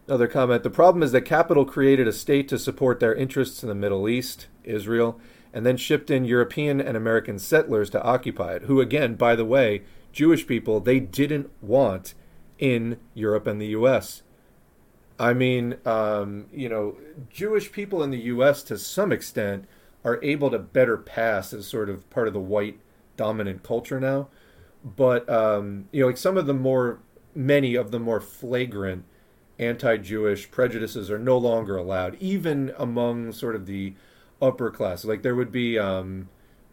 Another comment: the problem is that capital created a state to support their interests in the Middle East, Israel and then shipped in European and American settlers to occupy it, who, again, by the way, Jewish people they didn't want in Europe and the U.S. I mean, um, you know, Jewish people in the U.S. to some extent are able to better pass as sort of part of the white dominant culture now. But, um, you know, like some of the more, many of the more flagrant anti Jewish prejudices are no longer allowed, even among sort of the upper class. Like there would be, um,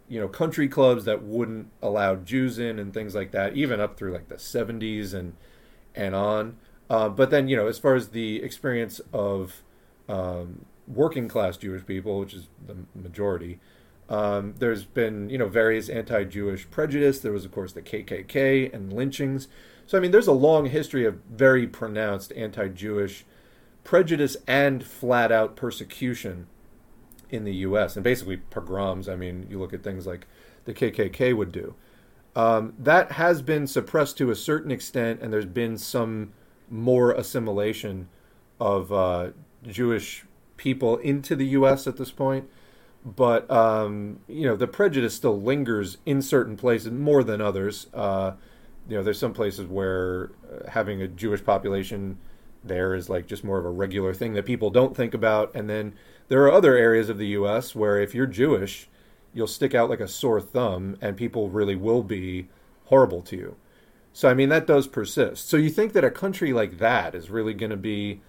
you know, country clubs that wouldn't allow Jews in and things like that, even up through like the 70s and and on. Uh, but then, you know, as far as the experience of um, working class Jewish people, which is the majority, um, there's been, you know, various anti-Jewish prejudice. There was, of course, the KKK and lynchings. So, I mean, there's a long history of very pronounced anti-Jewish prejudice and flat-out persecution in the U.S. and basically pogroms. I mean, you look at things like the KKK would do. Um, that has been suppressed to a certain extent, and there's been some more assimilation of uh, Jewish people into the U.S. at this point. But um, you know, the prejudice still lingers in certain places more than others. Uh, you know, there's some places where uh, having a Jewish population there is like just more of a regular thing that people don't think about, and then there are other areas of the U.S. where if you're Jewish, you'll stick out like a sore thumb, and people really will be horrible to you. So I mean that does persist. So you think that a country like that is really going to be,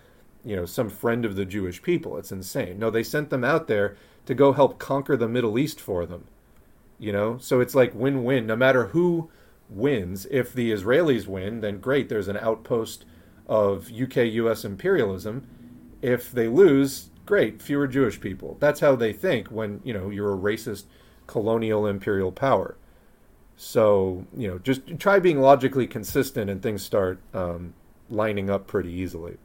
you know, some friend of the Jewish people? It's insane. No, they sent them out there to go help conquer the Middle East for them. You know, so it's like win-win. No matter who wins, if the Israelis win, then great. There's an outpost of UK-US imperialism. If they lose, great, fewer Jewish people. That's how they think when, you know, you're a racist colonial imperial power. So, you know, just try being logically consistent and things start um, lining up pretty easily.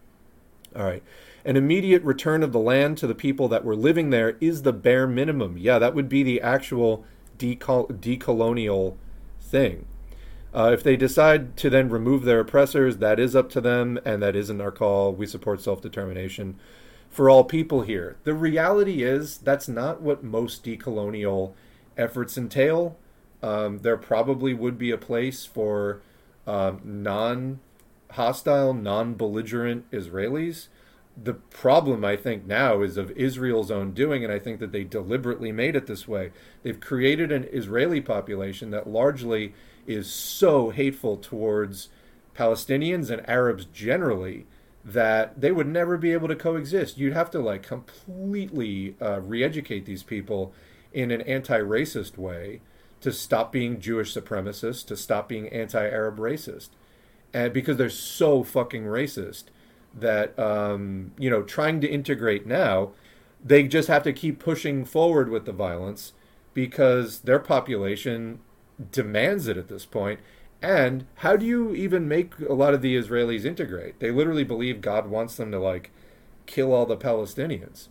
All right. An immediate return of the land to the people that were living there is the bare minimum. Yeah, that would be the actual decol- decolonial thing. Uh, if they decide to then remove their oppressors, that is up to them, and that isn't our call. We support self determination for all people here. The reality is that's not what most decolonial efforts entail. um, there probably would be a place for um, non hostile, non belligerent Israelis. The problem, I think, now is of Israel's own doing, and I think that they deliberately made it this way. They've created an Israeli population that largely is so hateful towards Palestinians and Arabs generally that they would never be able to coexist. You'd have to like completely uh, re-educate these people in an anti-racist way to stop being Jewish supremacists, to stop being anti-Arab racist, and because they're so fucking racist that um, you know trying to integrate now, they just have to keep pushing forward with the violence because their population demands it at this point and how do you even make a lot of the Israelis integrate? They literally believe God wants them to like kill all the Palestinians.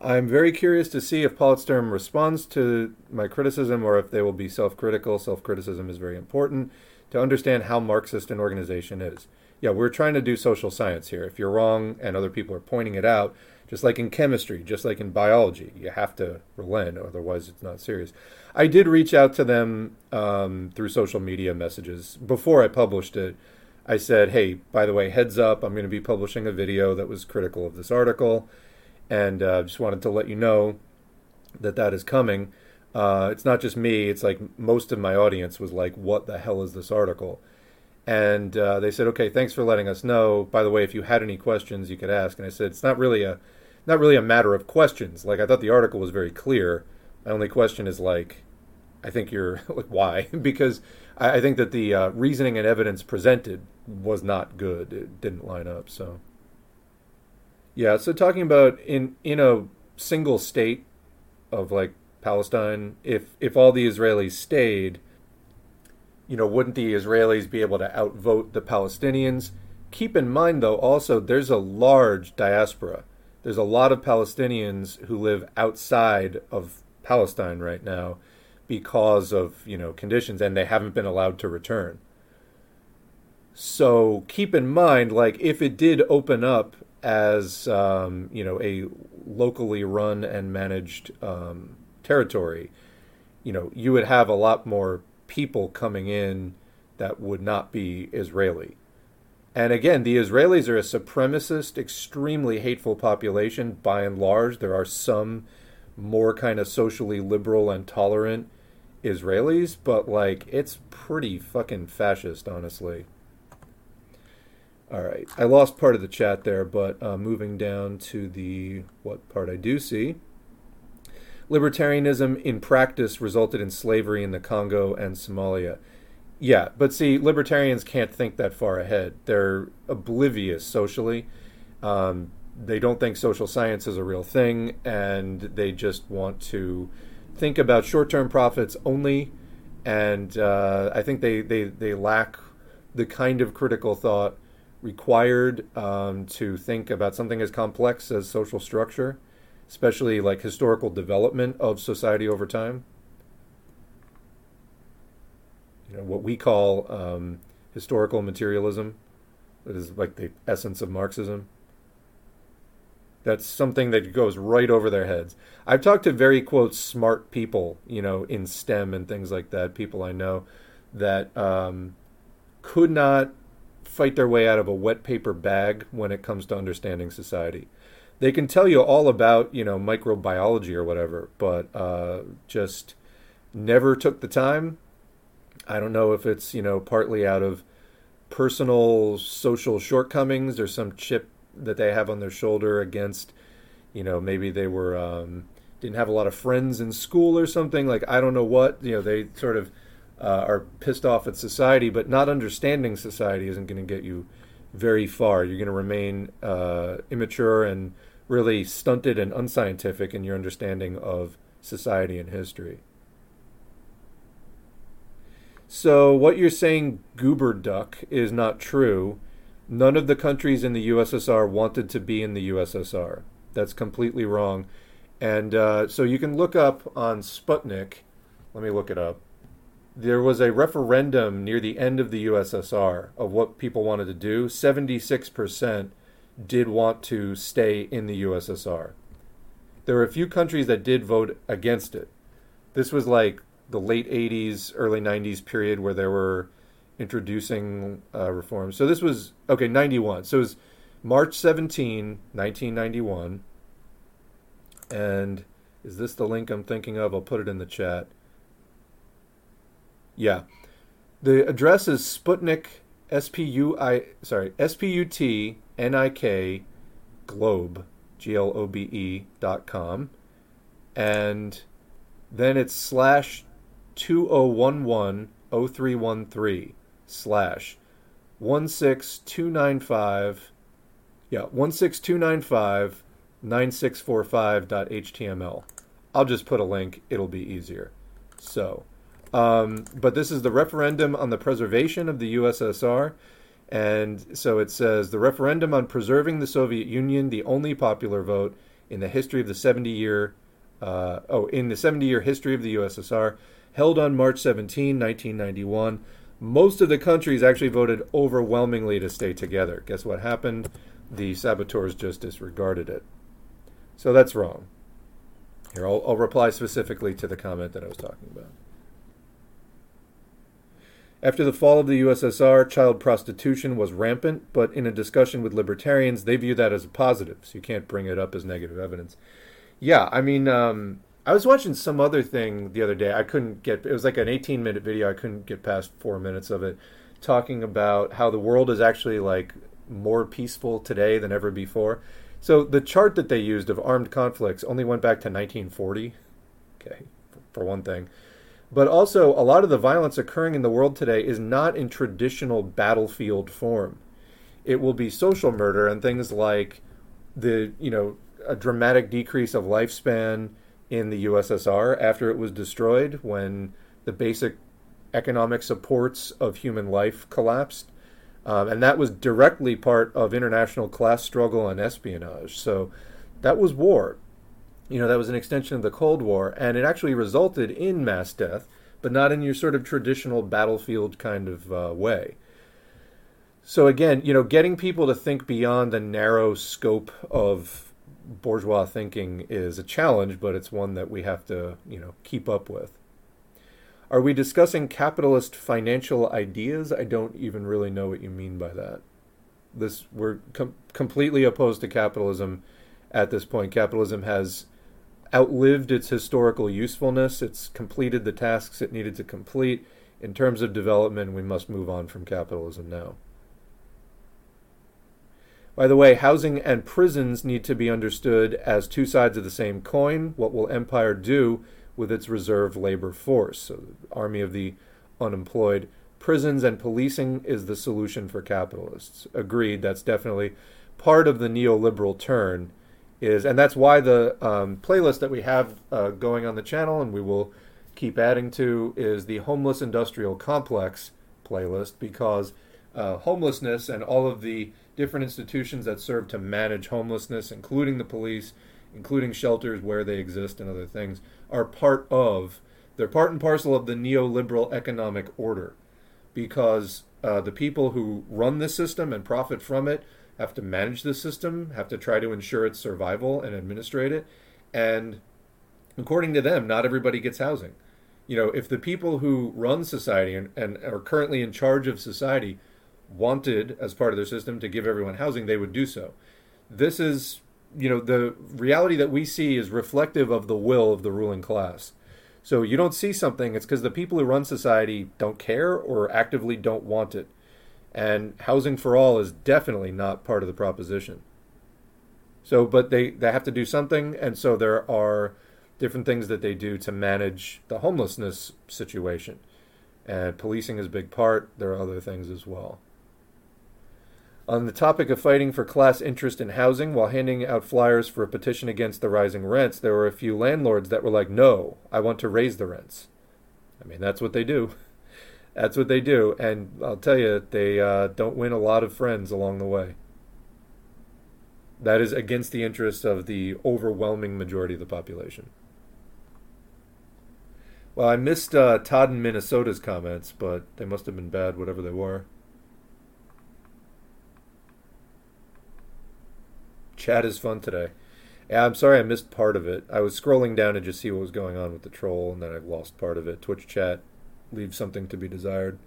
I'm very curious to see if Politsturm responds to my criticism or if they will be self critical. Self criticism is very important to understand how Marxist an organization is. Yeah, we're trying to do social science here. If you're wrong and other people are pointing it out, just like in chemistry, just like in biology, you have to relent, otherwise, it's not serious. I did reach out to them um, through social media messages before I published it. I said, "Hey, by the way, heads up, I'm going to be publishing a video that was critical of this article, and uh, just wanted to let you know that that is coming." Uh, it's not just me; it's like most of my audience was like, "What the hell is this article?" And uh, they said, "Okay, thanks for letting us know. By the way, if you had any questions, you could ask." And I said, "It's not really a, not really a matter of questions. Like I thought the article was very clear." My only question is like, I think you're like, why? because I, I, think that the uh, reasoning and evidence presented was not good. It didn't line up. So, yeah. So talking about in in a single state of like Palestine, if if all the Israelis stayed, you know, wouldn't the Israelis be able to outvote the Palestinians? Keep in mind, though, also there's a large diaspora. There's a lot of Palestinians who live outside of Palestine right now because of you know conditions, and they haven't been allowed to return. So keep in mind, like if it did open up as um, you know a locally run and managed um, territory, you know you would have a lot more people coming in that would not be Israeli. And again, the Israelis are a supremacist, extremely hateful population by and large. There are some more kind of socially liberal and tolerant Israelis, but like it's pretty fucking fascist, honestly. All right, I lost part of the chat there, but uh, moving down to the what part I do see. Libertarianism in practice resulted in slavery in the Congo and Somalia. Yeah, but see, libertarians can't think that far ahead. They're oblivious socially. Um, they don't think social science is a real thing, and they just want to think about short-term profits only. And uh, I think they, they, they lack the kind of critical thought required um, to think about something as complex as social structure, especially like historical development of society over time. You know what we call um, historical materialism, that is like the essence of Marxism. That's something that goes right over their heads. I've talked to very quote smart people, you know, in STEM and things like that. People I know that um, could not fight their way out of a wet paper bag when it comes to understanding society. They can tell you all about you know microbiology or whatever, but uh, just never took the time. I don't know if it's you know partly out of personal social shortcomings or some chip that they have on their shoulder against, you know, maybe they were um, didn't have a lot of friends in school or something. Like I don't know what you know. They sort of uh, are pissed off at society, but not understanding society isn't going to get you very far. You're going to remain uh, immature and really stunted and unscientific in your understanding of society and history. So what you're saying, goober duck, is not true None of the countries in the USSR wanted to be in the USSR. That's completely wrong. And uh, so you can look up on Sputnik. Let me look it up. There was a referendum near the end of the USSR of what people wanted to do. 76% did want to stay in the USSR. There were a few countries that did vote against it. This was like the late 80s, early 90s period where they were introducing uh, reforms. So this was, okay, 91. So it was March 17, 1991. And is this the link I'm thinking of? I'll put it in the chat. Yeah. The address is Sputnik, S P U I, sorry, S P U T N I K, Globe, G L O B E dot com. And then it's slash 2011 0313 slash 16295 yeah 16295 9645.html i'll just put a link. It'll be easier. So um, but this is the referendum on the preservation of the ussr and so it says the referendum on preserving the soviet union the only popular vote in the history of the 70 year uh, oh in the 70 year history of the ussr held on march 17 1991 most of the countries actually voted overwhelmingly to stay together. Guess what happened? The saboteurs just disregarded it. So that's wrong. Here, I'll, I'll reply specifically to the comment that I was talking about. After the fall of the USSR, child prostitution was rampant, but in a discussion with libertarians, they view that as a positive, so you can't bring it up as negative evidence. Yeah, I mean, um, I was watching some other thing the other day. I couldn't get it was like an 18 minute video. I couldn't get past 4 minutes of it talking about how the world is actually like more peaceful today than ever before. So the chart that they used of armed conflicts only went back to 1940. Okay, for one thing. But also a lot of the violence occurring in the world today is not in traditional battlefield form. It will be social murder and things like the, you know, a dramatic decrease of lifespan, in the USSR after it was destroyed when the basic economic supports of human life collapsed. Um, and that was directly part of international class struggle and espionage. So that was war. You know, that was an extension of the Cold War, and it actually resulted in mass death, but not in your sort of traditional battlefield kind of uh, way. So again, you know, getting people to think beyond the narrow scope of bourgeois thinking is a challenge, but it's one that we have to, you know, keep up with. Are we discussing capitalist financial ideas? I don't even really know what you mean by that. This we're com- completely opposed to capitalism at this point. Capitalism has outlived its historical usefulness. It's completed the tasks it needed to complete. In terms of development, we must move on from capitalism now. By the way, housing and prisons need to be understood as two sides of the same coin. What will empire do with its reserve labor force? So, the army of the unemployed. Prisons and policing is the solution for capitalists. Agreed. That's definitely part of the neoliberal turn. Is and that's why the um, playlist that we have uh, going on the channel, and we will keep adding to, is the homeless industrial complex playlist because uh, homelessness and all of the different institutions that serve to manage homelessness, including the police, including shelters where they exist and other things, are part of, they're part and parcel of the neoliberal economic order. Because uh, the people who run this system and profit from it have to manage the system, have to try to ensure its survival and administrate it. And according to them, not everybody gets housing. You know, if the people who run society and, and are currently in charge of society wanted as part of their system to give everyone housing, they would do so. This is, you know, the reality that we see is reflective of the will of the ruling class. So you don't see something, it's because the people who run society don't care or actively don't want it. And housing for all is definitely not part of the proposition. So, but they, they have to do something, and so there are different things that they do to manage the homelessness situation. And policing is a big part. There are other things as well. On the topic of fighting for class interest in housing while handing out flyers for a petition against the rising rents, there were a few landlords that were like, no, I want to raise the rents. I mean, that's what they do. That's what they do. And I'll tell you, they uh, don't win a lot of friends along the way. That is against the interests of the overwhelming majority of the population. Well, I missed uh, Todd in Minnesota's comments, but they must have been bad, whatever they were. Chat is fun today. Yeah, I'm sorry I missed part of it. I was scrolling down to just see what was going on with the troll, and then I lost part of it. Twitch chat leaves something to be desired.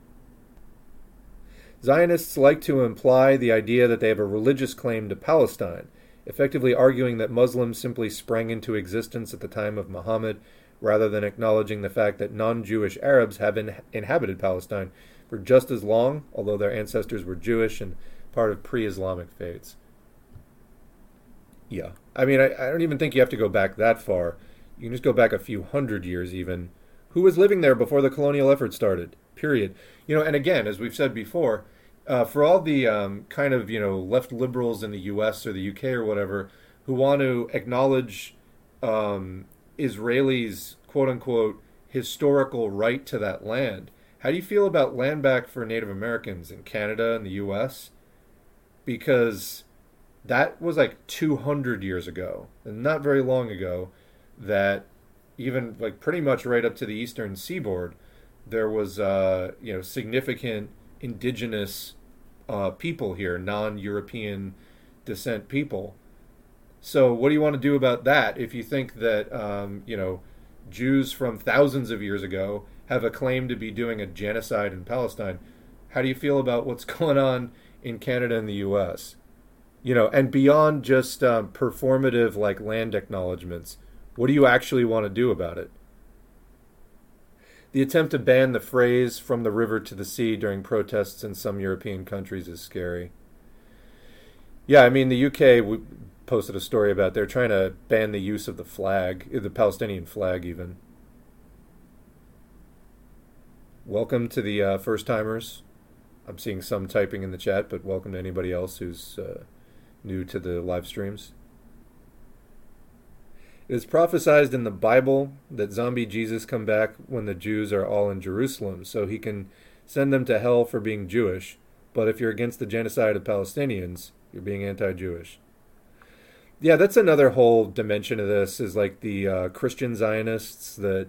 Zionists like to imply the idea that they have a religious claim to Palestine, effectively arguing that Muslims simply sprang into existence at the time of Muhammad, rather than acknowledging the fact that non Jewish Arabs have in- inhabited Palestine for just as long, although their ancestors were Jewish and part of pre Islamic faiths. Yeah. I mean, I, I don't even think you have to go back that far. You can just go back a few hundred years, even. Who was living there before the colonial effort started? Period. You know, and again, as we've said before, uh, for all the um, kind of you know left liberals in the U.S. or the U.K. or whatever who want to acknowledge um, Israelis' quote unquote historical right to that land, how do you feel about land back for Native Americans in Canada and the U.S.? Because that was like 200 years ago, and not very long ago, that even like pretty much right up to the eastern seaboard, there was uh, you know significant indigenous uh, people here, non-European descent people. So, what do you want to do about that? If you think that um, you know Jews from thousands of years ago have a claim to be doing a genocide in Palestine, how do you feel about what's going on in Canada and the U.S.? You know, and beyond just um, performative like land acknowledgments, what do you actually want to do about it? The attempt to ban the phrase from the river to the sea during protests in some European countries is scary. Yeah, I mean, the UK posted a story about they're trying to ban the use of the flag, the Palestinian flag, even. Welcome to the uh, first timers. I'm seeing some typing in the chat, but welcome to anybody else who's uh, new to the live streams. It is prophesied in the Bible that zombie Jesus come back when the Jews are all in Jerusalem, so he can send them to hell for being Jewish. But if you're against the genocide of Palestinians, you're being anti-Jewish. Yeah, that's another whole dimension of this. Is like the uh, Christian Zionists that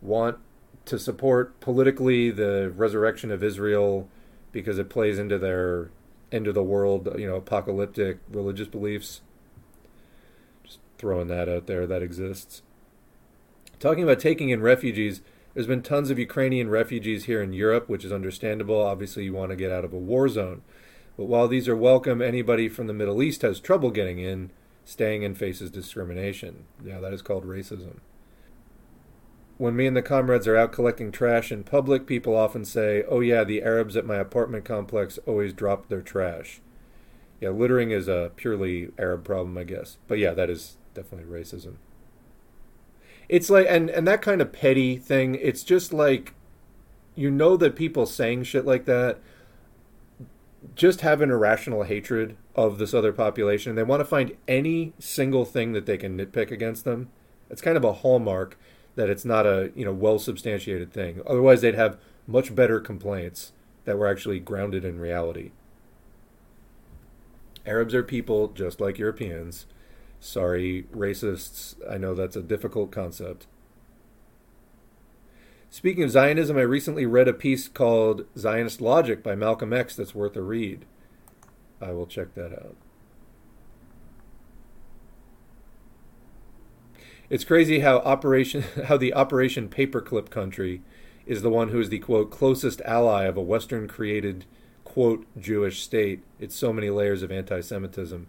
want to support politically the resurrection of Israel because it plays into their end of the world, you know, apocalyptic religious beliefs throwing that out there that exists. Talking about taking in refugees, there's been tons of Ukrainian refugees here in Europe, which is understandable. Obviously, you want to get out of a war zone. But while these are welcome, anybody from the Middle East has trouble getting in, staying in faces discrimination. Yeah, that is called racism. When me and the comrades are out collecting trash in public, people often say, Oh, yeah, the Arabs at my apartment complex always drop their trash. Yeah, littering is a purely Arab problem, I guess. But yeah, that is definitely racism. It's like and and that kind of petty thing. It's just like you know that people saying shit like that just have an irrational hatred of this other population. They want to find any single thing that they can nitpick against them. It's kind of a hallmark that it's not a you know well substantiated thing. Otherwise, they'd have much better complaints that were actually grounded in reality. Arabs are people just like Europeans. Sorry, racists. I know that's a difficult concept. Speaking of Zionism, I recently read a piece called Zionist Logic by Malcolm X that's worth a read. I will check that out. It's crazy how operation how the Operation Paperclip country is the one who is the quote closest ally of a Western created quote Jewish state. It's so many layers of anti-Semitism.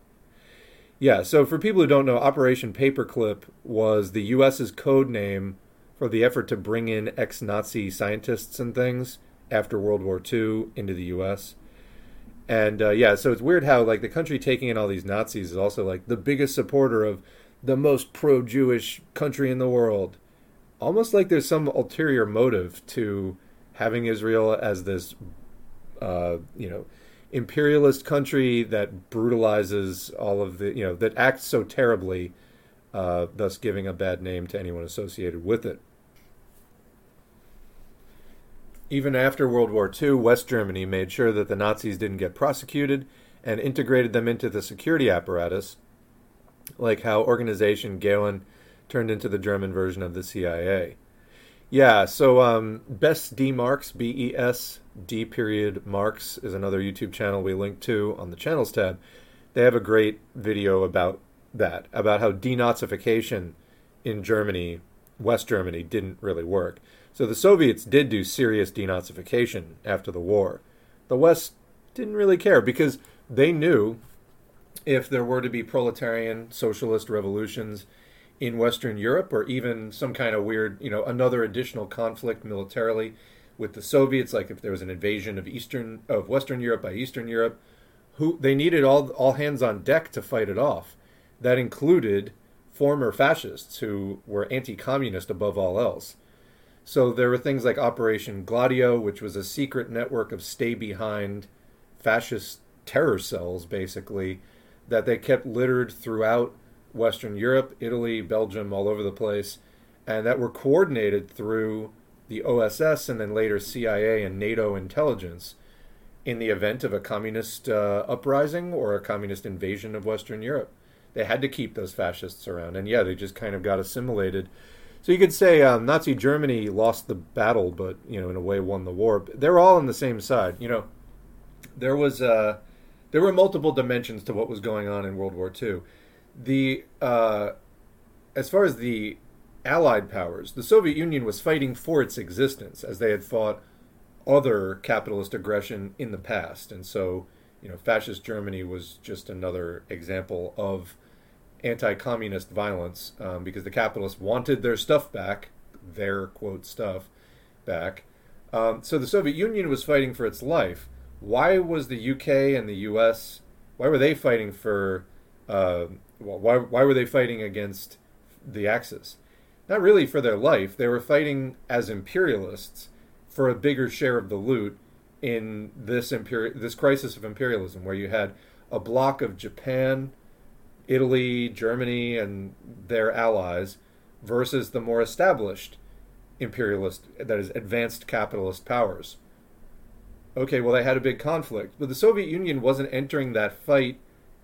Yeah, so for people who don't know, Operation Paperclip was the U.S.'s code name for the effort to bring in ex Nazi scientists and things after World War II into the U.S. And uh, yeah, so it's weird how, like, the country taking in all these Nazis is also, like, the biggest supporter of the most pro Jewish country in the world. Almost like there's some ulterior motive to having Israel as this, uh, you know, imperialist country that brutalizes all of the, you know, that acts so terribly, uh, thus giving a bad name to anyone associated with it. Even after World War II, West Germany made sure that the Nazis didn't get prosecuted and integrated them into the security apparatus, like how organization Gehlen turned into the German version of the CIA. Yeah, so um, Best D Marks, B E S D period Marks, is another YouTube channel we link to on the channels tab. They have a great video about that about how denazification in Germany, West Germany, didn't really work. So the Soviets did do serious denazification after the war. The West didn't really care because they knew if there were to be proletarian socialist revolutions in Western Europe or even some kind of weird, you know, another additional conflict militarily with the Soviets, like if there was an invasion of Eastern of Western Europe by Eastern Europe, who they needed all all hands on deck to fight it off. That included former fascists who were anti-communist above all else. So there were things like Operation Gladio, which was a secret network of stay behind fascist terror cells, basically, that they kept littered throughout Western Europe, Italy, Belgium, all over the place, and that were coordinated through the OSS and then later CIA and NATO intelligence in the event of a communist uh, uprising or a communist invasion of Western Europe. They had to keep those fascists around, and yeah, they just kind of got assimilated. So you could say um, Nazi Germany lost the battle, but you know, in a way, won the war. They're all on the same side. You know, there was uh, there were multiple dimensions to what was going on in World War II. The uh, as far as the Allied powers, the Soviet Union was fighting for its existence as they had fought other capitalist aggression in the past. And so, you know, fascist Germany was just another example of anti communist violence um, because the capitalists wanted their stuff back, their quote stuff back. Um, so the Soviet Union was fighting for its life. Why was the UK and the US, why were they fighting for, uh, why, why were they fighting against the Axis? Not really for their life. They were fighting as imperialists for a bigger share of the loot in this imperial this crisis of imperialism, where you had a block of Japan, Italy, Germany, and their allies versus the more established imperialist, that is, advanced capitalist powers. Okay, well, they had a big conflict, but the Soviet Union wasn't entering that fight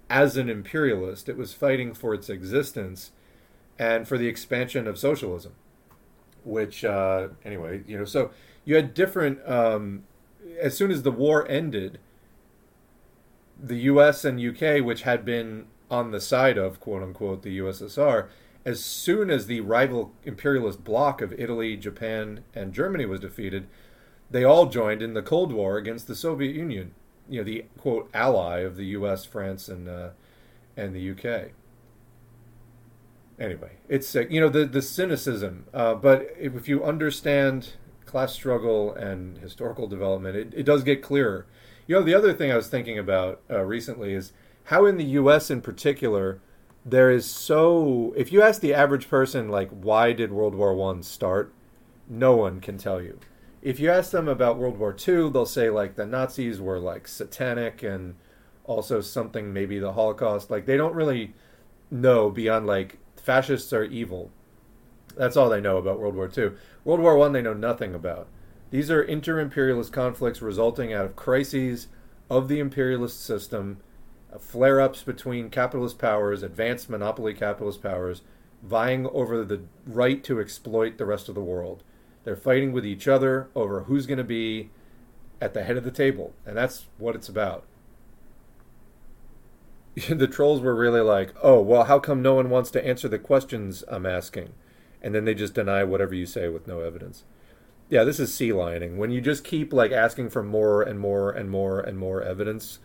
as an imperialist. It was fighting for its existence and for the expansion of socialism. Which, uh, anyway, you know, so you had different. Um, as soon as the war ended, the U.S. and U.K., which had been on the side of quote unquote the USSR, as soon as the rival imperialist bloc of Italy, Japan, and Germany was defeated, they all joined in the Cold War against the Soviet Union. You know, the quote ally of the U.S., France, and uh, and the U.K anyway, it's uh, you know the the cynicism. Uh, but if you understand class struggle and historical development, it, it does get clearer. You know, the other thing I was thinking about uh, recently is how in the U.S. in particular there is so. If you ask the average person like why did World War One start, no one can tell you. If you ask them about World War II, they'll say like the Nazis were like satanic and also something maybe the Holocaust. Like they don't really know beyond like fascists are evil. That's all they know about World War II. World War One they know nothing about. These are inter-imperialist conflicts resulting out of crises of the imperialist system, uh, flare-ups between capitalist powers, advanced monopoly capitalist powers, vying over the right to exploit the rest of the world. They're fighting with each other over who's going to be at the head of the table, and that's what it's about. the trolls were really like, "Oh, well, how come no one wants to answer the questions I'm asking?" And then they just deny whatever you say with no evidence. Yeah, this is sea lining. When you just keep like asking for more and more and more and more evidence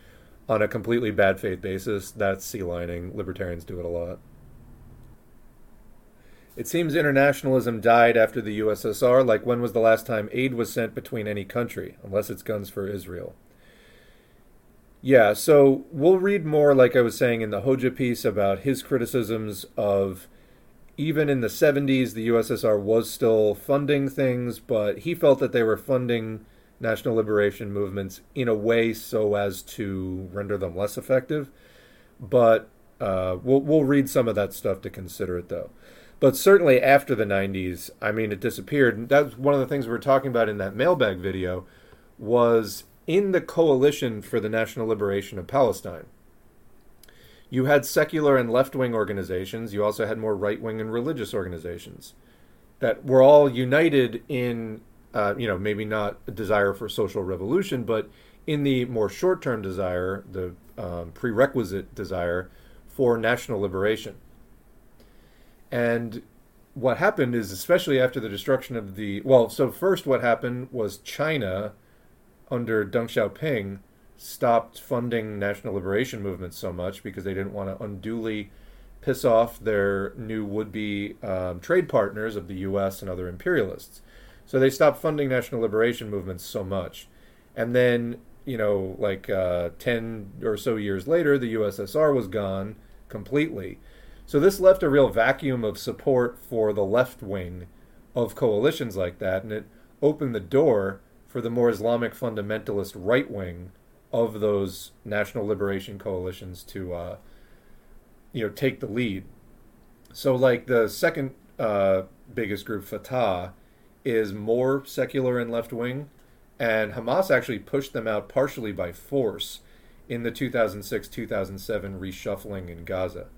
on a completely bad faith basis, that's sea lining. Libertarians do it a lot. It seems internationalism died after the USSR, like when was the last time aid was sent between any country, unless it's guns for Israel. Yeah, so we'll read more, like I was saying, in the Hoxha piece about his criticisms of even in the 70s, the USSR was still funding things, but he felt that they were funding national liberation movements in a way so as to render them less effective. But uh, we'll, we'll read some of that stuff to consider it, though. But certainly after the 90s, I mean, it disappeared. That's one of the things we were talking about in that mailbag video was in the coalition for the national liberation of Palestine. You had secular and left wing organizations. You also had more right wing and religious organizations that were all united in, uh, you know, maybe not a desire for social revolution, but in the more short term desire, the um, prerequisite desire for national liberation. And what happened is, especially after the destruction of the well, so first what happened was China, under Deng Xiaoping, stopped funding national liberation movements so much because they didn't want to unduly piss off their new would-be um, trade partners of the U.S. and other imperialists. So they stopped funding national liberation movements so much, and then you know, like uh, ten or so years later, the USSR was gone completely. So this left a real vacuum of support for the left wing of coalitions like that, and it opened the door for the more Islamic fundamentalist right wing of those national liberation coalitions to, uh, you know, take the lead. So, like the second uh, biggest group, Fatah, is more secular and left wing, and Hamas actually pushed them out partially by force in the 2006 2007 reshuffling in Gaza.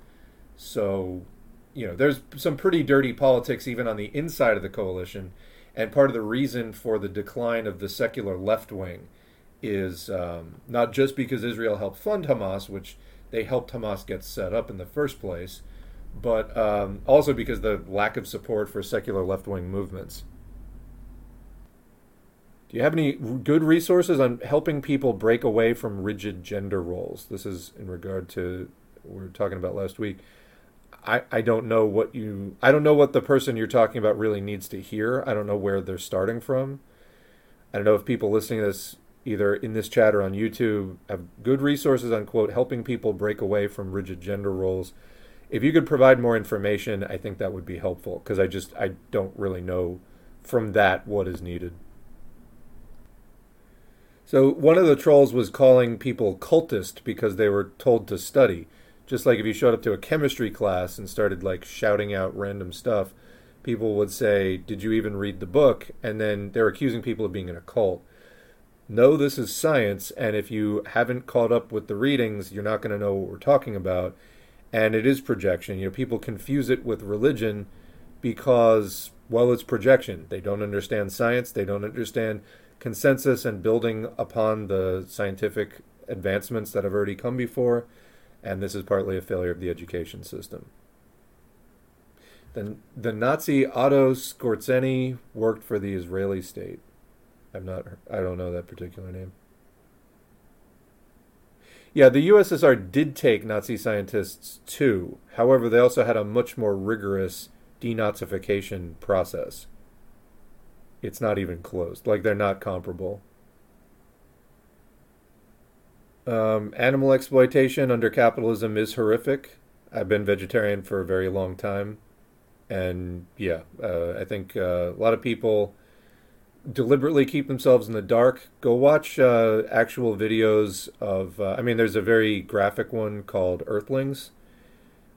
So, you know, there's some pretty dirty politics even on the inside of the coalition. And part of the reason for the decline of the secular left wing is um, not just because Israel helped fund Hamas, which they helped Hamas get set up in the first place, but um, also because the lack of support for secular left wing movements. Do you have any good resources on helping people break away from rigid gender roles? This is in regard to what we were talking about last week. I, I don't know what you I don't know what the person you're talking about really needs to hear. I don't know where they're starting from. I don't know if people listening to this either in this chat or on YouTube have good resources on quote helping people break away from rigid gender roles. If you could provide more information, I think that would be helpful because I just I don't really know from that what is needed. So one of the trolls was calling people cultist because they were told to study. Just like if you showed up to a chemistry class and started like shouting out random stuff, people would say, "Did you even read the book?" And then they're accusing people of being in a cult. No, this is science, and if you haven't caught up with the readings, you're not going to know what we're talking about. And it is projection. You know, people confuse it with religion because, well, it's projection. They don't understand science. They don't understand consensus and building upon the scientific advancements that have already come before and this is partly a failure of the education system. The, the Nazi Otto Skorzeny worked for the Israeli state. I'm not. I don't know that particular name. Yeah, the USSR did take Nazi scientists too. However, they also had a much more rigorous denazification process. It's not even close. Like they're not comparable. Um, animal exploitation under capitalism is horrific. I've been vegetarian for a very long time, and yeah, uh, I think uh, a lot of people deliberately keep themselves in the dark. Go watch uh, actual videos of. Uh, I mean, there's a very graphic one called Earthlings.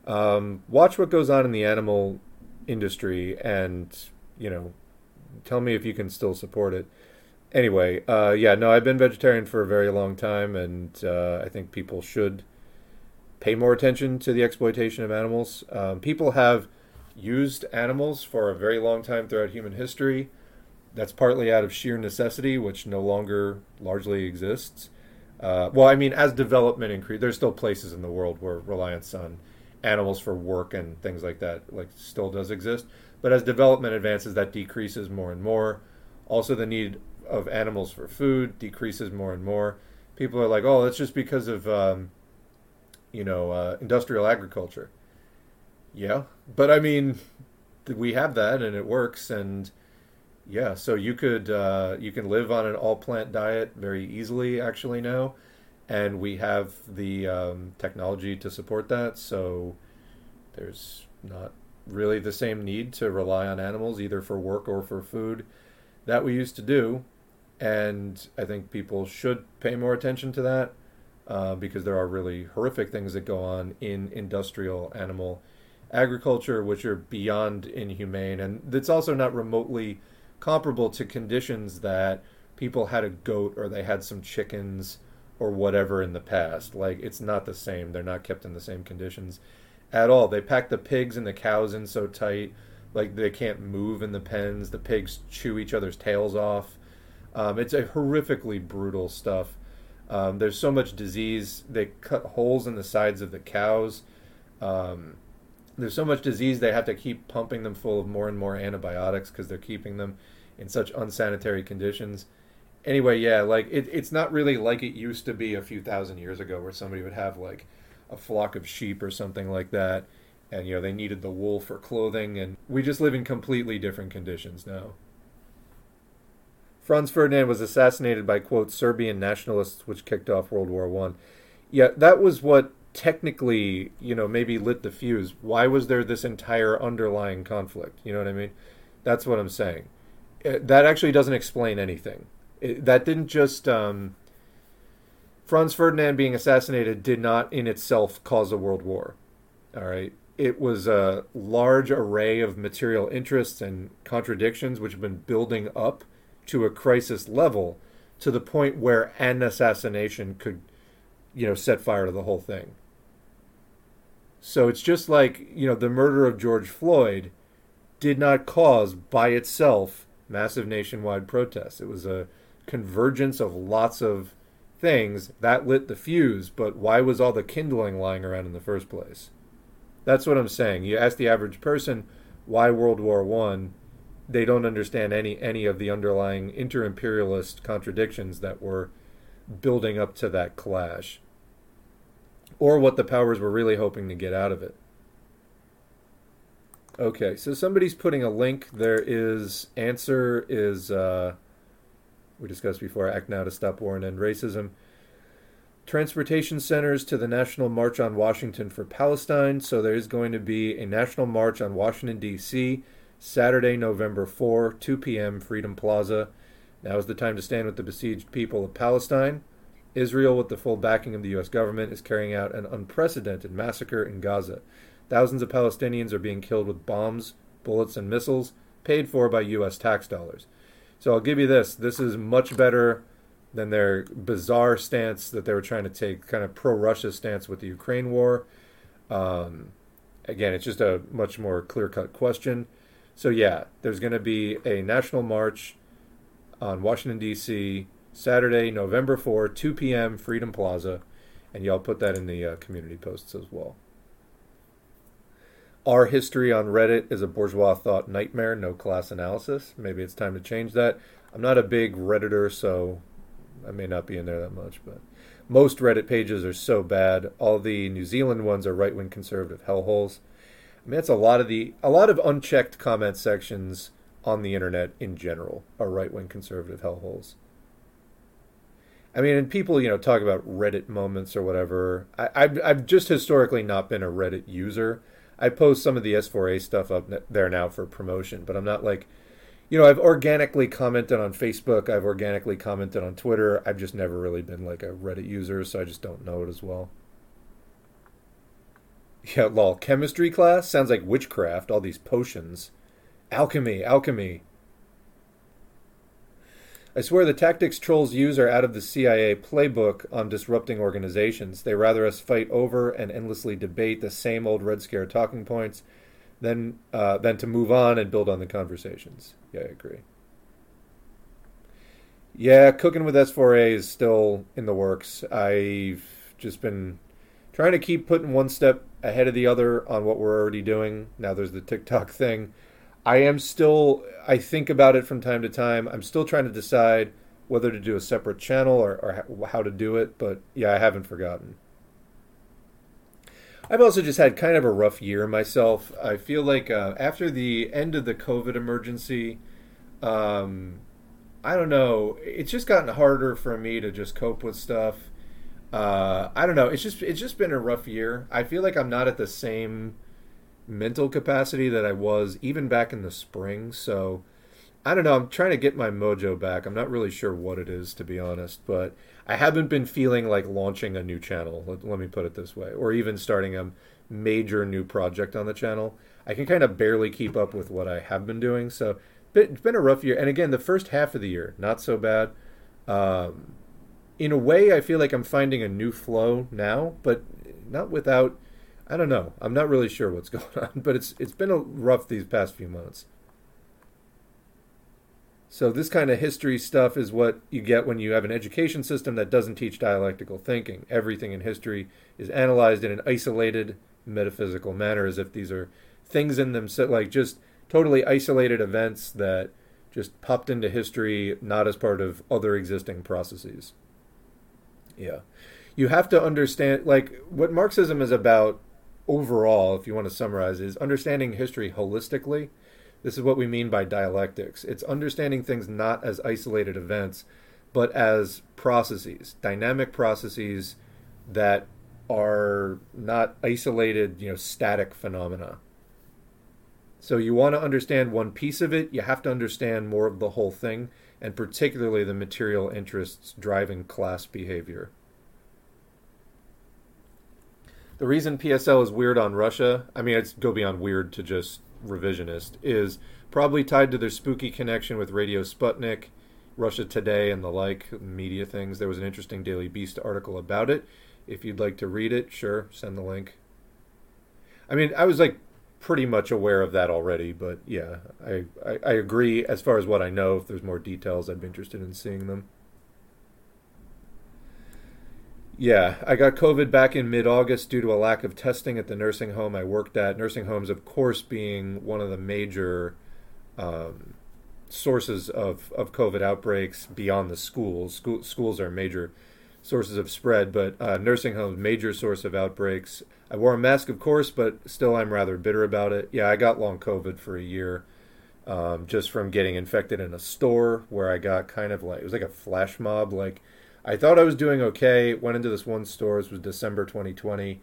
Um, watch what goes on in the animal industry, and you know, tell me if you can still support it anyway, uh, yeah, no, I've been vegetarian for a very long time, and uh, I think people should pay more attention to the exploitation of animals. Um, people have used animals for a very long time throughout human history. That's partly out of sheer necessity, which no longer largely exists. Uh, well, I mean, as development increases, there's still places in the world where reliance on animals for work and things like that like still does exist. But as development advances, that decreases more and more. Also, the need of animals for food decreases more and more. People are like, oh, that's just because of um, you know uh, industrial agriculture. Yeah, but I mean, we have that and it works, and yeah, so you could uh, you can live on an all plant diet very easily actually now, and we have the um, technology to support that. So there's not really the same need to rely on animals either for work or for food that we used to do and I think people should pay more attention to that uh, because there are really horrific things that go on in industrial animal agriculture, which are beyond inhumane, and it's also not remotely comparable to conditions that people had a goat or they had some chickens or whatever in the past. Like it's not the same. They're not kept in the same conditions at all. They pack the pigs and the cows in so tight, like they can't move in the pens. The pigs chew each other's tails off. Um, it's a horrifically brutal stuff. Um, there's so much disease. They cut holes in the sides of the cows Um, there's so much disease they have to keep pumping them full of more and more antibiotics because they're keeping them in such unsanitary conditions. Anyway, yeah, like it, it's not really like it used to be a few thousand years ago, where somebody would have like a flock of sheep or something like that, and you know they needed the wool for clothing, and we just live in completely different conditions now. Franz Ferdinand was assassinated by quote Serbian nationalists, which kicked off World War One. Yeah, that was what technically, you know, maybe lit the fuse. Why was there this entire underlying conflict? You know what I mean? That's what I'm saying. Uh, that actually doesn't explain anything. It, that didn't just um, Franz Ferdinand being assassinated did not in itself cause a world war. All right. It was a large array of material interests and contradictions which have been building up to a crisis level to the point where an assassination could, you know, set fire to the whole thing. So it's just like, you know, the murder of George Floyd did not cause by itself massive nationwide protests. It was a convergence of lots of things that lit the fuse, but why was all the kindling lying around in the first place? That's what I'm saying. You ask the average person why World War One, they don't understand any any of the underlying inter-imperialist contradictions that were building up to that clash or what the powers were really hoping to get out of it. Okay, so somebody's putting a link. There is answer is uh, we discussed before. Act now to stop war and end racism. Transportation centers to the National March on Washington for Palestine. So there is going to be a national march on Washington D.C. Saturday, November 4, 2 p.m. Freedom Plaza. Now is the time to stand with the besieged people of Palestine. Israel, with the full backing of the U.S. government, is carrying out an unprecedented massacre in Gaza. Thousands of Palestinians are being killed with bombs, bullets, and missiles paid for by U.S. tax dollars. So I'll give you this this is much better than their bizarre stance that they were trying to take, kind of pro Russia stance with the Ukraine war. Um, again, it's just a much more clear cut question. So, yeah, there's going to be a national march on Washington, D.C. Saturday, November 4, 2 p.m., Freedom Plaza. And y'all put that in the uh, community posts as well. Our history on Reddit is a bourgeois thought nightmare, no class analysis. Maybe it's time to change that. I'm not a big Redditor, so I may not be in there that much, but most Reddit pages are so bad. All the New Zealand ones are right wing conservative hellholes. I mean, that's a lot of the a lot of unchecked comment sections on the internet in general are right wing conservative hellholes. I mean, and people, you know, talk about Reddit moments or whatever. I, I've, I've just historically not been a Reddit user. I post some of the S4A stuff up there now for promotion, but I'm not like, you know, I've organically commented on Facebook. I've organically commented on Twitter. I've just never really been like a Reddit user, so I just don't know it as well. Yeah, lol. Chemistry class sounds like witchcraft. All these potions, alchemy, alchemy. I swear the tactics trolls use are out of the CIA playbook on disrupting organizations. They rather us fight over and endlessly debate the same old Red Scare talking points than, uh, than to move on and build on the conversations. Yeah, I agree. Yeah, cooking with S4A is still in the works. I've just been trying to keep putting one step ahead of the other on what we're already doing. Now there's the TikTok thing. I am still, I think about it from time to time. I'm still trying to decide whether to do a separate channel or, or how to do it, but yeah, I haven't forgotten. I've also just had kind of a rough year myself. I feel like uh, after the end of the COVID emergency, um, I don't know, it's just gotten harder for me to just cope with stuff. Uh, I don't know. It's just it's just been a rough year. I feel like I'm not at the same mental capacity that I was even back in the spring. So I don't know. I'm trying to get my mojo back. I'm not really sure what it is, to be honest, but I haven't been feeling like launching a new channel. Let, let me put it this way, or even starting a major new project on the channel. I can kind of barely keep up with what I have been doing. So it's been a rough year. And again, the first half of the year, not so bad. Um, in a way, I feel like I'm finding a new flow now, but not without I don't know. I'm not really sure what's going on, but it's it's been a rough these past few months. So this kind of history stuff is what you get when you have an education system that doesn't teach dialectical thinking. Everything in history is analyzed in an isolated metaphysical manner, as if these are things in them, like just totally isolated events that just popped into history, not as part of other existing processes. Yeah. You have to understand, like, what Marxism is about overall, if you want to summarize, is understanding history holistically. This is what we mean by dialectics. It's understanding things not as isolated events, but as processes, dynamic processes that are not isolated, you know, static phenomena. So you want to understand one piece of it, you have to understand more of the whole thing, and particularly the material interests driving class behavior. The reason PSL is weird on Russia, I mean, it's go beyond weird to just revisionist, is probably tied to their spooky connection with Radio Sputnik, Russia Today, and the like media things. There was an interesting Daily Beast article about it. If you'd like to read it, sure, send the link. I mean, I was like pretty much aware of that already, but yeah, I, I, I, agree as far as what I know. If there's more details, I'd be interested in seeing them. Yeah, I got COVID back in mid August due to a lack of testing at the nursing home I worked at. Nursing homes, of course, being one of the major um, sources of, of COVID outbreaks beyond the schools. School, schools are major sources of spread, but uh, nursing homes, major source of outbreaks. I wore a mask, of course, but still I'm rather bitter about it. Yeah, I got long COVID for a year um, just from getting infected in a store where I got kind of like, it was like a flash mob. Like, I thought I was doing okay, went into this one store, this was December 2020,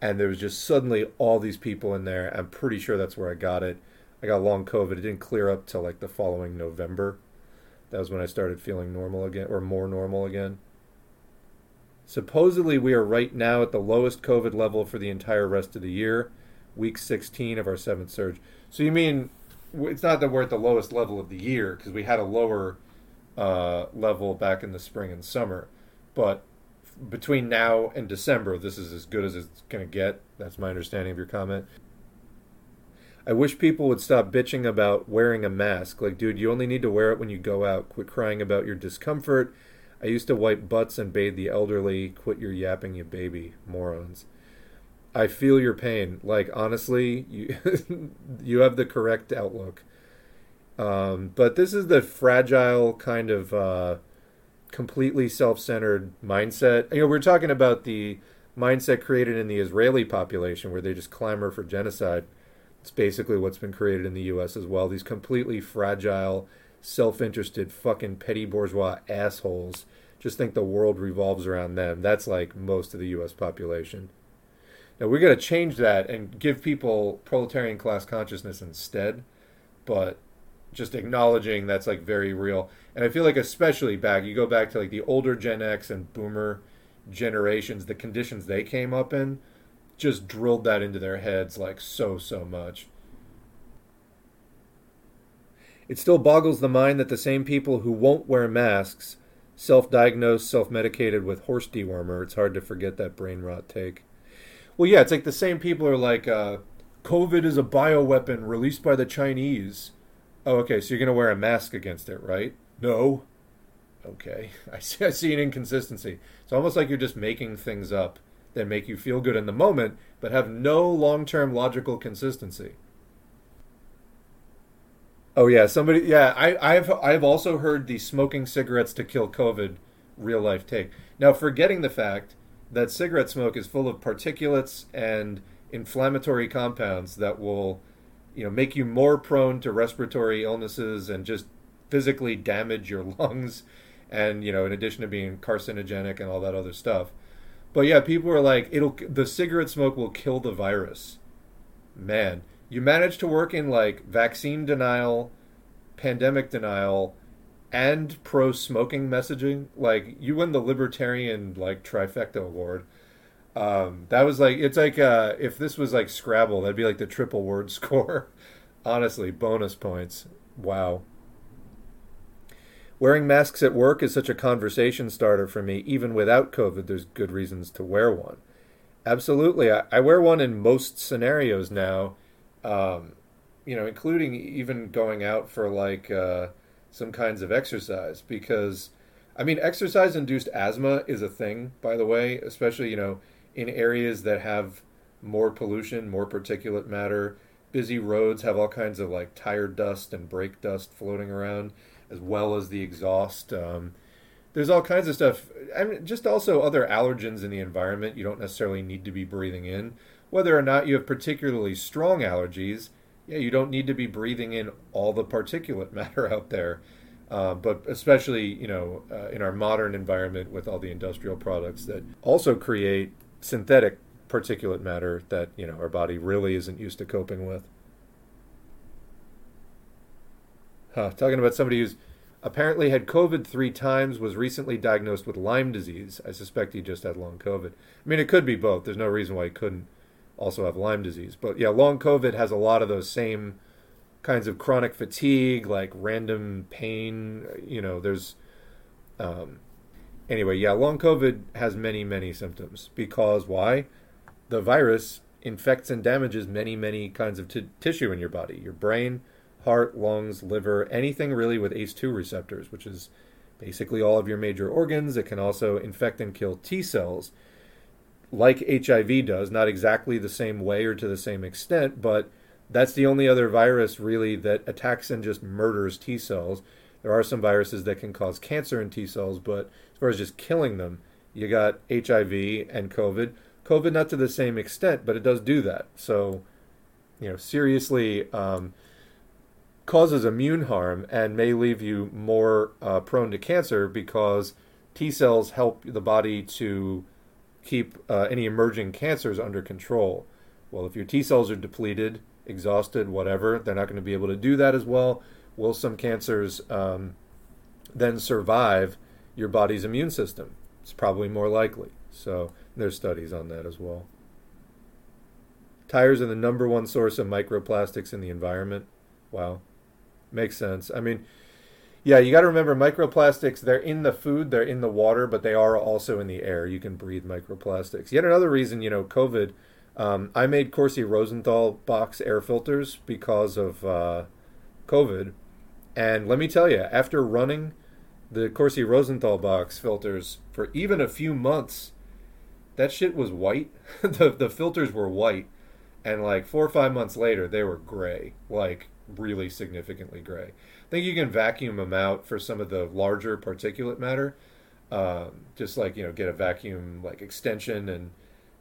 and there was just suddenly all these people in there. I'm pretty sure that's where I got it. I got long COVID. It didn't clear up till like the following November. That was when I started feeling normal again, or more normal again. Supposedly, we are right now at the lowest COVID level for the entire rest of the year, week 16 of our seventh surge. So you mean it's not that we're at the lowest level of the year because we had a lower uh, level back in the spring and summer, but between now and December, this is as good as it's going to get. That's my understanding of your comment. I wish people would stop bitching about wearing a mask. Like, dude, you only need to wear it when you go out. Quit crying about your discomfort I used to wipe butts and bathe the elderly. Quit your yapping, you baby morons. I feel your pain. Like honestly, you you have the correct outlook. Um, but this is the fragile kind of uh, completely self-centered mindset. You know, we're talking about the mindset created in the Israeli population, where they just clamor for genocide. It's basically what's been created in the U.S. as well. These completely fragile self interested fucking petty bourgeois assholes just think the world revolves around them. That's like most of the US population. Now we're going to change that and give people proletarian class consciousness instead, but just acknowledging that's like very real. And I feel like especially back you go back to like the older Gen X and boomer generations, the conditions they came up in just drilled that into their heads like so so much. It still boggles the mind that the same people who won't wear masks self diagnosed, self medicated with horse dewormer. It's hard to forget that brain rot take. Well, yeah, it's like the same people are like, uh, COVID is a bioweapon released by the Chinese. Oh, okay, so you're going to wear a mask against it, right? No. Okay, I see, I see an inconsistency. It's almost like you're just making things up that make you feel good in the moment, but have no long term logical consistency. Oh yeah, somebody. Yeah, I, I've I've also heard the smoking cigarettes to kill COVID real life take. Now, forgetting the fact that cigarette smoke is full of particulates and inflammatory compounds that will, you know, make you more prone to respiratory illnesses and just physically damage your lungs, and you know, in addition to being carcinogenic and all that other stuff. But yeah, people are like, it'll the cigarette smoke will kill the virus. Man, you manage to work in like vaccine denial, pandemic denial, and pro smoking messaging. Like you win the libertarian like trifecta award. Um, that was like it's like uh, if this was like Scrabble, that'd be like the triple word score. Honestly, bonus points. Wow. Wearing masks at work is such a conversation starter for me. Even without COVID, there's good reasons to wear one. Absolutely, I, I wear one in most scenarios now um, you know, including even going out for like uh, some kinds of exercise because, I mean, exercise induced asthma is a thing, by the way, especially, you know, in areas that have more pollution, more particulate matter. Busy roads have all kinds of like tire dust and brake dust floating around, as well as the exhaust. Um, there's all kinds of stuff. I mean, just also other allergens in the environment you don't necessarily need to be breathing in. Whether or not you have particularly strong allergies, yeah, you don't need to be breathing in all the particulate matter out there. Uh, but especially, you know, uh, in our modern environment with all the industrial products that also create synthetic particulate matter that you know our body really isn't used to coping with. Huh, talking about somebody who's apparently had COVID three times, was recently diagnosed with Lyme disease. I suspect he just had long COVID. I mean, it could be both. There's no reason why he couldn't also have Lyme disease. But yeah, long COVID has a lot of those same kinds of chronic fatigue, like random pain. You know, there's. Um, anyway, yeah, long COVID has many, many symptoms because why? The virus infects and damages many, many kinds of t- tissue in your body your brain, heart, lungs, liver, anything really with ACE2 receptors, which is basically all of your major organs. It can also infect and kill T cells, like HIV does, not exactly the same way or to the same extent, but that's the only other virus really that attacks and just murders T cells. There are some viruses that can cause cancer in T cells, but as far as just killing them, you got HIV and COVID. COVID not to the same extent, but it does do that. So, you know, seriously um, causes immune harm and may leave you more uh, prone to cancer because T cells help the body to keep uh, any emerging cancers under control. Well, if your T cells are depleted, exhausted, whatever, they're not going to be able to do that as well. Will some cancers um, then survive your body's immune system? It's probably more likely. So there's studies on that as well. Tires are the number one source of microplastics in the environment. Wow. Makes sense. I mean, yeah, you got to remember microplastics, they're in the food, they're in the water, but they are also in the air. You can breathe microplastics. Yet another reason, you know, COVID um, I made Corsi Rosenthal box air filters because of uh, COVID. And let me tell you, after running the Corsi Rosenthal box filters for even a few months, that shit was white. the, the filters were white. And like four or five months later, they were gray, like really significantly gray. Think you can vacuum them out for some of the larger particulate matter. Um, just like, you know, get a vacuum like extension and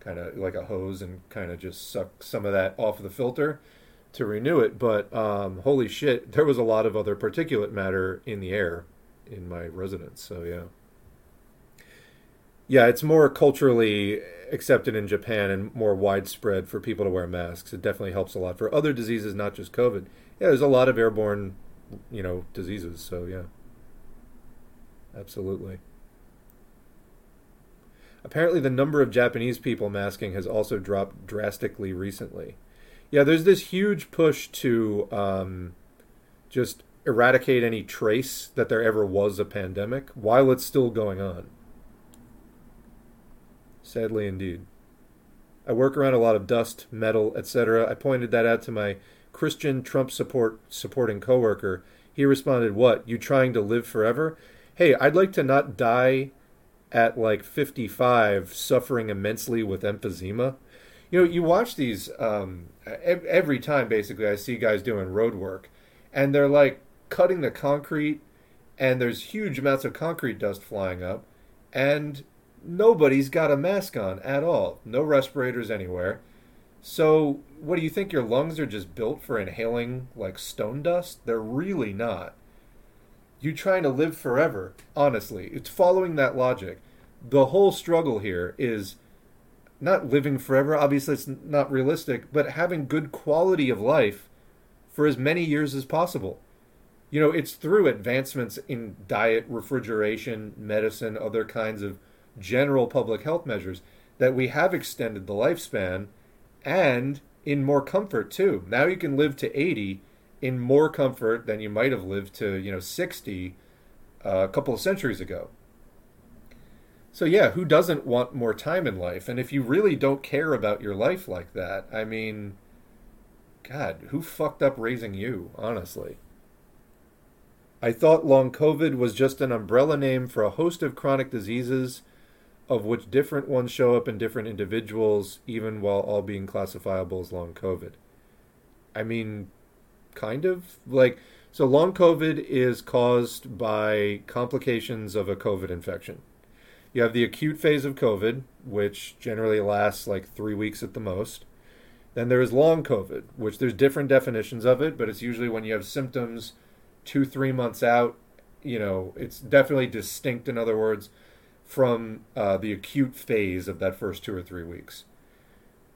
kind of like a hose and kind of just suck some of that off of the filter to renew it. But um, holy shit, there was a lot of other particulate matter in the air in my residence. So yeah, yeah, it's more culturally accepted in Japan and more widespread for people to wear masks. It definitely helps a lot for other diseases, not just COVID. Yeah, there's a lot of airborne, you know, diseases. So yeah, absolutely. Apparently, the number of Japanese people masking has also dropped drastically recently. Yeah, there's this huge push to um, just eradicate any trace that there ever was a pandemic while it's still going on. Sadly, indeed. I work around a lot of dust, metal, etc. I pointed that out to my Christian Trump support supporting coworker. He responded, "What? You trying to live forever? Hey, I'd like to not die at like 55 suffering immensely with emphysema. You know, you watch these um, every time basically I see guys doing road work and they're like cutting the concrete and there's huge amounts of concrete dust flying up and nobody's got a mask on at all. No respirators anywhere. So, what do you think your lungs are just built for inhaling like stone dust? They're really not you trying to live forever. Honestly, it's following that logic. The whole struggle here is not living forever. Obviously, it's not realistic, but having good quality of life for as many years as possible. You know, it's through advancements in diet, refrigeration, medicine, other kinds of general public health measures that we have extended the lifespan and in more comfort too. Now you can live to 80 in more comfort than you might have lived to, you know, 60 uh, a couple of centuries ago. So, yeah, who doesn't want more time in life? And if you really don't care about your life like that, I mean, God, who fucked up raising you, honestly? I thought long COVID was just an umbrella name for a host of chronic diseases of which different ones show up in different individuals, even while all being classifiable as long COVID. I mean, kind of like so. Long COVID is caused by complications of a COVID infection. You have the acute phase of COVID, which generally lasts like three weeks at the most. Then there is long COVID, which there's different definitions of it, but it's usually when you have symptoms two, three months out. You know, it's definitely distinct, in other words, from uh, the acute phase of that first two or three weeks.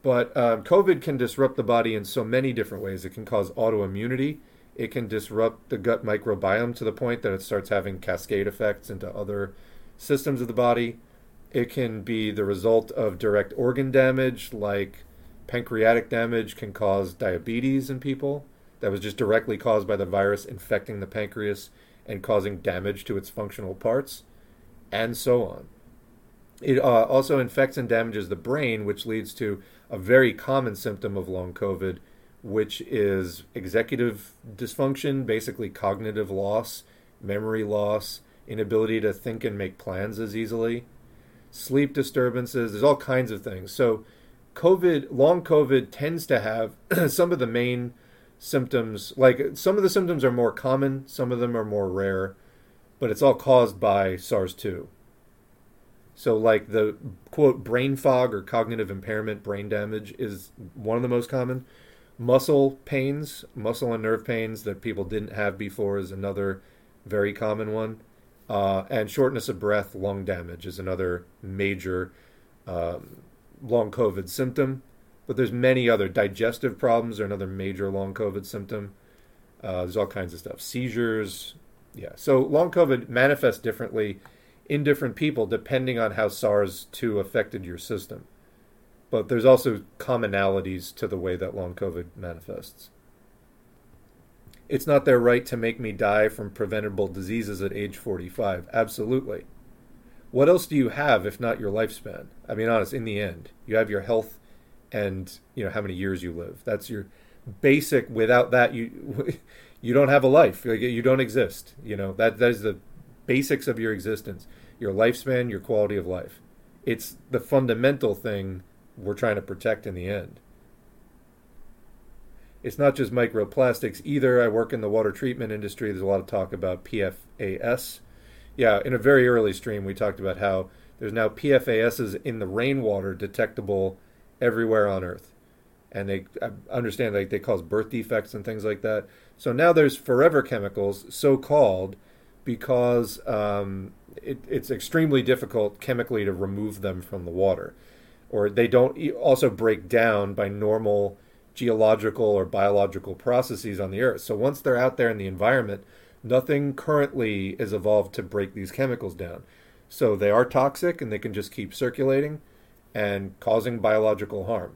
But um, COVID can disrupt the body in so many different ways. It can cause autoimmunity. It can disrupt the gut microbiome to the point that it starts having cascade effects into other systems of the body. It can be the result of direct organ damage, like pancreatic damage can cause diabetes in people that was just directly caused by the virus infecting the pancreas and causing damage to its functional parts, and so on. It uh, also infects and damages the brain, which leads to a very common symptom of long COVID, which is executive dysfunction, basically cognitive loss, memory loss, inability to think and make plans as easily, sleep disturbances. There's all kinds of things. So, COVID, long COVID tends to have some of the main symptoms. Like some of the symptoms are more common, some of them are more rare, but it's all caused by SARS 2. So, like the quote, brain fog or cognitive impairment, brain damage is one of the most common. Muscle pains, muscle and nerve pains that people didn't have before is another very common one. Uh, and shortness of breath, lung damage is another major um, long COVID symptom, but there's many other digestive problems are another major long COVID symptom. Uh, there's all kinds of stuff, seizures. Yeah, so long COVID manifests differently in different people depending on how SARS two affected your system. But there's also commonalities to the way that long COVID manifests. It's not their right to make me die from preventable diseases at age 45. Absolutely what else do you have if not your lifespan? I mean, honest, in the end, you have your health and you know how many years you live. That's your basic. Without that, you you don't have a life. Like, You don't exist. You know that that is the basics of your existence. Your lifespan, your quality of life. It's the fundamental thing we're trying to protect in the end. It's not just microplastics either. I work in the water treatment industry. There's a lot of talk about PFAS yeah, in a very early stream, we talked about how there's now PFASs in the rainwater detectable everywhere on Earth, and they I understand like they cause birth defects and things like that. So now there's forever chemicals, so called, because um, it, it's extremely difficult chemically to remove them from the water, or they don't also break down by normal geological or biological processes on the Earth. So once they're out there in the environment Nothing currently is evolved to break these chemicals down. So they are toxic and they can just keep circulating and causing biological harm.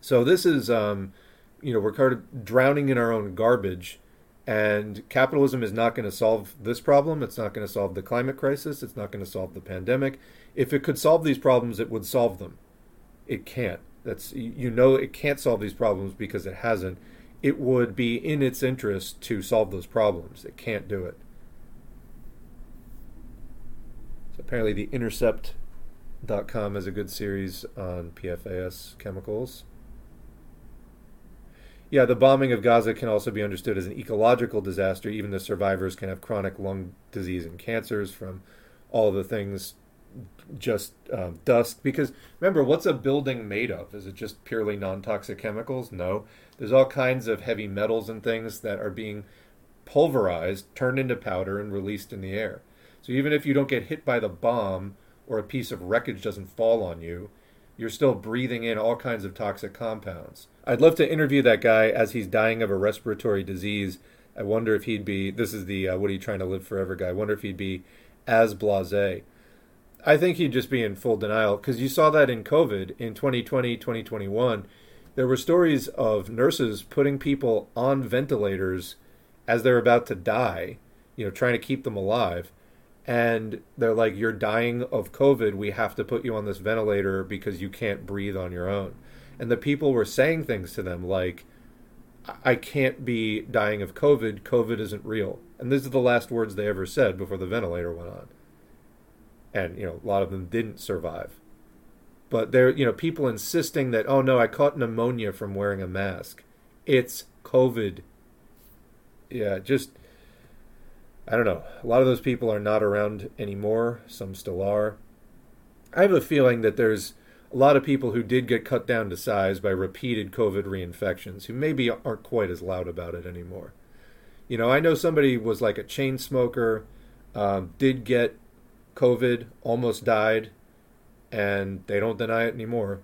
So this is, um, you know, we're kind of drowning in our own garbage, and capitalism is not going to solve this problem. It's not going to solve the climate crisis. It's not going to solve the pandemic. If it could solve these problems, it would solve them. It can't. That's you know it can't solve these problems because it hasn't it would be in its interest to solve those problems. It can't do it. So apparently, the Intercept.com has a good series on PFAS chemicals. Yeah, the bombing of Gaza can also be understood as an ecological disaster. Even the survivors can have chronic lung disease and cancers from all the things just um, dust. Because remember, what's a building made of? Is it just purely non toxic chemicals? No. There's all kinds of heavy metals and things that are being pulverized, turned into powder, and released in the air. So even if you don't get hit by the bomb or a piece of wreckage doesn't fall on you, you're still breathing in all kinds of toxic compounds. I'd love to interview that guy as he's dying of a respiratory disease. I wonder if he'd be, this is the uh, what are you trying to live forever guy. I wonder if he'd be as blase. I think he'd just be in full denial because you saw that in COVID in 2020, 2021. There were stories of nurses putting people on ventilators as they're about to die, you know, trying to keep them alive. And they're like, You're dying of COVID. We have to put you on this ventilator because you can't breathe on your own. And the people were saying things to them like, I can't be dying of COVID. COVID isn't real. And these are the last words they ever said before the ventilator went on. and you know a lot of them didn't survive. But there, you know, people insisting that oh no, I caught pneumonia from wearing a mask. It's COVID. Yeah, just I don't know. A lot of those people are not around anymore. Some still are. I have a feeling that there's a lot of people who did get cut down to size by repeated COVID reinfections who maybe aren't quite as loud about it anymore. You know, I know somebody was like a chain smoker, um, did get COVID, almost died, and they don't deny it anymore.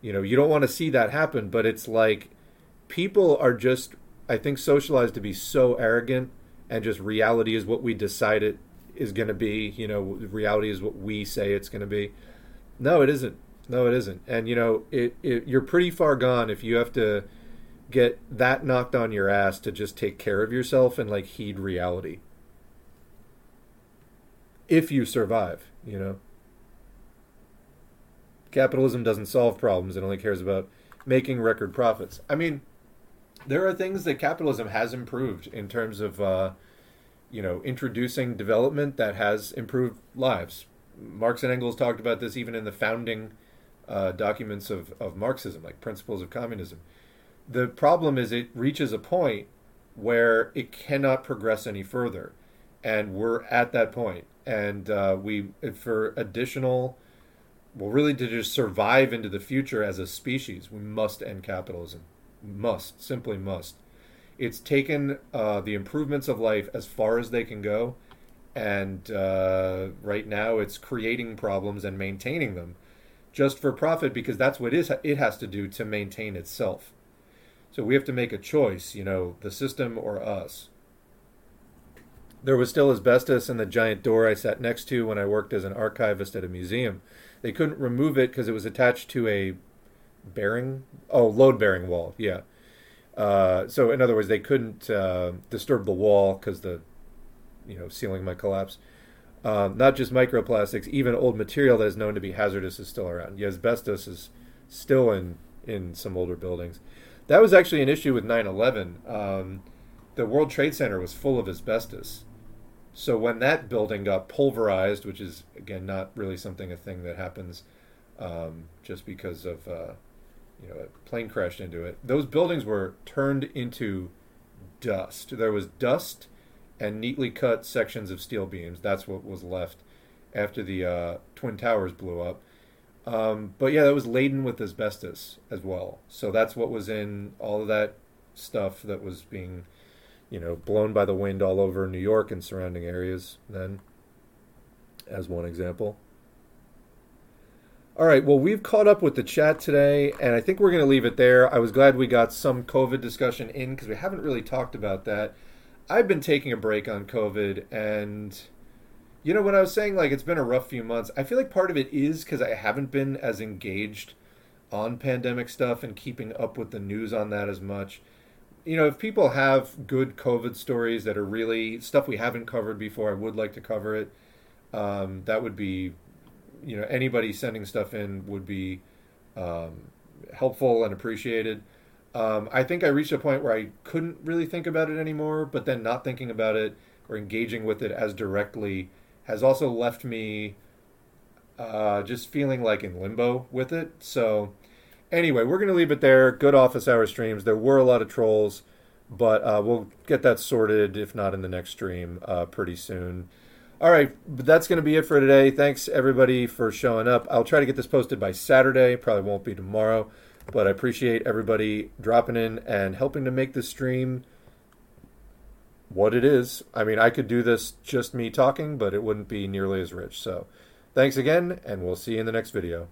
You know, you don't want to see that happen, but it's like people are just I think socialized to be so arrogant and just reality is what we decide it is going to be. You know, reality is what we say it's going to be. No, it isn't. No, it isn't. And you know, it, it you're pretty far gone if you have to get that knocked on your ass to just take care of yourself and like heed reality. If you survive, you know. Capitalism doesn't solve problems, it only cares about making record profits. I mean, there are things that capitalism has improved in terms of uh, you know introducing development that has improved lives. Marx and Engels talked about this even in the founding uh, documents of, of Marxism, like Principles of Communism. The problem is it reaches a point where it cannot progress any further, and we're at that point. And uh, we, for additional, well, really to just survive into the future as a species, we must end capitalism must, simply must. It's taken uh, the improvements of life as far as they can go, and uh, right now it's creating problems and maintaining them just for profit because that's what it has to do to maintain itself. So we have to make a choice, you know, the system or us. There was still asbestos in the giant door I sat next to when I worked as an archivist at a museum. They couldn't remove it because it was attached to a bearing oh load bearing wall yeah uh, so in other words they couldn't uh, disturb the wall because the you know ceiling might collapse. Um, not just microplastics even old material that is known to be hazardous is still around. Yeah, asbestos is still in in some older buildings. That was actually an issue with 9-11 um, the world trade center was full of asbestos. So when that building got pulverized which is again not really something a thing that happens um, just because of uh, you know, a plane crashed into it. Those buildings were turned into dust. There was dust and neatly cut sections of steel beams. That's what was left after the uh, Twin Towers blew up. Um, but yeah, that was laden with asbestos as well. So that's what was in all of that stuff that was being, you know, blown by the wind all over New York and surrounding areas then, as one example. All right. Well, we've caught up with the chat today, and I think we're going to leave it there. I was glad we got some COVID discussion in because we haven't really talked about that. I've been taking a break on COVID, and you know, when I was saying like it's been a rough few months, I feel like part of it is because I haven't been as engaged on pandemic stuff and keeping up with the news on that as much. You know, if people have good COVID stories that are really stuff we haven't covered before, I would like to cover it. Um, that would be you know anybody sending stuff in would be um, helpful and appreciated. Um, I think I reached a point where I couldn't really think about it anymore, but then not thinking about it or engaging with it as directly has also left me uh, just feeling like in limbo with it. So, anyway, we're going to leave it there. Good office hour streams. There were a lot of trolls, but uh, we'll get that sorted, if not in the next stream, uh, pretty soon. All right, but that's going to be it for today. Thanks everybody for showing up. I'll try to get this posted by Saturday. Probably won't be tomorrow, but I appreciate everybody dropping in and helping to make the stream what it is. I mean, I could do this just me talking, but it wouldn't be nearly as rich. So, thanks again, and we'll see you in the next video.